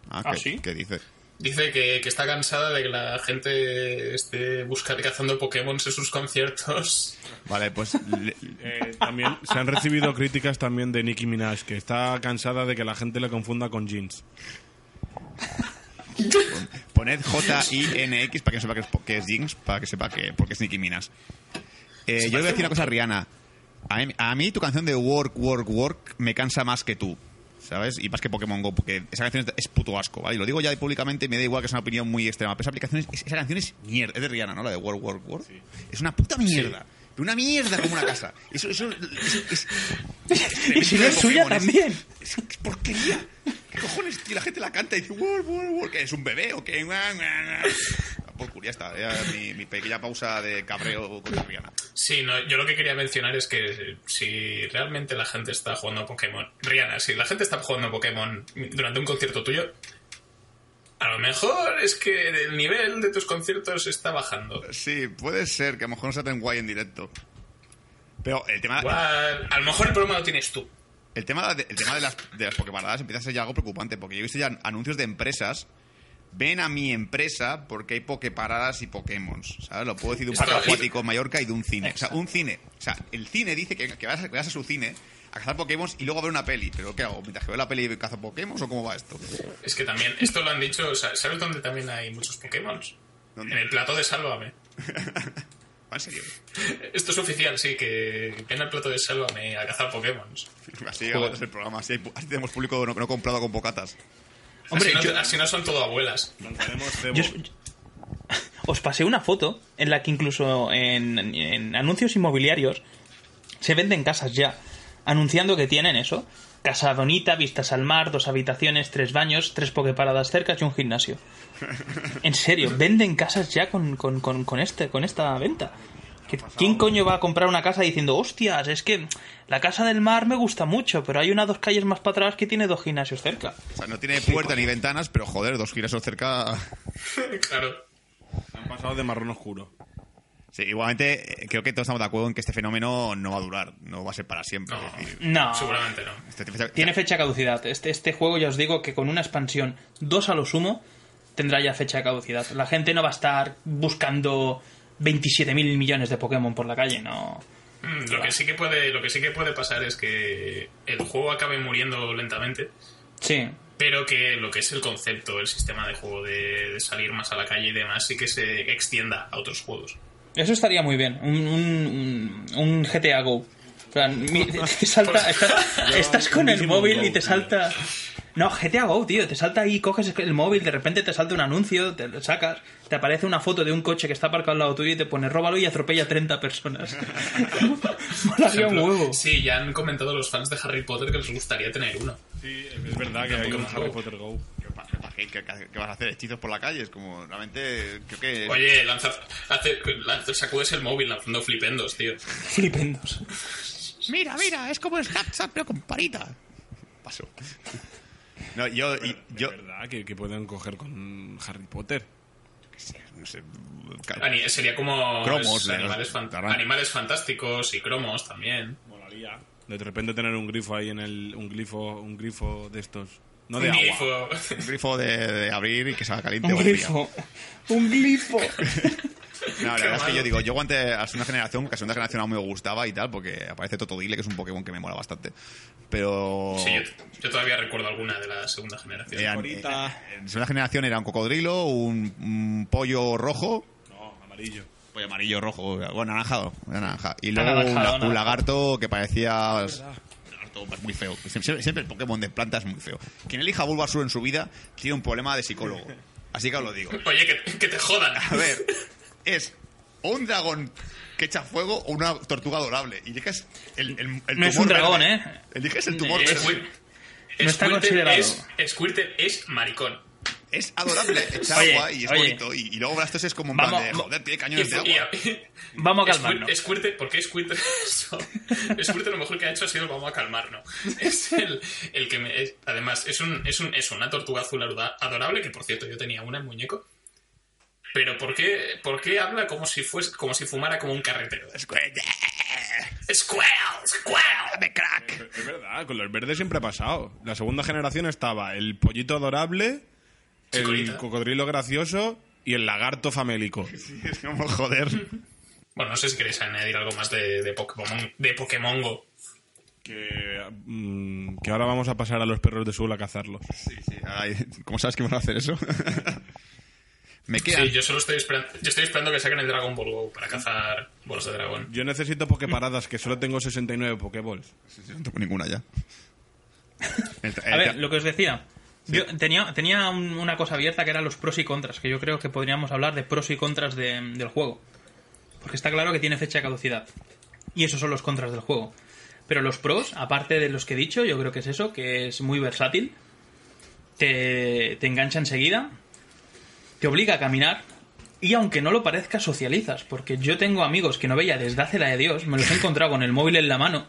[SPEAKER 3] Ah,
[SPEAKER 5] ¿Ah,
[SPEAKER 3] ¿qué,
[SPEAKER 5] sí?
[SPEAKER 3] ¿qué dice?
[SPEAKER 2] Dice que, que está cansada de que la gente esté buscando cazando Pokémon en sus conciertos.
[SPEAKER 3] Vale, pues le-
[SPEAKER 4] Eh, también se han recibido críticas también de Nicki Minaj, que está cansada de que la gente le confunda con jeans.
[SPEAKER 3] poned J-I-N-X para que no sepa que es, que es Jinx, para que sepa que porque es Nicki Minaj. Eh, yo le voy a decir una cosa a Rihanna. A mí, a mí tu canción de Work, Work, Work me cansa más que tú. ¿Sabes? Y más que Pokémon Go, porque esa canción es, puto asco, ¿vale? Y lo digo ya públicamente, me da igual que es una opinión muy extrema. Pero esa, aplicación es- esa canción es mierda. Es de Rihanna, ¿no? La de World, World, World. Es una puta mierda. Pero una mierda como una casa. Eso, eso, eso es,
[SPEAKER 5] Y si no es suya también.
[SPEAKER 3] Es, es porquería. ¿Qué cojones, tío? La gente la canta y dice, World, World, World. ¿Qué es un bebé o qué? Guau. Por curia está. Era mi, mi pequeña pausa de cabreo con Rihanna.
[SPEAKER 2] Sí, no, yo lo que quería mencionar es que si realmente la gente está jugando a Pokémon, Rihanna, si la gente está jugando a Pokémon durante un concierto tuyo, a lo mejor es que el nivel de tus conciertos está bajando.
[SPEAKER 3] Sí, puede ser que a lo mejor no sea tan guay en directo. Pero el tema,
[SPEAKER 2] Igual, a lo mejor el problema lo tienes tú.
[SPEAKER 3] el tema, de, el tema de las, de las Poképaradas empieza a ser ya algo preocupante, porque yo he visto ya anuncios de empresas. Ven a mi empresa porque hay Poképaradas y Pokémon. ¿Sabes? Lo puedo decir de un parque acuático en Mallorca y de un cine. O sea, un cine. O sea, el cine dice que, que vas, a, que vas a su cine a cazar Pokémon y luego a ver una peli. ¿Pero qué hago? ¿Mientras que veo la peli y cazo Pokémon o cómo va esto?
[SPEAKER 2] Es que también, esto lo han dicho, ¿sabes dónde también hay muchos Pokémon?
[SPEAKER 3] ¿Dónde?
[SPEAKER 2] En el plato de Sálvame.
[SPEAKER 3] ¿En serio?
[SPEAKER 2] Esto es oficial, sí, que ven al plato de Sálvame a cazar Pokémon.
[SPEAKER 3] Así aguantas el programa. Así, hay- así tenemos público no, no comprado con bocatas.
[SPEAKER 5] Hombre,
[SPEAKER 2] así, no,
[SPEAKER 5] yo-
[SPEAKER 2] así no son todo abuelas.
[SPEAKER 5] Yo- os pasé una foto en la que incluso en, en anuncios inmobiliarios se venden casas ya, anunciando que tienen eso. Casa bonita, vistas al mar, dos habitaciones, tres baños, tres pokeparadas cerca y un gimnasio. En serio, venden casas ya con, con, con, con este, con esta venta. ¿Qué- ¿Quién coño va a comprar una casa diciendo, hostias, es que la casa del mar me gusta mucho, pero hay una dos calles más para atrás que tiene dos gimnasios cerca?
[SPEAKER 3] O sea, no tiene puerta ni ventanas, pero joder, dos giras cerca.
[SPEAKER 2] claro.
[SPEAKER 4] Han pasado de marrón oscuro.
[SPEAKER 3] Sí, igualmente, eh, creo que todos estamos de acuerdo en que este fenómeno no va a durar, no va a ser para siempre.
[SPEAKER 2] No.
[SPEAKER 3] Decir,
[SPEAKER 5] No.
[SPEAKER 2] Seguramente no.
[SPEAKER 3] este- este-
[SPEAKER 5] Tiene fecha de caducidad. Este, este juego ya os digo que con una expansión 2 a lo sumo tendrá ya fecha de caducidad. La gente no va a estar buscando 27.000 millones de Pokémon por la calle, no.
[SPEAKER 2] Mm, Lo que sí que puede, lo que sí que puede pasar es que el juego acabe muriendo lentamente,
[SPEAKER 5] Sí.
[SPEAKER 2] pero que lo que es el concepto, el sistema de juego de, de salir más a la calle y demás, sí que se extienda a otros juegos.
[SPEAKER 5] Eso estaría muy bien. Un, un, un- un GTA Go. Te salta, estás, estás con el móvil y te salta... No, GTA Go, tío. Te salta ahí, coges el móvil, de repente te salta un anuncio, te lo sacas, te aparece una foto de un coche que está aparcado al lado tuyo y te pone róbalo y atropella a 30 personas.
[SPEAKER 2] Ejemplo,
[SPEAKER 5] huevo.
[SPEAKER 2] Sí, ya han comentado los fans de Harry Potter que les gustaría tener uno.
[SPEAKER 4] Sí, es verdad que hay un Harry. Potter Go.
[SPEAKER 3] ¿Qué, qué- qué- qué vas a hacer? ¿Hechizos por la calle? Es como, realmente, creo que...
[SPEAKER 2] Oye, lanza, hace, lanza- sacudes el móvil lanzando flipendos, tío.
[SPEAKER 5] Flipendos.
[SPEAKER 3] Mira, mira, es como Snapchat, pero con parita. Paso. No, yo... y- yo
[SPEAKER 4] Es verdad que, que pueden coger con Harry Potter.
[SPEAKER 3] no sé...
[SPEAKER 2] Ani- sería como
[SPEAKER 3] Cromos,
[SPEAKER 2] animales, animales fantásticos y cromos también.
[SPEAKER 4] Molaría. De repente tener un grifo ahí en el... Un glifo, un grifo de estos... No de
[SPEAKER 2] Un
[SPEAKER 4] agua.
[SPEAKER 2] grifo.
[SPEAKER 3] Un grifo de, de abrir y que salga caliente
[SPEAKER 5] Un
[SPEAKER 3] o fría.
[SPEAKER 5] glifo. Un glifo.
[SPEAKER 3] No, la verdad es que
[SPEAKER 2] malo.
[SPEAKER 3] yo digo, yo aguante a segunda generación, que a segunda generación aún me gustaba y tal, porque aparece Totodile, que es un Pokémon que me mola bastante. Pero...
[SPEAKER 2] Sí, yo, yo todavía recuerdo alguna de la segunda generación.
[SPEAKER 3] eran-
[SPEAKER 4] Ahorita-
[SPEAKER 3] eh, en segunda generación era un cocodrilo, un, un pollo rojo,
[SPEAKER 4] No, amarillo.
[SPEAKER 3] pollo amarillo rojo, bueno, anaranjado, naranja. Y luego un, un lagarto que parecía... Pues, muy feo. Siempre, siempre el Pokémon de planta es muy feo. Quien elija Bulbasaur en su vida tiene un problema de psicólogo. Así que os lo digo.
[SPEAKER 2] Oye, que, que te jodan.
[SPEAKER 3] A ver, es un dragón que echa fuego o una tortuga adorable. Y eliges el, el, el
[SPEAKER 5] No es
[SPEAKER 3] tumor
[SPEAKER 5] un dragón,
[SPEAKER 3] verde.
[SPEAKER 5] ¿eh?
[SPEAKER 3] Eliges el tumor
[SPEAKER 5] Es-
[SPEAKER 3] verde.
[SPEAKER 5] No está
[SPEAKER 2] Squirtle
[SPEAKER 5] considerado.
[SPEAKER 2] Es, Squirtle es maricón.
[SPEAKER 3] Es adorable, echa
[SPEAKER 5] Oye,
[SPEAKER 3] agua y es
[SPEAKER 5] oye.
[SPEAKER 3] bonito. Y, y luego Blastos es como un
[SPEAKER 5] Vamos,
[SPEAKER 3] plan de, joder, tiene
[SPEAKER 2] Y,
[SPEAKER 3] cañones de
[SPEAKER 2] y-
[SPEAKER 3] agua.
[SPEAKER 5] Vamos a calmarnos.
[SPEAKER 2] Squirtle, ¿por qué Squirtle? eso? Squirtle lo mejor que ha hecho ha sido el vamos a calmarnos. Es el, el que me... es- además, es, un, es, un, es una tortuga azul aruda- adorable, que por cierto yo tenía una en muñeco. Pero ¿por qué, ¿por qué habla como si fuese, como si fumara como un carretero?
[SPEAKER 3] Squirtle,
[SPEAKER 2] ¡Squirrel! ¡Squirrel!
[SPEAKER 3] ¡De crack!
[SPEAKER 4] Es verdad, con los verdes siempre ha pasado. La segunda generación estaba el pollito adorable, el
[SPEAKER 2] Chicorita.
[SPEAKER 4] cocodrilo gracioso y el lagarto famélico.
[SPEAKER 3] Es como joder.
[SPEAKER 2] Bueno, no sé si queréis añadir algo más de, de Pokémon, de Pokémon Go.
[SPEAKER 4] Que, mm, que ahora vamos a pasar a los perros de Sul a cazarlos.
[SPEAKER 3] Sí, sí. Ay, ¿Cómo sabes que van a hacer eso? Me quedan.
[SPEAKER 2] Sí, yo solo estoy esperando, yo estoy esperando que saquen el Dragon Ball Go para cazar bolos de dragón.
[SPEAKER 4] Yo necesito pokeparadas, que solo tengo 69 pokeballs.
[SPEAKER 3] Sí, sí, No tengo ninguna ya. El-
[SPEAKER 5] A ver, lo que os decía. Tenía, tenía un- una cosa abierta que eran los pros y contras, que yo creo que podríamos hablar de pros y contras de- del juego. Porque está claro que tiene fecha de caducidad. Y esos son los contras del juego. Pero los pros, aparte de los que he dicho, yo creo que es eso, que es muy versátil. Te, te engancha enseguida. Te obliga a caminar. Y aunque no lo parezca, socializas. Porque yo tengo amigos que no veía desde hace la de Dios. Me los he encontrado con el móvil en la mano.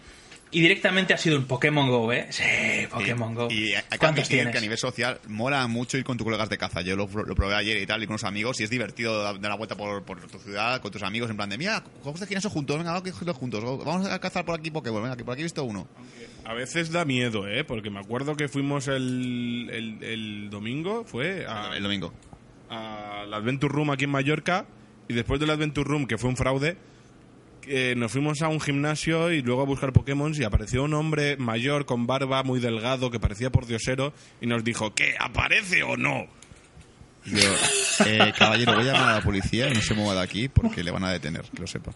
[SPEAKER 5] Y directamente ha sido un Pokémon Go, ¿eh? Sí, Pokémon Go.
[SPEAKER 3] Y hay que
[SPEAKER 5] ¿Cuántos
[SPEAKER 3] admitir
[SPEAKER 5] tienes?
[SPEAKER 3] que a nivel social mola mucho ir con tus colegas de caza. Yo lo, lo probé ayer y tal, y con unos amigos, y es divertido dar una vuelta por, por tu ciudad con tus amigos, en plan de, mira, cogemos el gimnasio juntos, venga, vamos a juntos, vamos a cazar por aquí Pokémon, venga, que por aquí he visto uno.
[SPEAKER 4] A veces da miedo, ¿eh? Porque me acuerdo que fuimos el, el, el domingo, fue a,
[SPEAKER 3] El domingo.
[SPEAKER 4] al Adventure Room aquí en Mallorca y después del Adventure Room, que fue un fraude, eh, nos fuimos a un gimnasio y luego a buscar Pokémon y apareció un hombre mayor con barba muy delgado que parecía por diosero y nos dijo, ¿qué? ¿Aparece o no?
[SPEAKER 3] Yo, eh, caballero, voy a llamar a la policía y no se mueva de aquí porque le van a detener, que lo sepa.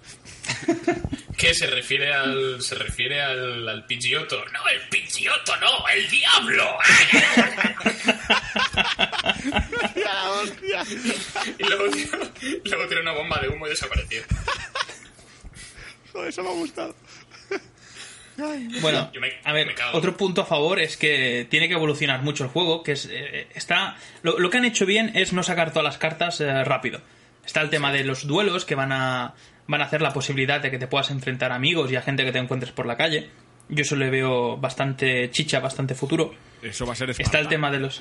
[SPEAKER 2] ¿Qué se refiere al. se refiere al, al Pidgeotto? No, el Pidgeotto no, el diablo. y luego luego una bomba de humo y desapareció.
[SPEAKER 3] Joder, eso me ha gustado.
[SPEAKER 5] Bueno,
[SPEAKER 2] me-
[SPEAKER 5] a ver, otro punto a favor es que tiene que evolucionar mucho el juego, que es eh, está lo, lo que han hecho bien es no sacar todas las cartas eh, rápido. Está el tema de los duelos que van a van a hacer la posibilidad de que te puedas enfrentar a amigos y a gente que te encuentres por la calle. Yo eso le veo bastante chicha, bastante futuro.
[SPEAKER 4] Eso va a ser
[SPEAKER 5] Está el tema de los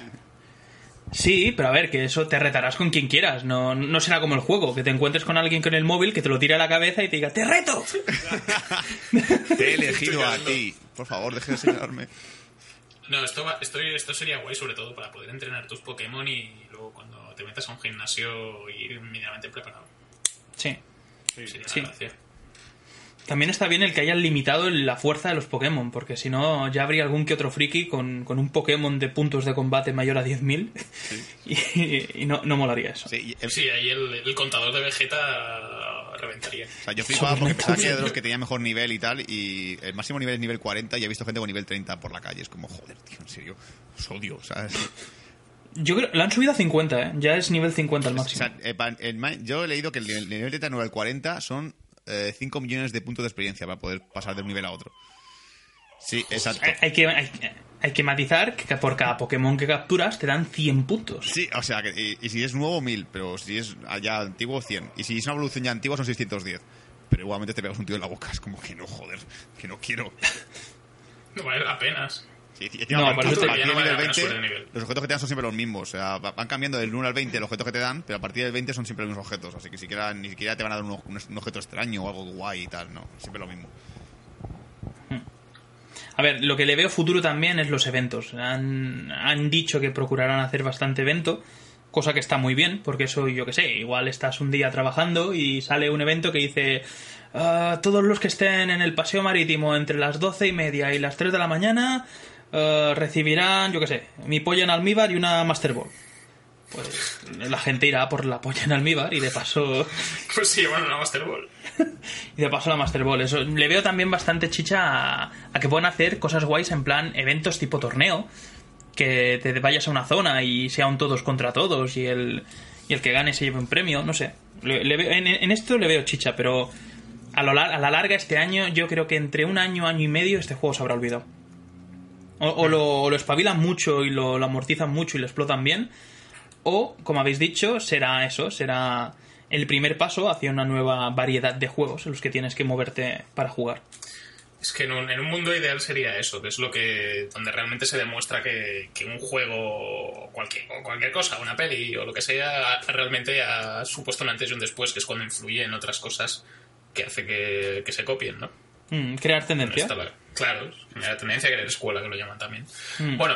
[SPEAKER 5] Sí, pero a ver, que eso te retarás con quien quieras. No, no será como el juego, que te encuentres con alguien con el móvil que te lo tire a la cabeza y te diga, ¡te reto!
[SPEAKER 3] Te he elegido a ti. Por favor, deje de señalarme.
[SPEAKER 2] No, esto, va- esto, esto sería guay sobre todo para poder entrenar tus Pokémon y luego cuando te metas a un gimnasio ir mínimamente preparado.
[SPEAKER 5] Sí.
[SPEAKER 2] Sería
[SPEAKER 5] Sí.
[SPEAKER 2] gracia.
[SPEAKER 5] También está bien el que hayan limitado la fuerza de los Pokémon, porque si no ya habría algún que otro friki con, con un Pokémon de puntos de combate mayor a 10.000 y, y no, no molaría eso.
[SPEAKER 3] Sí,
[SPEAKER 2] Sí, ahí el, el contador de Vegeta reventaría.
[SPEAKER 3] O sea, yo flipaba porque pensaba que era de los que tenía mejor nivel y tal, y el máximo nivel es nivel 40 y he visto gente con nivel 30 por la calle. Es como, joder, tío, en serio, os odio, ¿sabes?
[SPEAKER 5] Yo creo, lo han subido a 50, ¿eh? ya es nivel 50 al
[SPEAKER 3] O
[SPEAKER 5] máximo.
[SPEAKER 3] sea, eh, pa- yo he leído que el nivel, el nivel 39 al 40 son eh, 5 millones de puntos de experiencia para poder pasar de un nivel a otro. Sí, exacto.
[SPEAKER 5] Hay, hay que, hay, hay que matizar que por cada Pokémon que capturas te dan 100 puntos.
[SPEAKER 3] Sí, o sea, que, y, y si es nuevo, 1000, pero si es ya antiguo, 100. Y si es una evolución ya antigua, son 610. Pero igualmente te pegas un tío en la boca. Es como que no, joder, que no quiero.
[SPEAKER 2] No vale apenas.
[SPEAKER 3] Sí,
[SPEAKER 5] No,
[SPEAKER 3] a
[SPEAKER 5] por
[SPEAKER 3] partir
[SPEAKER 5] eso te-
[SPEAKER 2] no
[SPEAKER 3] del
[SPEAKER 2] vale la
[SPEAKER 3] nivel
[SPEAKER 2] pena
[SPEAKER 3] 20,
[SPEAKER 2] subir el nivel.
[SPEAKER 3] los objetos que te dan son siempre los mismos. O sea, va- van cambiando del 1 al 20 los objetos que te dan, pero a partir del 20 son siempre los mismos objetos. Así que siquiera, ni siquiera te van a dar un, objeto extraño o algo guay y tal. No, siempre lo mismo.
[SPEAKER 5] A ver, lo que le veo futuro también es los eventos. Han, han dicho que procurarán hacer bastante evento, cosa que está muy bien, porque eso, yo que sé, igual estás un día trabajando y sale un evento que dice "Ah, todos los que estén en el paseo marítimo entre las doce y media y las 3 de la mañana ah, recibirán, yo que sé, mi polla en almíbar y una Master Ball. Pues la gente irá por la polla en almíbar y de paso
[SPEAKER 2] Pues sí, bueno, una Master Ball.
[SPEAKER 5] y de paso la Master Ball. Eso, le veo también bastante chicha a, a que puedan hacer cosas guays en plan eventos tipo torneo. Que te vayas a una zona y sean todos contra todos y el, y el que gane se lleve un premio. No sé. Le- le veo- en, en esto le veo chicha, pero a, lo a la larga este año yo creo que entre un año, año y medio este juego se habrá olvidado. O, o lo, o lo espabilan mucho y lo, lo amortizan mucho y lo explotan bien. O, como habéis dicho, será eso, será el primer paso hacia una nueva variedad de juegos en los que tienes que moverte para jugar.
[SPEAKER 2] Es que en un, en un mundo ideal sería eso, que es lo que donde realmente se demuestra que, que un juego o cualquier, o cualquier cosa, una peli o lo que sea, realmente ha supuesto un antes y un después, que es cuando influye en otras cosas que hace que, que se copien, ¿no?
[SPEAKER 5] Mm, crear tendencia.
[SPEAKER 2] Esta la- claro, la tendencia a querer escuela, que lo llaman también.
[SPEAKER 5] Mm.
[SPEAKER 2] Bueno,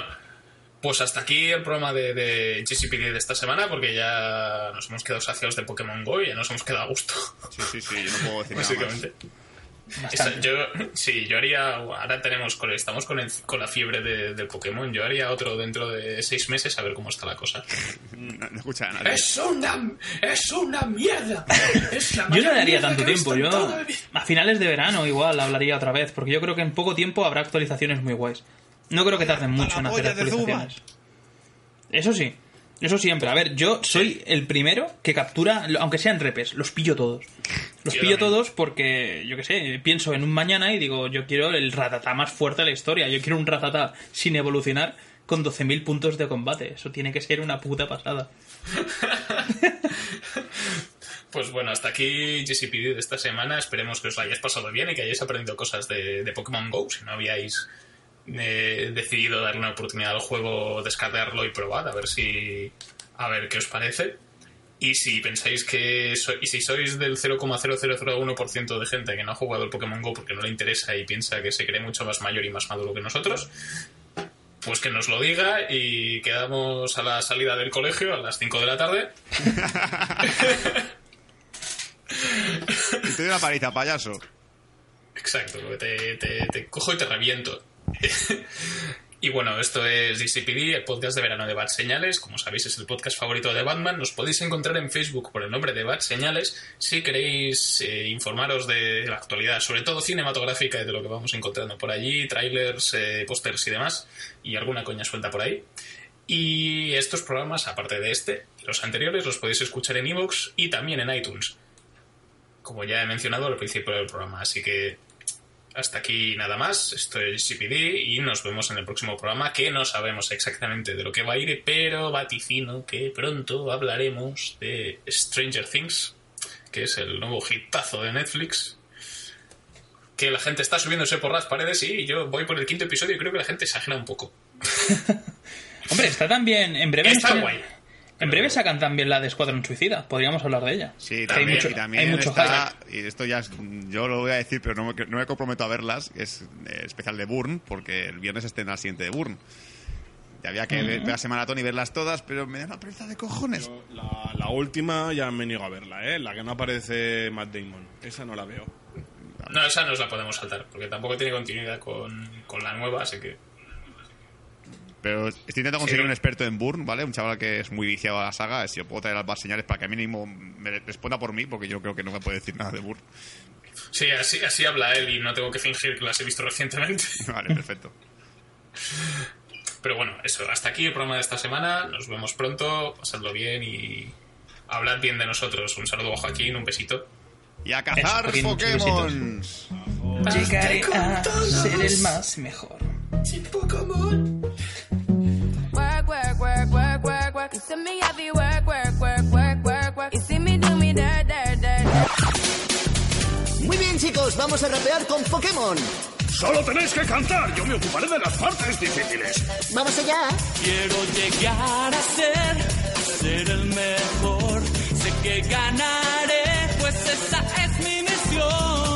[SPEAKER 2] pues hasta aquí el programa de, de GCPD de esta semana, porque ya nos hemos quedado saciados de Pokémon Go y ya nos hemos quedado a gusto,
[SPEAKER 3] Sí, sí, sí, yo no puedo decir nada más.
[SPEAKER 2] Esa- yo, sí, yo haría. Ahora tenemos con, estamos con, el- con la fiebre de- del Pokémon. Yo haría otro dentro de seis meses a ver cómo está la cosa.
[SPEAKER 3] No, no escucha a nadie.
[SPEAKER 2] ¡Es una, es una mierda! Es la
[SPEAKER 5] Yo no le haría tanto tiempo. Yo a finales de verano igual hablaría otra vez, porque yo creo que en poco tiempo habrá actualizaciones muy guays. No creo que tarden mucho en hacer actualizaciones. Eso sí. Eso siempre. A ver, yo soy el primero que captura, aunque sean repes, los pillo todos. Los
[SPEAKER 2] Yo
[SPEAKER 5] pillo
[SPEAKER 2] también.
[SPEAKER 5] todos porque, yo qué sé, pienso en un mañana y digo, yo quiero el ratatá más fuerte de la historia. Yo quiero un ratatá sin evolucionar con 12.000 puntos de combate. Eso tiene que ser una puta pasada.
[SPEAKER 2] Pues bueno, hasta aquí GCPD de esta semana. Esperemos que os hayáis pasado bien y que hayáis aprendido cosas de, de Pokémon Go. Si no habíais eh, decidido darle una oportunidad al juego, descargarlo y probar, a ver si. a ver qué os parece. Y si pensáis que. so- y si sois del 0,0001% de gente que no ha jugado el Pokémon Go porque no le interesa y piensa que se cree mucho más mayor y más maduro que nosotros, pues que nos lo diga y quedamos a la salida del colegio a las 5 de la tarde.
[SPEAKER 3] Y te doy una paliza, payaso.
[SPEAKER 2] Exacto, te, te- te cojo y te reviento. y bueno, esto es DCPD, el podcast de verano de Bad Señales. Como sabéis, es el podcast favorito de Batman. Nos podéis encontrar en Facebook por el nombre de Bad Señales si queréis eh, informaros de la actualidad, sobre todo cinematográfica y de lo que vamos encontrando por allí, trailers, eh, pósters y demás, y alguna coña suelta por ahí. Y estos programas, aparte de este los anteriores, los podéis escuchar en iVoox y también en iTunes como ya he mencionado al principio del programa. Así que hasta aquí nada más. Esto es CPD y nos vemos en el próximo programa que no sabemos exactamente de lo que va a ir, pero vaticino que pronto hablaremos de Stranger Things, que es el nuevo hitazo de Netflix. Que la gente está subiéndose por las paredes y yo voy por el quinto episodio y creo que la gente exagera un poco.
[SPEAKER 5] Hombre, está también. En breve
[SPEAKER 2] Está guay.
[SPEAKER 5] En breve sacan también la de Escuadrón Suicida. Podríamos hablar de ella.
[SPEAKER 3] Sí, también,
[SPEAKER 5] hay mucho,
[SPEAKER 3] y también
[SPEAKER 5] hay mucho
[SPEAKER 3] está, y esto ya es- yo lo voy a decir, pero no me, no me comprometo a verlas, es eh, especial de Burn, porque el viernes estrena el siguiente de Burn. Ya había que ver, pegarse maratón y verlas todas, pero me da una pereza de cojones.
[SPEAKER 4] Yo, La, la última ya me niego a verla, ¿eh? La que no aparece Matt Damon. Esa no la veo.
[SPEAKER 2] No, esa nos la podemos saltar, porque tampoco tiene continuidad con, con la nueva, así que...
[SPEAKER 3] Pero estoy intentando conseguir
[SPEAKER 2] Sí.
[SPEAKER 3] un experto en Burn, ¿vale? Un chaval que es muy viciado a la saga. Si yo puedo traer las más señales para que mínimo me responda por mí, porque yo creo que no me puede decir nada de Burn.
[SPEAKER 2] Sí, así, así habla él y no tengo que fingir que las he visto recientemente.
[SPEAKER 3] Vale, perfecto.
[SPEAKER 2] Pero bueno, eso, hasta aquí el programa de esta semana. Nos vemos pronto, pasadlo bien y hablad bien de nosotros. Un saludo a Joaquín, un besito.
[SPEAKER 3] Y a cazar Pokémon.
[SPEAKER 5] Llegaré a ser el más mejor.
[SPEAKER 8] Work, work, see me heavy work, work, work, work, work, work. You see me do me dirt, dirt, dirt.
[SPEAKER 9] Muy bien, chicos, vamos a rapear con Pokémon.
[SPEAKER 10] Solo tenéis que cantar, yo me ocuparé de las partes difíciles.
[SPEAKER 9] Vamos allá.
[SPEAKER 11] Quiero llegar a ser, a ser el mejor. Sé que ganaré, pues esa es mi misión.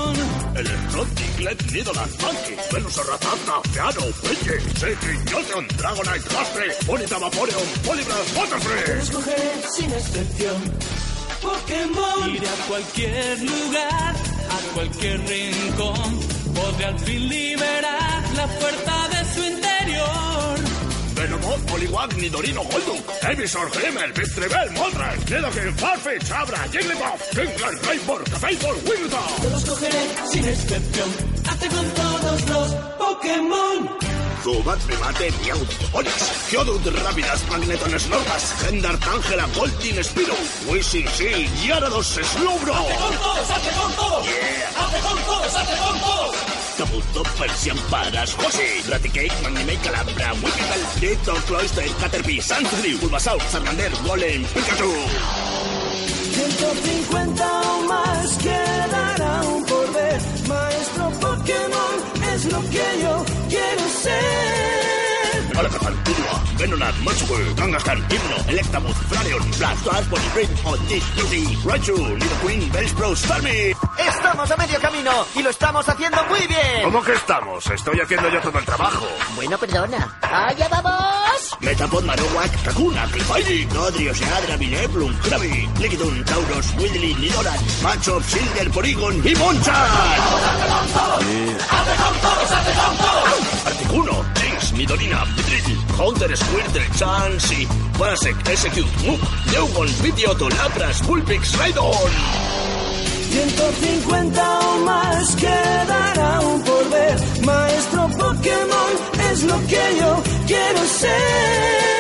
[SPEAKER 10] Electron, Diglett, Nidoran, Monkey, Venus, Ratata, Piano, Pidgey, Seki, Jolteon, Dragonite, Rastre, Bonita, Vaporeon, Poliwrath, Butterfree.
[SPEAKER 11] Escogeré sin excepción Pokémon. Iré a cualquier lugar, a cualquier rincón. Podré al fin liberar la fuerza de su interior.
[SPEAKER 10] Venomoth, Poliwag, Nidorino, Golduck, Evisor, Grimmel, Victreebel, Moltres, Nidoking, Farfetch, Abra, Jigglypuff, Kingler, Rainbow, Cafébol, Wigglytuff.
[SPEAKER 11] Los cogeré sin excepción. Hazte con todos los Pokémon.
[SPEAKER 10] Zubat, Primate, Meowth, Onix, Geodude, Rápidas, Magneton, Snorlax, Gendar, Tangela, Voltin, Spiro, Wishing, Sea, Gyarados, Slowbro.
[SPEAKER 11] todos! ¡Hazte con todos! ¡Hazte con todos! ¡Hazte con todos!
[SPEAKER 10] Kabuto, Persian, Paras, Hoshi, Raticate, Magnemate, Calabra, Wicked, Ditto, Cloyster, Caterpie, Sandshrew, Bulbasaur, Charmander, Golem, Pikachu.
[SPEAKER 6] 150 o más quedarán por ver. Maestro Pokémon es lo que yo quiero ser.
[SPEAKER 10] Alakazam, Tudua, Venonat, Machopur, Kangaskhan, Hypno, Electabuzz, Flareon, Blastoise, Poliwrath, Otis, Beauty, Raichu, Nidoqueen, Bellsprout, Starmie.
[SPEAKER 9] Estamos a medio camino y lo estamos haciendo muy bien.
[SPEAKER 10] ¿Cómo que estamos? Estoy haciendo yo todo el trabajo.
[SPEAKER 9] Bueno, perdona. ¡Allá vamos!
[SPEAKER 10] Metapod, Marowak, Kakuna, Clefairy, Dodrio, Seadra, Vileplume, Krabi, Lickitung, Tauros, Widley, Nidoran, Machop, Silver, Porygon y Monchan. Articuno, Jinx, Nidorina, Drill, Haunter, Squirtle, Chansey, Parasect, Execute, Muk, Dewgon, Pidgeotto, Lapras, Bullpix, Raidon.
[SPEAKER 6] 150 o más quedarán por ver. Maestro Pokémon es lo que yo quiero ser.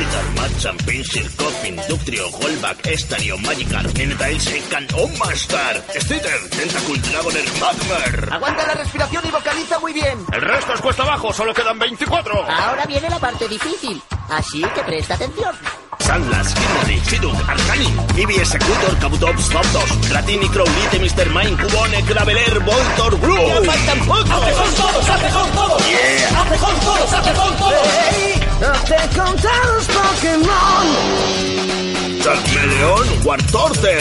[SPEAKER 10] Charizard, Machamp, Pinsir, Coffin, Ductrio, Golback, Estadio, Magikarp, Ninetales, Secan o Master, Strider, Tentacool, Dragoner, Magmar.
[SPEAKER 9] Aguanta la respiración y vocaliza muy bien.
[SPEAKER 10] El resto es cuesta abajo, solo quedan 24.
[SPEAKER 9] Ahora viene la parte difícil, así que presta atención.
[SPEAKER 10] Sandlas, Kinry, Siduk, Arcanin, Eevee, Executor, Kabutops, Zapdos, Dratini, Crowlite, Mr. Mime, Cubone, Graveler, Voltor, Gru. ¡Ya faltan pocos!
[SPEAKER 6] ¡Hazte con todos, hazte con todos!
[SPEAKER 10] Yeah.
[SPEAKER 6] ¡Hazte con todos, hazte con todos! Hey, hazte con todos Pokémon.
[SPEAKER 10] Charmeleon, Wartortle,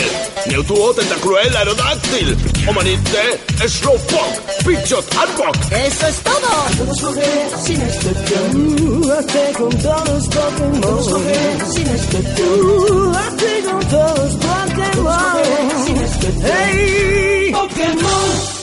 [SPEAKER 10] Mewtwo, Tentacruel, Aerodáctil, Omanite, Slowpoke, Pidgeot, Arbok.
[SPEAKER 9] ¡Eso es todo!
[SPEAKER 6] Podemos correr sin excepción. Hazte con todos Pokémon. Podemos correr sin excepción. Hazte con todos Pokémon. Sin excepción. Hey, Pokémon.